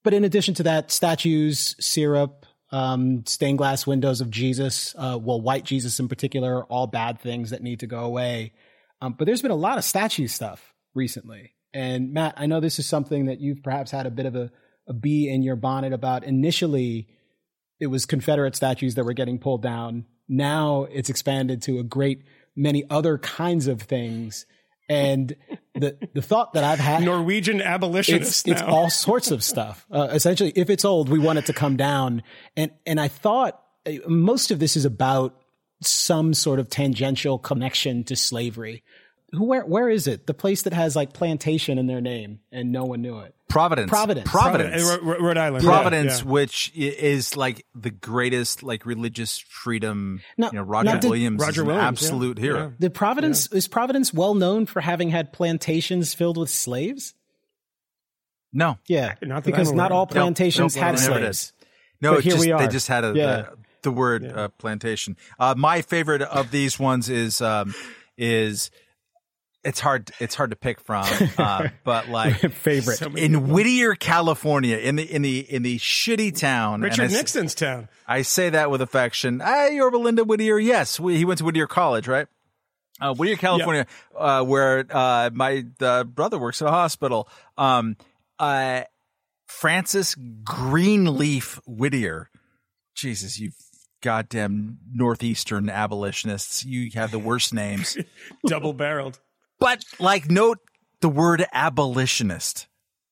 but in addition to that, statues, syrup, um, stained glass windows of Jesus, uh, well, white Jesus in particular, all bad things that need to go away. Um, but there's been a lot of statue stuff recently. And Matt, I know this is something that you've perhaps had a bit of a, a bee in your bonnet about. Initially, it was Confederate statues that were getting pulled down. Now it's expanded to a great many other kinds of things. And the the thought that I've had Norwegian abolitionists it's, it's all sorts of stuff. Uh, essentially, if it's old, we want it to come down. And and I thought uh, most of this is about some sort of tangential connection to slavery. Who where where is it? The place that has like plantation in their name and no one knew it. Providence. Providence. Providence. Ro- Ro- Rhode Island. Providence, Yeah, yeah. which is like the greatest like religious freedom. Now- you know, Roger now did- Williams Roger is an Williams, yeah. absolute hero. Yeah. The Providence is Providence well known for having had plantations filled with slaves. No, Yeah, Not because not all of. plantations Nope, had never did. slaves. no. But here just, we are. They just had a, Yeah. the, the word uh, plantation. Uh, my favorite of these ones is um, is it's hard it's hard to pick from, <laughs> uh, but like <laughs> Favorite. So many in Whittier, California, in the in the in the shitty town. Richard I s- Nixon's town. I say that with affection. Hey, you're Belinda Whittier. Yes, we, he went to Whittier College, right? Uh, Whittier, California, uh, where uh, my uh, brother works at a hospital. Um, uh, Francis Greenleaf Whittier. Jesus, you goddamn northeastern abolitionists! You have the worst names. <laughs> Double barreled. But like, note the word abolitionist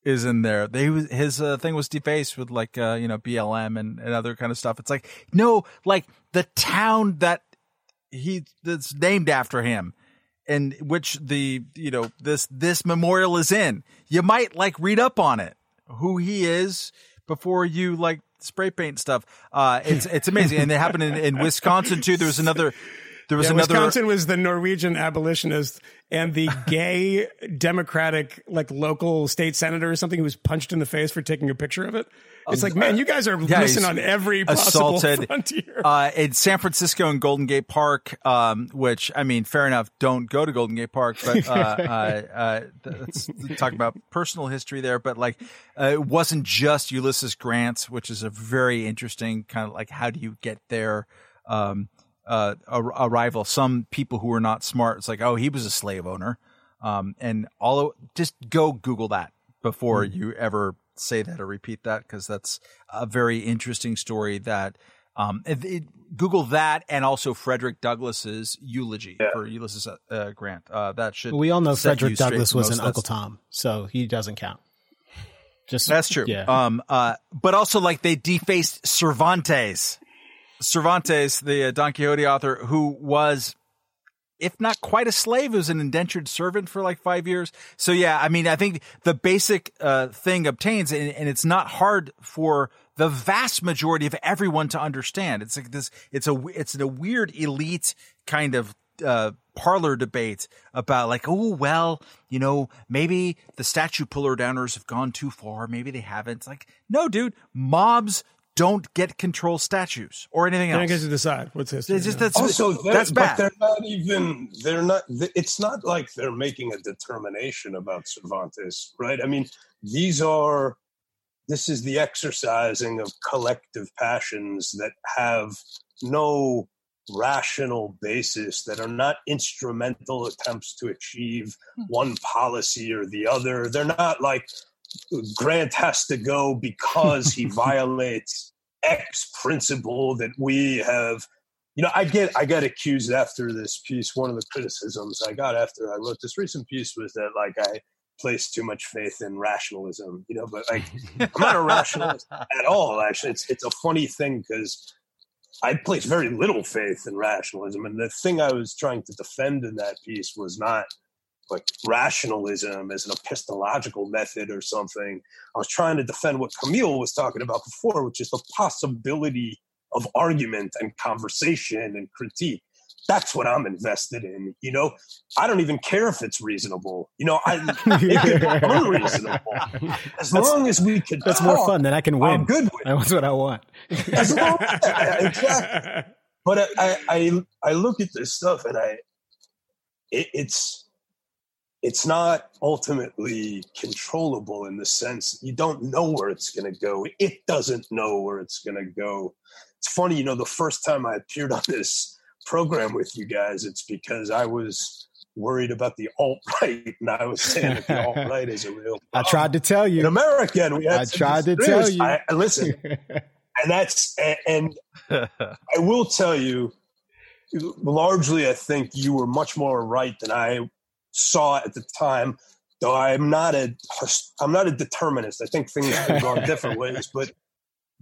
is in there. They his uh, thing was defaced with like uh, you know BLM and, and other kind of stuff. It's like no, like the town that he that's named after him, and which the you know this this memorial is in. You might like read up on it, who he is before you like spray paint stuff. Uh, it's it's amazing, and it happened in, in Wisconsin too. There was another. There was Yeah, another. Wisconsin was the Norwegian abolitionist and the <laughs> gay Democratic, like local state senator or something who was punched in the face for taking a picture of it. It's like, man, you guys are Um, Yeah, missing on every possible <laughs> assaulted frontier. uh, in San Francisco and Golden Gate Park, um, which I mean, fair enough. Don't go to Golden Gate Park, but uh, <laughs> uh, uh, let's talk about personal history there. But like, uh, it wasn't just Ulysses Grant, which is a very interesting kind of like how do you get there. Um, uh, ar- arrival. Some people who are not smart, it's like, oh, he was a slave owner, um, and all of, just go Google that before you ever say that or repeat that because that's a very interesting story that Um, it, it, Google that and also Frederick Douglass's eulogy Yeah. for Ulysses uh, Grant. Uh, that should We all know Frederick Douglass was an Uncle Tom, so he doesn't count. Just That's true. Yeah. Um. Uh. But also, like they defaced Cervantes. Cervantes, the uh, Don Quixote author, who was, if not quite a slave, was an indentured servant for like five years. So yeah, I mean, I think the basic uh, thing obtains, and, and it's not hard for the vast majority of everyone to understand. It's like this. It's a. It's a weird elite kind of uh, parlor debate about like, oh well, you know, maybe the statue puller downers have gone too far. Maybe they haven't. Like, no, dude, mobs don't get control statues or anything else. I don't else. get to decide what's history. It's just that's also they're- that's but bad. they're not even they're not it's not like they're making a determination about cervantes right i mean these are this is the exercising of collective passions that have no rational basis that are not instrumental attempts to achieve hmm. one policy or the other they're not like grant has to go because he <laughs> violates x principle that we have you know, I get I got accused after this piece. One of the criticisms I got after I wrote this recent piece was that like I placed too much faith in rationalism. You know, but like I'm not a rationalist <laughs> at all. Actually, it's it's a funny thing because I place very little faith in rationalism, and the thing I was trying to defend in that piece was not like rationalism as an epistemological method or something. I was trying to defend what Camille was talking about before, which is the possibility of argument and conversation and critique. That's what I'm invested in. You know, I don't even care if it's reasonable. You know, I <laughs> it could be unreasonable as That's- long as we could. That's more fun than I can I'm win. good with. <laughs> That's what I want. As long <laughs> yeah, exactly. But I, I, I, I look at this stuff and I, it, it's, it's not ultimately controllable in the sense you don't know where it's going to go. It doesn't know where it's going to go. It's funny, you know, the first time I appeared on this program with you guys, it's because I was worried about the alt <laughs> right, and I was saying that the alt right is a real. <laughs> I tried to tell you in. America, and we had I tried to tell you. I- listen, <laughs> and that's and, and I will tell you, largely, I think you were much more right than I saw at the time. Though I'm not a I'm not a determinist. I think things can go in different ways, but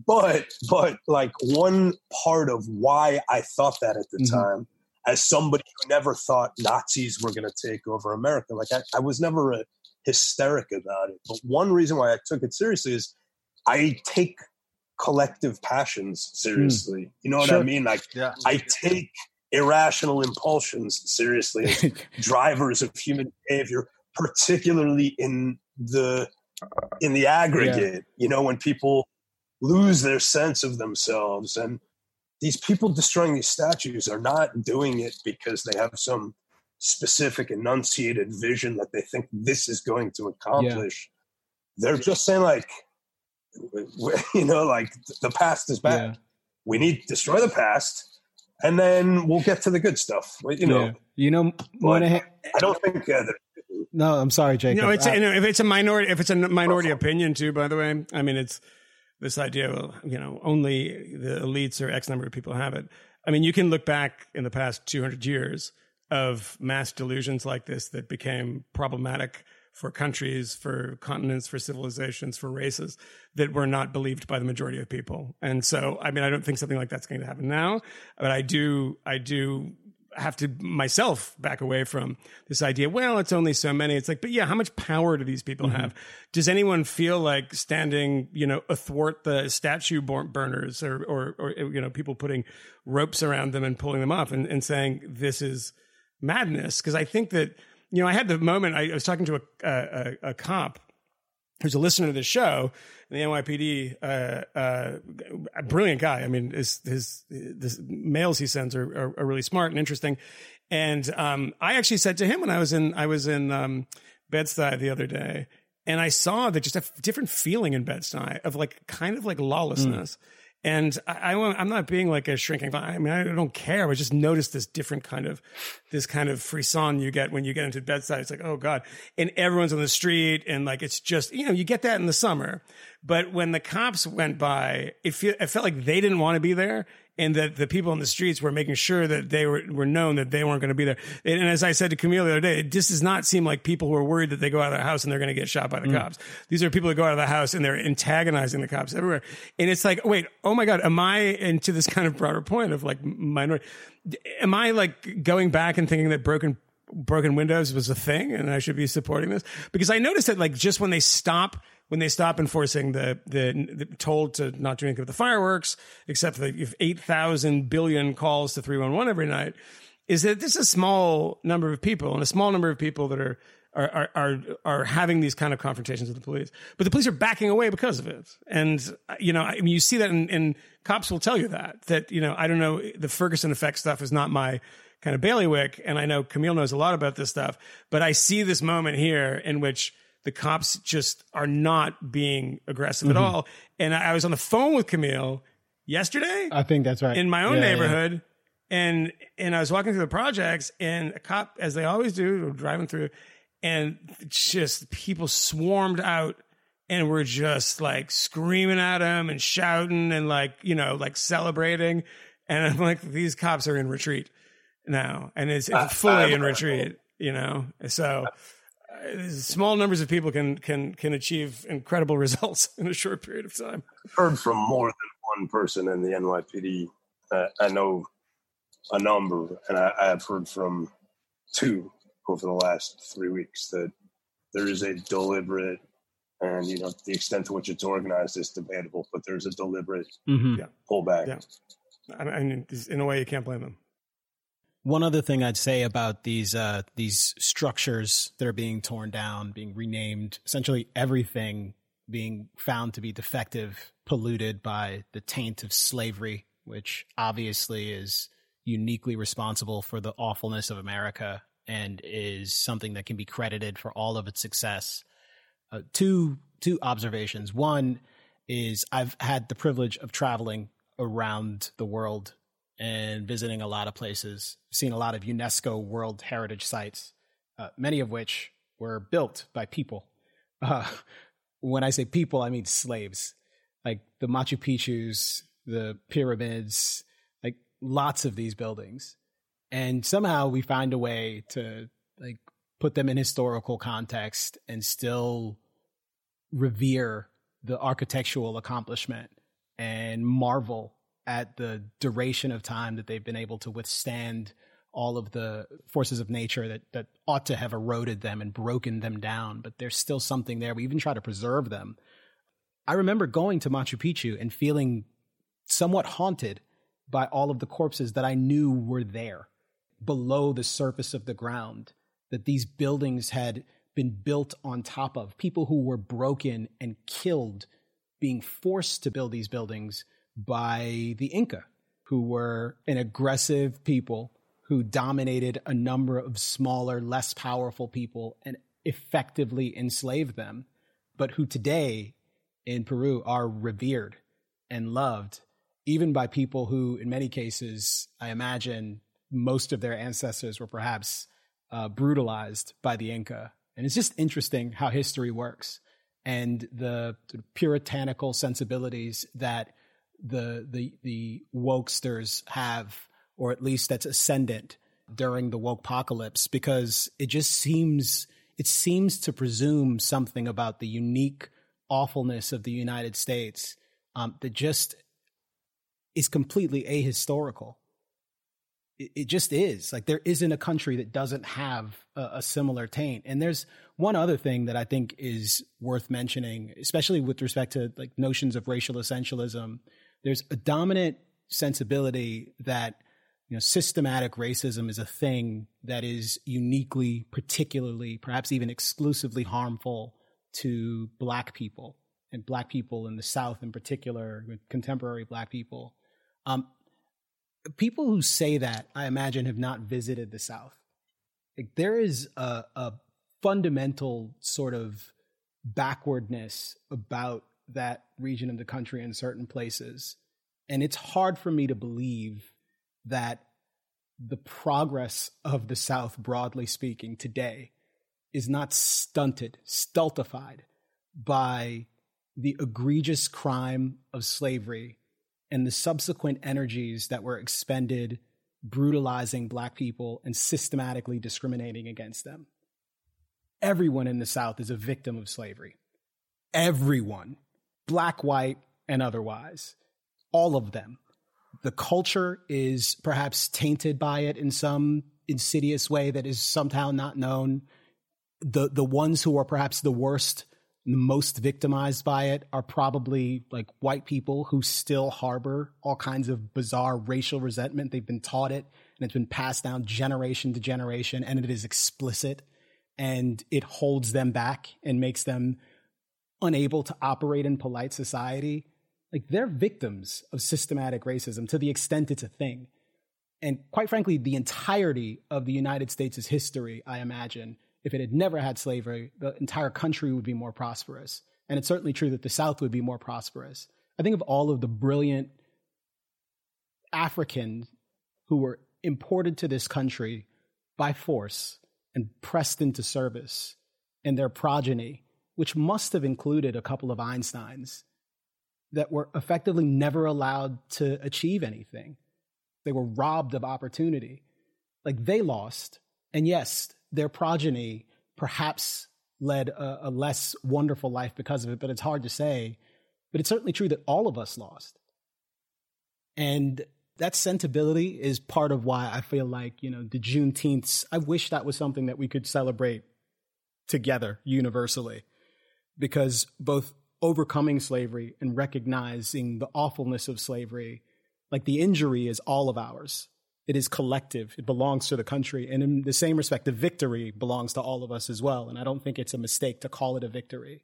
but but like one part of why I thought that at the Mhm. time, as somebody who never thought Nazis were going to take over America, like I, I was never a hysteric about it. But one reason why I took it seriously is I take collective passions seriously. You know what I mean? Like yeah. I take irrational impulsions seriously as <laughs> drivers of human behavior, particularly in the in the aggregate. You know, when people lose their sense of themselves and these people destroying these statues are not doing it because they have some specific enunciated vision that they think this is going to accomplish. They're just saying like <laughs> you know like the past is bad. Yeah. We need to destroy the past and then we'll get to the good stuff. You know, Yeah. You know, Moynihan. I don't think uh, No, I'm sorry, Jacob. No, it's I- you know, if it's a minority, if it's a minority opinion too. By the way, I mean it's this idea of you know only the elites or X number of people have it. I mean, you can look back in the past 200 years of mass delusions like this that became problematic for countries, for continents, for civilizations, for races that were not believed by the majority of people. And so, I mean, I don't think something like that's going to happen now, but I do, I do have to myself back away from this idea. Well, it's only so many. It's like, but yeah, how much power do these people mm-hmm. have? Does anyone feel like standing, you know, athwart the statue burners or, or, or, you know, people putting ropes around them and pulling them off and, and saying this is madness? Because I think that, you know, I had the moment I, was talking to a, a, a, cop who's a listener to the show the NYPD, uh, uh, a brilliant guy. I mean, his, his, the mails he sends are, are, are really smart and interesting. And, um, I actually said to him when I was in, I was in, um, Bed-Stuy the other day and I saw that just a different feeling in Bed-Stuy of like, kind of like lawlessness. And I, I, am not being like a shrinking. I mean, I don't care. I just noticed this different kind of, this kind of frisson you get when you get into Bed-Stuy. It's like, oh God. And everyone's on the street and like, it's just, you know, you get that in the summer. But when the cops went by, it, feel, it felt like they didn't want to be there and that the people in the streets were making sure that they were, were known that they weren't going to be there. And, and, as I said to Camille the other day, it just does not seem like people who are worried that they go out of their house and they're going to get shot by the mm. cops. These are people that go out of the house and they're antagonizing the cops everywhere. And it's like, wait, oh my God, am I into this kind of broader point of like minority? Am I like going back and thinking that broken broken windows was a thing and I should be supporting this? Because I noticed that like just when they stop when they stop enforcing the, the, the told to not do anything with the fireworks, except for the 8,000 billion calls to 311 every night, is that this is a small number of people and a small number of people that are, are, are, are having these kind of confrontations with the police. But the police are backing away because of it. And, you know, I mean, you see that in, in cops will tell you that, that, you know, I don't know, the Ferguson effect stuff is not my kind of bailiwick. And I know Camille knows a lot about this stuff, but I see this moment here in which the cops just are not being aggressive mm-hmm. at all. And I was on the phone with Camille yesterday. I think that's right. In my own yeah, neighborhood. Yeah. And and I was walking through the projects and a cop, as they always do, driving through, and just people swarmed out and were just like screaming at him and shouting and like, you know, like celebrating. And I'm like, these cops are in retreat now. And it's, it's fully in retreat, you know? So small numbers of people can can can achieve incredible <laughs> results in a short period of time. I've heard from more than one person in the NYPD. Uh, I know a number, and I, I have heard from two over the last three weeks that there is a deliberate and you know the extent to which it's organized is debatable, but there's a deliberate mm-hmm. yeah. pullback. Yeah, I mean, in a way, you can't blame them. One other thing I'd say about these uh, these structures that are being torn down, being renamed, essentially everything being found to be defective, polluted by the taint of slavery, which obviously is uniquely responsible for the awfulness of America and is something that can be credited for all of its success. Uh, two two observations. One is I've had the privilege of traveling around the world and visiting a lot of places, seen a lot of UNESCO World Heritage sites, uh, many of which were built by people. Uh, when I say people, I mean slaves, like the Machu Picchu's, the pyramids, like lots of these buildings. And somehow we find a way to like put them in historical context and still revere the architectural accomplishment and marvel at the duration of time that they've been able to withstand all of the forces of nature that, that ought to have eroded them and broken them down, but there's still something there. We even try to preserve them. I remember going to Machu Picchu and feeling somewhat haunted by all of the corpses that I knew were there below the surface of the ground, that these buildings had been built on top of, people who were broken and killed being forced to build these buildings by the Inca, who were an aggressive people who dominated a number of smaller, less powerful people and effectively enslaved them, but who today in Peru are revered and loved, even by people who, in many cases, I imagine most of their ancestors were perhaps uh, brutalized by the Inca. And it's just interesting how history works and the puritanical sensibilities that the the the wokesters have, or at least that's ascendant during the woke apocalypse, because it just seems it seems to presume something about the unique awfulness of the United States um, that just is completely ahistorical. It, it, just is. Like there isn't a country that doesn't have a, a similar taint. And there's one other thing that I think is worth mentioning, especially with respect to like notions of racial essentialism. There's a dominant sensibility that you know systematic racism is a thing that is uniquely particularly perhaps even exclusively harmful to black people and black people in the south in particular contemporary black people. Um, people who say that i imagine have not visited the south. Like there is a, a fundamental sort of backwardness about that region of the country in certain places. And it's hard for me to believe that the progress of the South, broadly speaking, today is not stunted, stultified by the egregious crime of slavery and the subsequent energies that were expended brutalizing black people and systematically discriminating against them. Everyone in the South is a victim of slavery. Everyone, black, white, and otherwise, all of them. The culture is perhaps tainted by it in some insidious way that is somehow not known. The the ones who are perhaps the worst, most victimized by it are probably like white people who still harbor all kinds of bizarre racial resentment. They've been taught it and it's been passed down generation to generation and it is explicit and it holds them back and makes them unable to operate in polite society. Like they're victims of systematic racism to the extent it's a thing. And quite frankly, the entirety of the United States' history, I imagine, if it had never had slavery, the entire country would be more prosperous. And it's certainly true that the South would be more prosperous. I think of all of the brilliant Africans who were imported to this country by force and pressed into service and their progeny, which must have included a couple of Einsteins that were effectively never allowed to achieve anything. They were robbed of opportunity. Like they lost. And yes, their progeny perhaps led a, a, less wonderful life because of it, but it's hard to say. But it's certainly true that all of us lost. And that sensibility is part of why I feel like, you know, the Juneteenths, I wish that was something that we could celebrate together universally because both overcoming slavery and recognizing the awfulness of slavery, like the injury is all of ours. It is collective. It belongs to the country. And in the same respect, the victory belongs to all of us as well. And I don't think it's a mistake to call it a victory.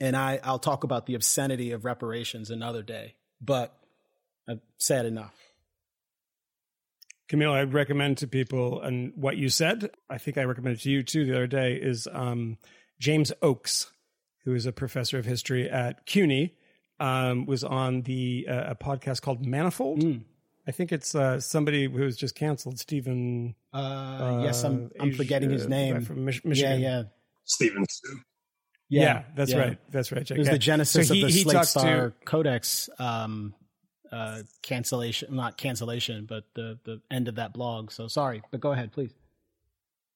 And I, I'll talk about the obscenity of reparations another day. But I've said enough. Camille, I'd recommend to people, and what you said, I think I recommended to you too the other day, is um, James Oakes, who is a professor of history at CUNY, um, was on the uh, a podcast called Manifold. Mm. I think it's uh, somebody who was just canceled, Stephen. Uh, yes, I'm, I'm forgetting his name. From Mich- Michigan. Yeah, yeah. Stephen Yeah, yeah, that's yeah. right. That's right. It was the genesis so he, of the Slate Star to, Codex um, uh, cancellation, not cancellation, but the the end of that blog. So sorry, but go ahead, please.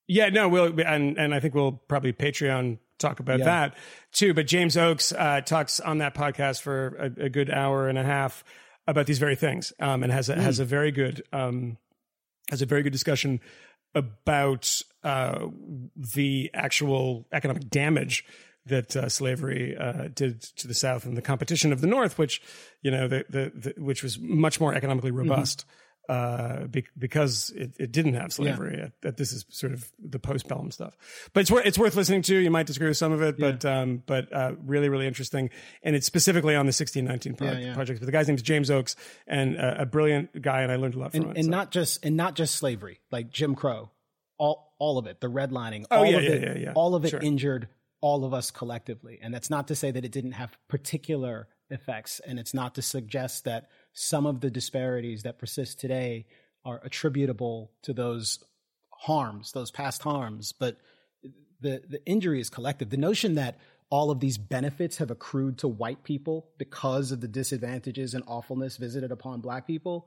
Yeah, no, we'll and and I think we'll probably Patreon talk about yeah. that too. But James Oakes uh, talks on that podcast for a, a, good hour and a half about these very things, um, and has a, mm. has a very good um, has a very good discussion about uh, the actual economic damage that uh, slavery uh, did to the South and the competition of the North, which you know, the, the, the which was much more economically mm-hmm. robust. Mm-hmm. Uh, be, because it, it, didn't have slavery. Yeah. That this is sort of the postbellum stuff, but it's worth it's worth listening to. You might disagree with some of it, yeah. but um, but uh, really really interesting, and it's specifically on the 1619 pro- yeah, project. But the guy's name is James Oakes, and uh, a brilliant guy, and I learned a lot from and, it. And so. not just and not just slavery, like Jim Crow, all all of it, the redlining, oh, all yeah, of yeah, it, yeah, yeah. all of it sure. injured all of us collectively. And that's not to say that it didn't have particular effects. And it's not to suggest that some of the disparities that persist today are attributable to those harms, those past harms. But the, the injury is collective. The notion that all of these benefits have accrued to white people because of the disadvantages and awfulness visited upon black people,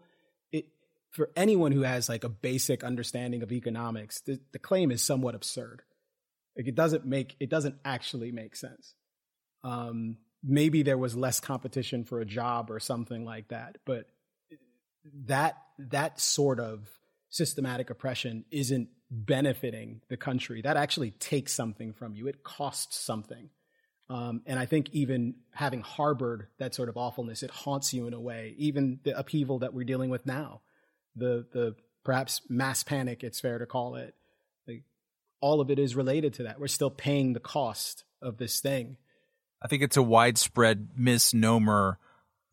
it, for anyone who has like a basic understanding of economics, the, the claim is somewhat absurd. Like it doesn't make it doesn't actually make sense. Um, maybe there was less competition for a job or something like that, but that that sort of systematic oppression isn't benefiting the country. That actually takes something from you. It costs something. Um, and I think even having harbored that sort of awfulness, it haunts you in a way. Even the upheaval that we're dealing with now, the the perhaps mass panic, it's fair to call it, all of it is related to that. We're still paying the cost of this thing. I think it's a widespread misnomer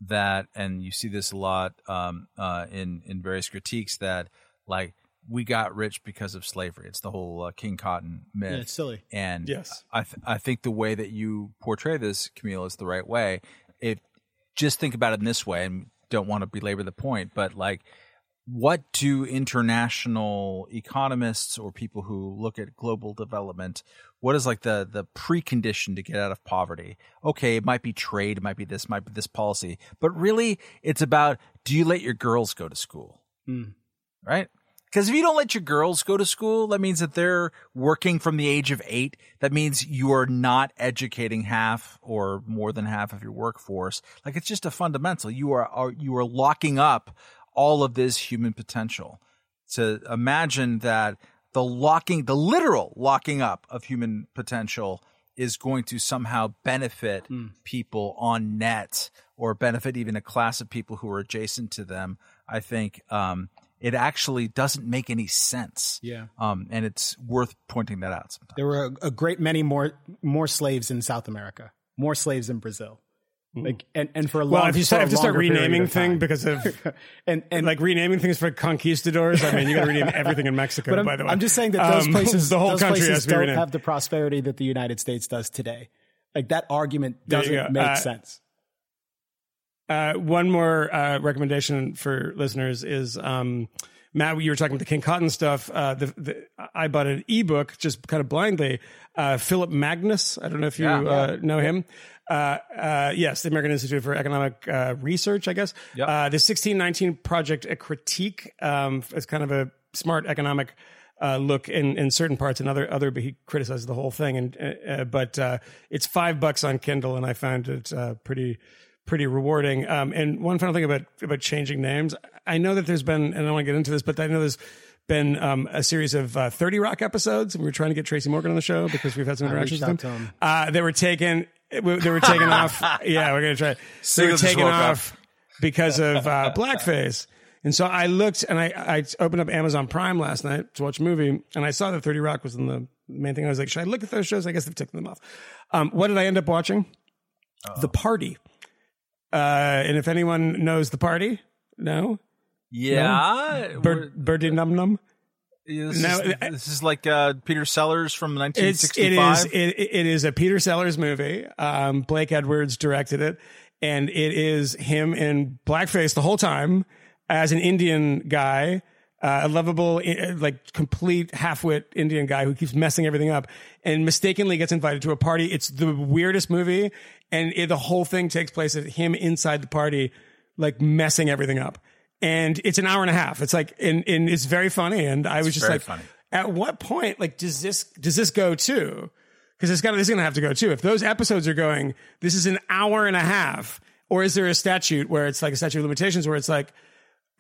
that, and you see this a lot um, uh, in in various critiques that like we got rich because of slavery. It's the whole uh, King Cotton myth. Yeah, it's silly. And yes, I th- I think the way that you portray this, Camille, is the right way. If just think about it in this way, and don't want to belabor the point, but like, what do international economists or people who look at global development what is like the the precondition to get out of poverty? Okay it might be trade it might be this might be this policy but really it's about do you let your girls go to school? Mm. right? Because if you don't let your girls go to school that means that they're working from the age of eight. That means you are not educating half or more than half of your workforce. Like it's just a fundamental. You are, are you are locking up all of this human potential to imagine that the locking, the literal locking up of human potential is going to somehow benefit people on net or benefit even a class of people who are adjacent to them. I think, um, it actually doesn't make any sense. Yeah. Um, and it's worth pointing that out sometimes. There were a, a great many more more slaves in South America, more slaves in Brazil. Like and, and for a long, Well, if you start, a if you start renaming of time. thing because of <laughs> and and like renaming things for conquistadors, I mean, you got to rename <laughs> everything in Mexico. But by the way, I'm just saying that those Um, <laughs> places, the whole those country places has don't renamed. have the prosperity that the United States does today. Like that argument doesn't make Uh, sense. Uh, one more uh, recommendation for listeners is um, Matt. You were talking about the King Cotton stuff. Uh, the, the, I bought an ebook just kind of blindly. Uh, Philip Magnus. I don't know if you Yeah. uh, know him. Uh, uh, yes, the American Institute for Economic uh, Research, I guess. Yep. Uh, the 1619 Project, a critique. Um, it's kind of a smart economic uh, look in, in certain parts and other other, but he criticizes the whole thing. And but uh, it's five bucks on Kindle, and I found it uh, pretty pretty rewarding. Um, and one final thing about about changing names, I know that there's been, and I don't want to get into this, but I know there's been um, a series of uh, 30 Rock episodes. and We were trying to get Tracy Morgan on the show because we've had some interactions with him. him. Uh, they were taken. They were taken off. <laughs> Yeah, we're gonna try. They were taken off because of uh, blackface. And so I looked and I, I opened up Amazon Prime last night to watch a movie and I saw that 30 Rock was in the main thing. I was like, should I look at those shows? I guess they've taken them off. Um, what did I end up watching? The Party. Uh, and if anyone knows The Party, no? Yeah. Bird, Birdie Num Num? This, No, is, this is like uh, Peter Sellers from 1965. is, it, it is a Peter Sellers movie. Um, Blake Edwards directed it and it is him in blackface the whole time as an Indian guy, uh, a lovable, uh, like complete half-wit Indian guy who keeps messing everything up and mistakenly gets invited to a party. It's the weirdest movie. And it, the whole thing takes place at him inside the party, like messing everything up. And it's an hour and a half. It's like, and, and it's very funny. And I was just like, funny. at what point, like, does this, does this go too? Because it's gonna, this is gonna have to go too. If those episodes are going, this is an hour and a half, or is there a statute where it's like a statute of limitations where it's like,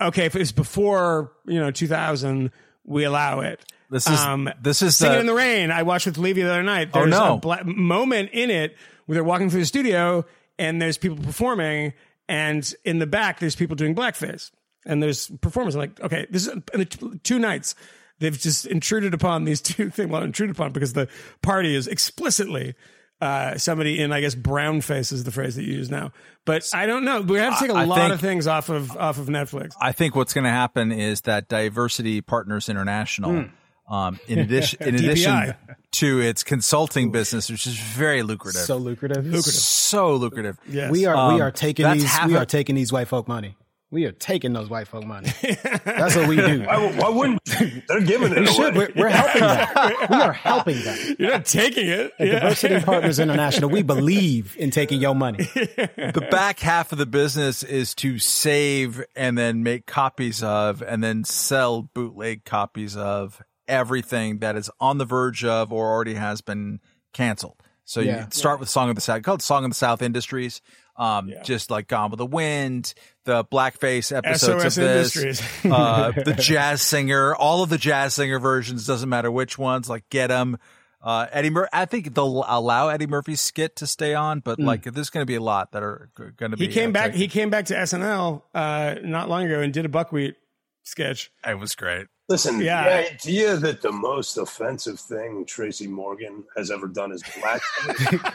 okay, if it's before you know 2000, we allow it. This is- um, this is Singing the- in the Rain. I watched with Levy the other night. Oh, There's no. a bla- moment in it where they're walking through the studio and there's people performing, and in the back there's people doing blackface, and there's performers. I'm like, okay, this is in the t- two nights. They've just intruded upon these <laughs> two things. Well, intruded upon because the party is explicitly uh, somebody in, I guess, brown face is the phrase that you use now. But I don't know. We have to take a I- I lot think- of things off of off of Netflix. I think what's going to happen is that Diversity Partners International, Hmm. um, in addition, <laughs> in addition to its consulting business, which is very lucrative, So lucrative. lucrative, so lucrative. Yes. We are Um, we are taking these we a- are taking these white folk money. We are taking those white folk money. <laughs> That's what we do. Why, why wouldn't they're giving it We should. We're, we're helping them. We are helping them. <laughs> You're not taking it. At Yeah. Diversity <laughs> Partners International, we believe in taking your money. The back half of the business is to save and then make copies of and then sell bootleg copies of everything that is on the verge of or already has been canceled. So Yeah. you start with Song of the South, called Song of the South Industries. Um, just like Gone with the Wind, the blackface episodes SOS of this, uh, <laughs> the jazz singer, all of the jazz singer versions, doesn't matter which ones, like Get 'em. Uh, Eddie Murphy, I think they'll allow Eddie Murphy's skit to stay on, but like there's going to be a lot that are going to be. He came uh, back. taken. He came back to SNL uh, not long ago and did a buckwheat sketch. It was great. Listen, Yeah. the idea that the most offensive thing Tracy Morgan has ever done is black. <laughs>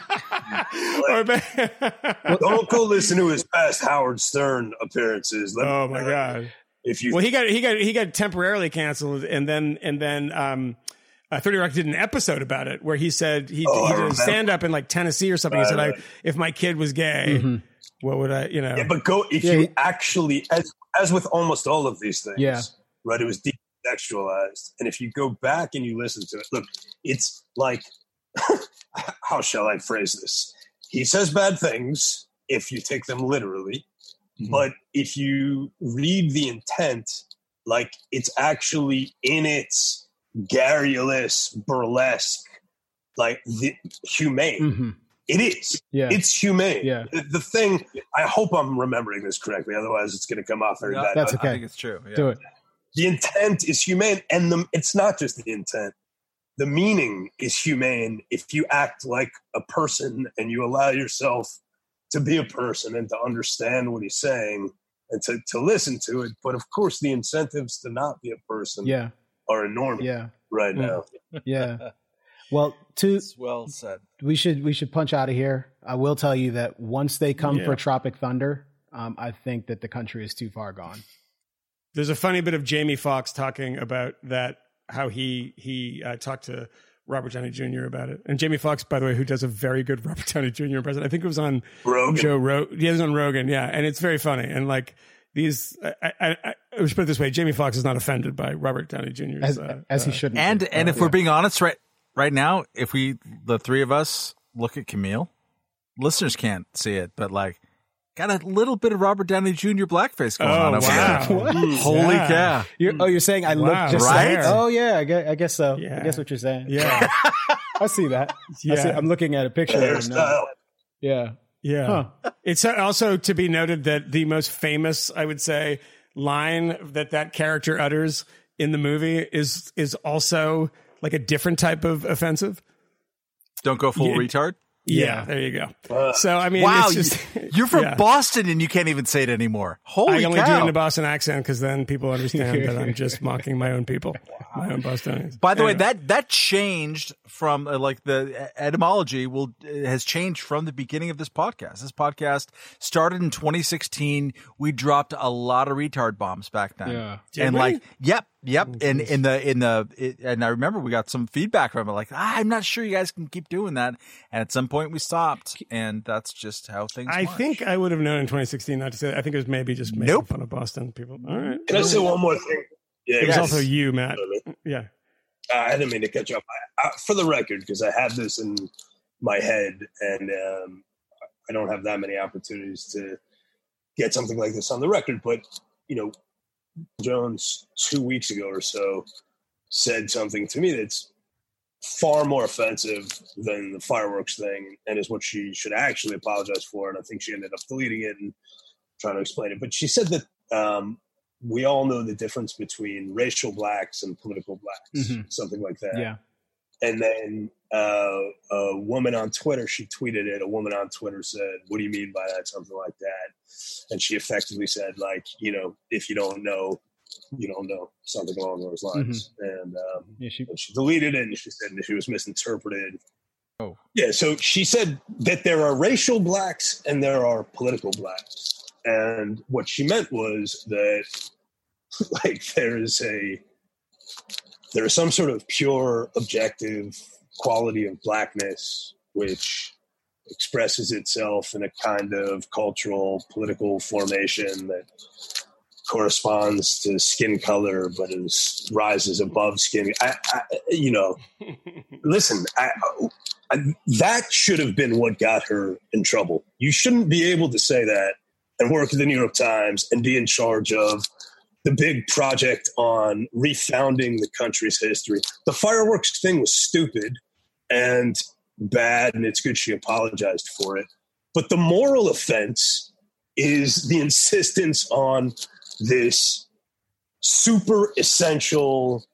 Or ba- <laughs> Don't go listen to his past Howard Stern appearances. Let oh my god! If you Well, he got he got he got temporarily canceled, and then and then um, uh, Thirty Rock did an episode about it where he said he, Oh, he did a stand up in like Tennessee or something. he Right, said, I, right. "If my kid was gay." what would I, you know? Yeah, but go if Yeah, you he- actually, as as with almost all of these things, Yeah. right? It was decontextualized, and if you go back and you listen to it, look, it's like, <laughs> how shall I phrase this? He says bad things if you take them literally, Mhm. but if you read the intent, like it's actually in its garrulous, burlesque, like the humane. Mhm. It is. Yeah. It's humane. Yeah. The, the thing, I hope I'm remembering this correctly. Otherwise, it's going to come off very Yeah, bad. That's okay. I think it's true. Yeah. Do it. The intent is humane, and the, it's not just the intent. The meaning is humane if you act like a person and you allow yourself to be a person and to understand what he's saying and to, to listen to it. But of course, the incentives to not be a person Yeah. are enormous Yeah. right Mm. now. Yeah. Well, to It's well said. we should we should punch out of here. I will tell you that once they come Yeah. for Tropic Thunder, um, I think that the country is too far gone. There's a funny bit of Jamie Foxx talking about that, how he he uh, talked to Robert Downey Jr. about it. And Jamie Foxx, by the way, who does a very good <laughs> Robert Downey Jr. impression. I think it was on Rogan. Joe Rogan. Yeah, it was on Rogan. Yeah, and it's very funny. And like these, I, I, I, I was put it this way: Jamie Foxx is not offended by Robert Downey Jr. As uh, as he uh, shouldn't. And be. and if Yeah. we're being honest, right right now, if we the three of us look at Camille, listeners can't see it, but like got a little bit of Robert Downey Jr. blackface going on Oh over wow! there. What? Holy Yeah. cow! You're, oh, you're saying I Wow, look just right? like- Oh yeah, I guess, I guess so. Yeah. I guess what you're saying. Yeah, <laughs> I see that. I see, Yeah. I'm looking at a picture. of him now. Hairstyle. Yeah. yeah. Huh. It's also to be noted that the most famous, I would say, line that that character utters in the movie is is also like a different type of offensive. Don't go full Yeah. retard. Yeah, there you go. Uh, So I mean, wow, it's just, you, <laughs> you're from yeah. Boston and you can't even say it anymore. Holy I only cow! do it in a Boston accent because then people understand that I'm just <laughs> mocking my own people, my own Bostonians. By the way, that that changed from uh, like the etymology will uh, has changed from the beginning of this podcast. This podcast started in 2016. We dropped a lot of retard bombs back then. Yeah. Did and we? like, yep, yep. And in the in the it, and I remember we got some feedback from it. Like, ah, I'm not sure you guys can keep doing that. And at some point we stopped, and that's just how things. I march. think I would have known in 2016 not to say that. I think it was maybe just making Nope. fun of Boston people. All right. Can I say one more thing? Yeah, It was also you, Matt. Yeah. Uh, I didn't mean to catch up. I, I, for the record, because I have this in my head, and um, I don't have that many opportunities to get something like this on the record. But you know, Jones two weeks ago or so said something to me that's far more offensive than the fireworks thing, and is what she should actually apologize for. And I think she ended up deleting it and trying to explain it. But she said that um, we all know the difference between racial blacks and political blacks, Mhm. something like that. Yeah. And then uh, a woman on Twitter, she tweeted it. A woman on Twitter said, "What do you mean by that?" Something like that. And she effectively said, like, you know, if you don't know, you don't know, something along those lines. And um, Yeah. She, she deleted it, and she said that she was misinterpreted. Oh. Yeah. So she said that there are racial blacks and there are political blacks, and what she meant was that, <laughs> like, there is a there is some sort of pure objective quality of blackness which expresses itself in a kind of cultural political formation that corresponds to skin color but is rises above skin I, I you know <laughs> listen I, I, that should have been what got her in trouble you shouldn't be able to say that and work at the new york times and be in charge of the big project on refounding the country's history. The fireworks thing was stupid and bad, and it's good she apologized for it. But the moral offense is the insistence on this super essential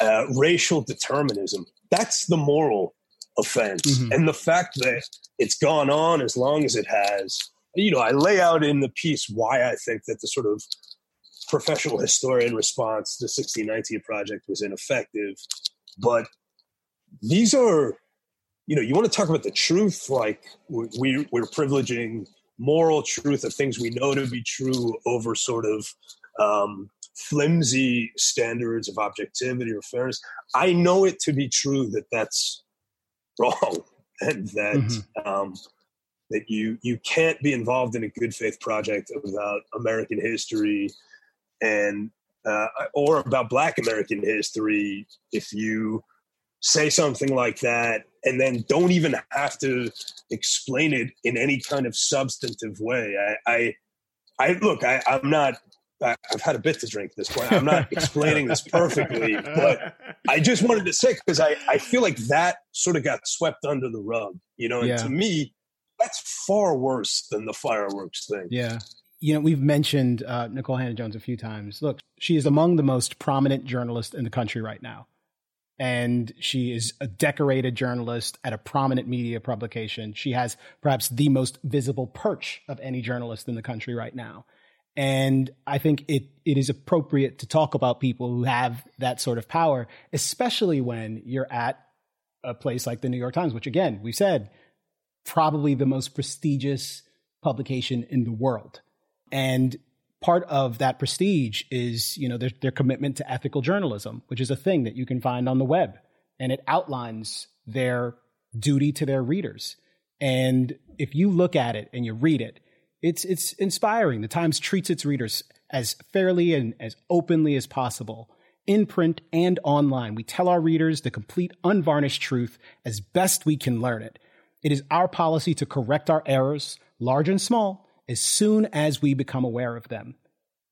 uh, racial determinism. That's the moral offense. Mhm. And the fact that it's gone on as long as it has, you know, I lay out in the piece why I think that the sort of professional historian response to the 1619 project was ineffective. But these are, you know, you want to talk about the truth, like we, we're privileging moral truth of things we know to be true over sort of um, flimsy standards of objectivity or fairness. I know it to be true that that's wrong <laughs> and that Mhm. um, that you you can't be involved in a good faith project without American history and uh, or about Black American history if you say something like that and then don't even have to explain it in any kind of substantive way. I, I, I look, I, I'm not. I, I've had a bit to drink at this point. I'm not <laughs> explaining this perfectly, but I just wanted to say because I, I feel like that sort of got swept under the rug, you know. And Yeah. to me, that's far worse than the fireworks thing. Yeah. You know, we've mentioned uh, Nikole Hannah-Jones a few times. Look, she is among the most prominent journalists in the country right now. And she is a decorated journalist at a prominent media publication. She has perhaps the most visible perch of any journalist in the country right now. And I think it, it is appropriate to talk about people who have that sort of power, especially when you're at a place like the New York Times, which again, we said, probably the most prestigious publication in the world. And part of that prestige is, you know, their, their commitment to ethical journalism, which is a thing that you can find on the web. And it outlines their duty to their readers. And if you look at it and you read it, it's, it's inspiring. The Times treats its readers as fairly and as openly as possible in print and online. We tell our readers the complete unvarnished truth as best we can learn it. It is our policy to correct our errors, large and small, as soon as we become aware of them.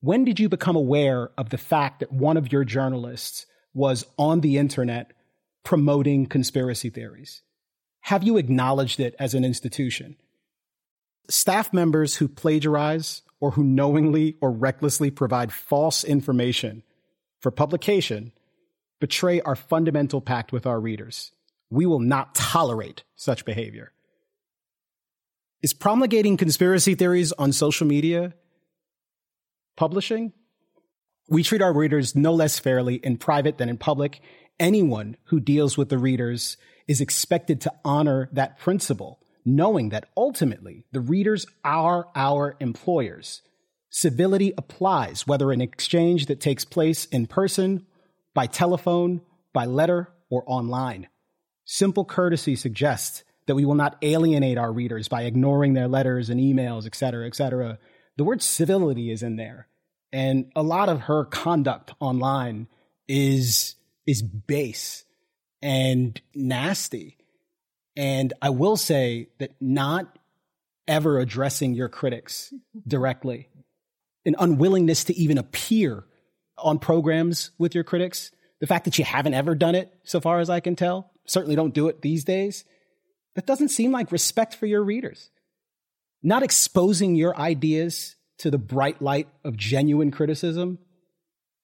When did you become aware of the fact that one of your journalists was on the internet promoting conspiracy theories? Have you acknowledged it as an institution? Staff members who plagiarize or who knowingly or recklessly provide false information for publication betray our fundamental pact with our readers. We will not tolerate such behavior. Is promulgating conspiracy theories on social media publishing? We treat our readers no less fairly in private than in public. Anyone who deals with the readers is expected to honor that principle, knowing that ultimately the readers are our employers. Civility applies whether an exchange that takes place in person, by telephone, by letter, or online. Simple courtesy suggests that we will not alienate our readers by ignoring their letters and emails, et cetera, et cetera. The word civility is in there. And a lot of her conduct online is, is base and nasty. And I will say that not ever addressing your critics directly, an unwillingness to even appear on programs with your critics, the fact that you haven't ever done it, so far as I can tell, certainly don't do it these days, that doesn't seem like respect for your readers. Not exposing your ideas to the bright light of genuine criticism,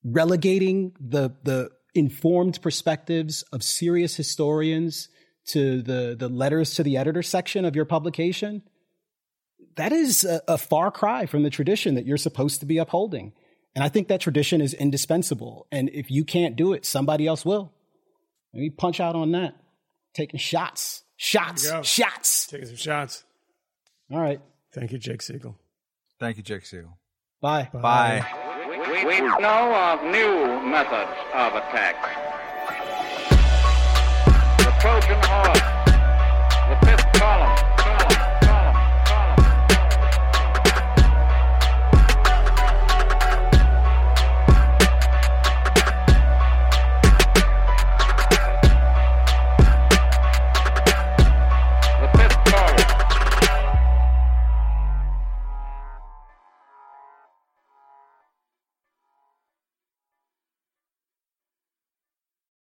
relegating the, the informed perspectives of serious historians to the, the letters to the editor section of your publication, that is a, a far cry from the tradition that you're supposed to be upholding. And I think that tradition is indispensable. And if you can't do it, somebody else will. Let me punch out on that. Taking shots, shots, There you go. shots. Taking some shots. All right. Thank you, Jake Siegel. Thank you, Jake Siegel. Bye. Bye. We, we know of new methods of attack. The Trojan horse, the fifth column,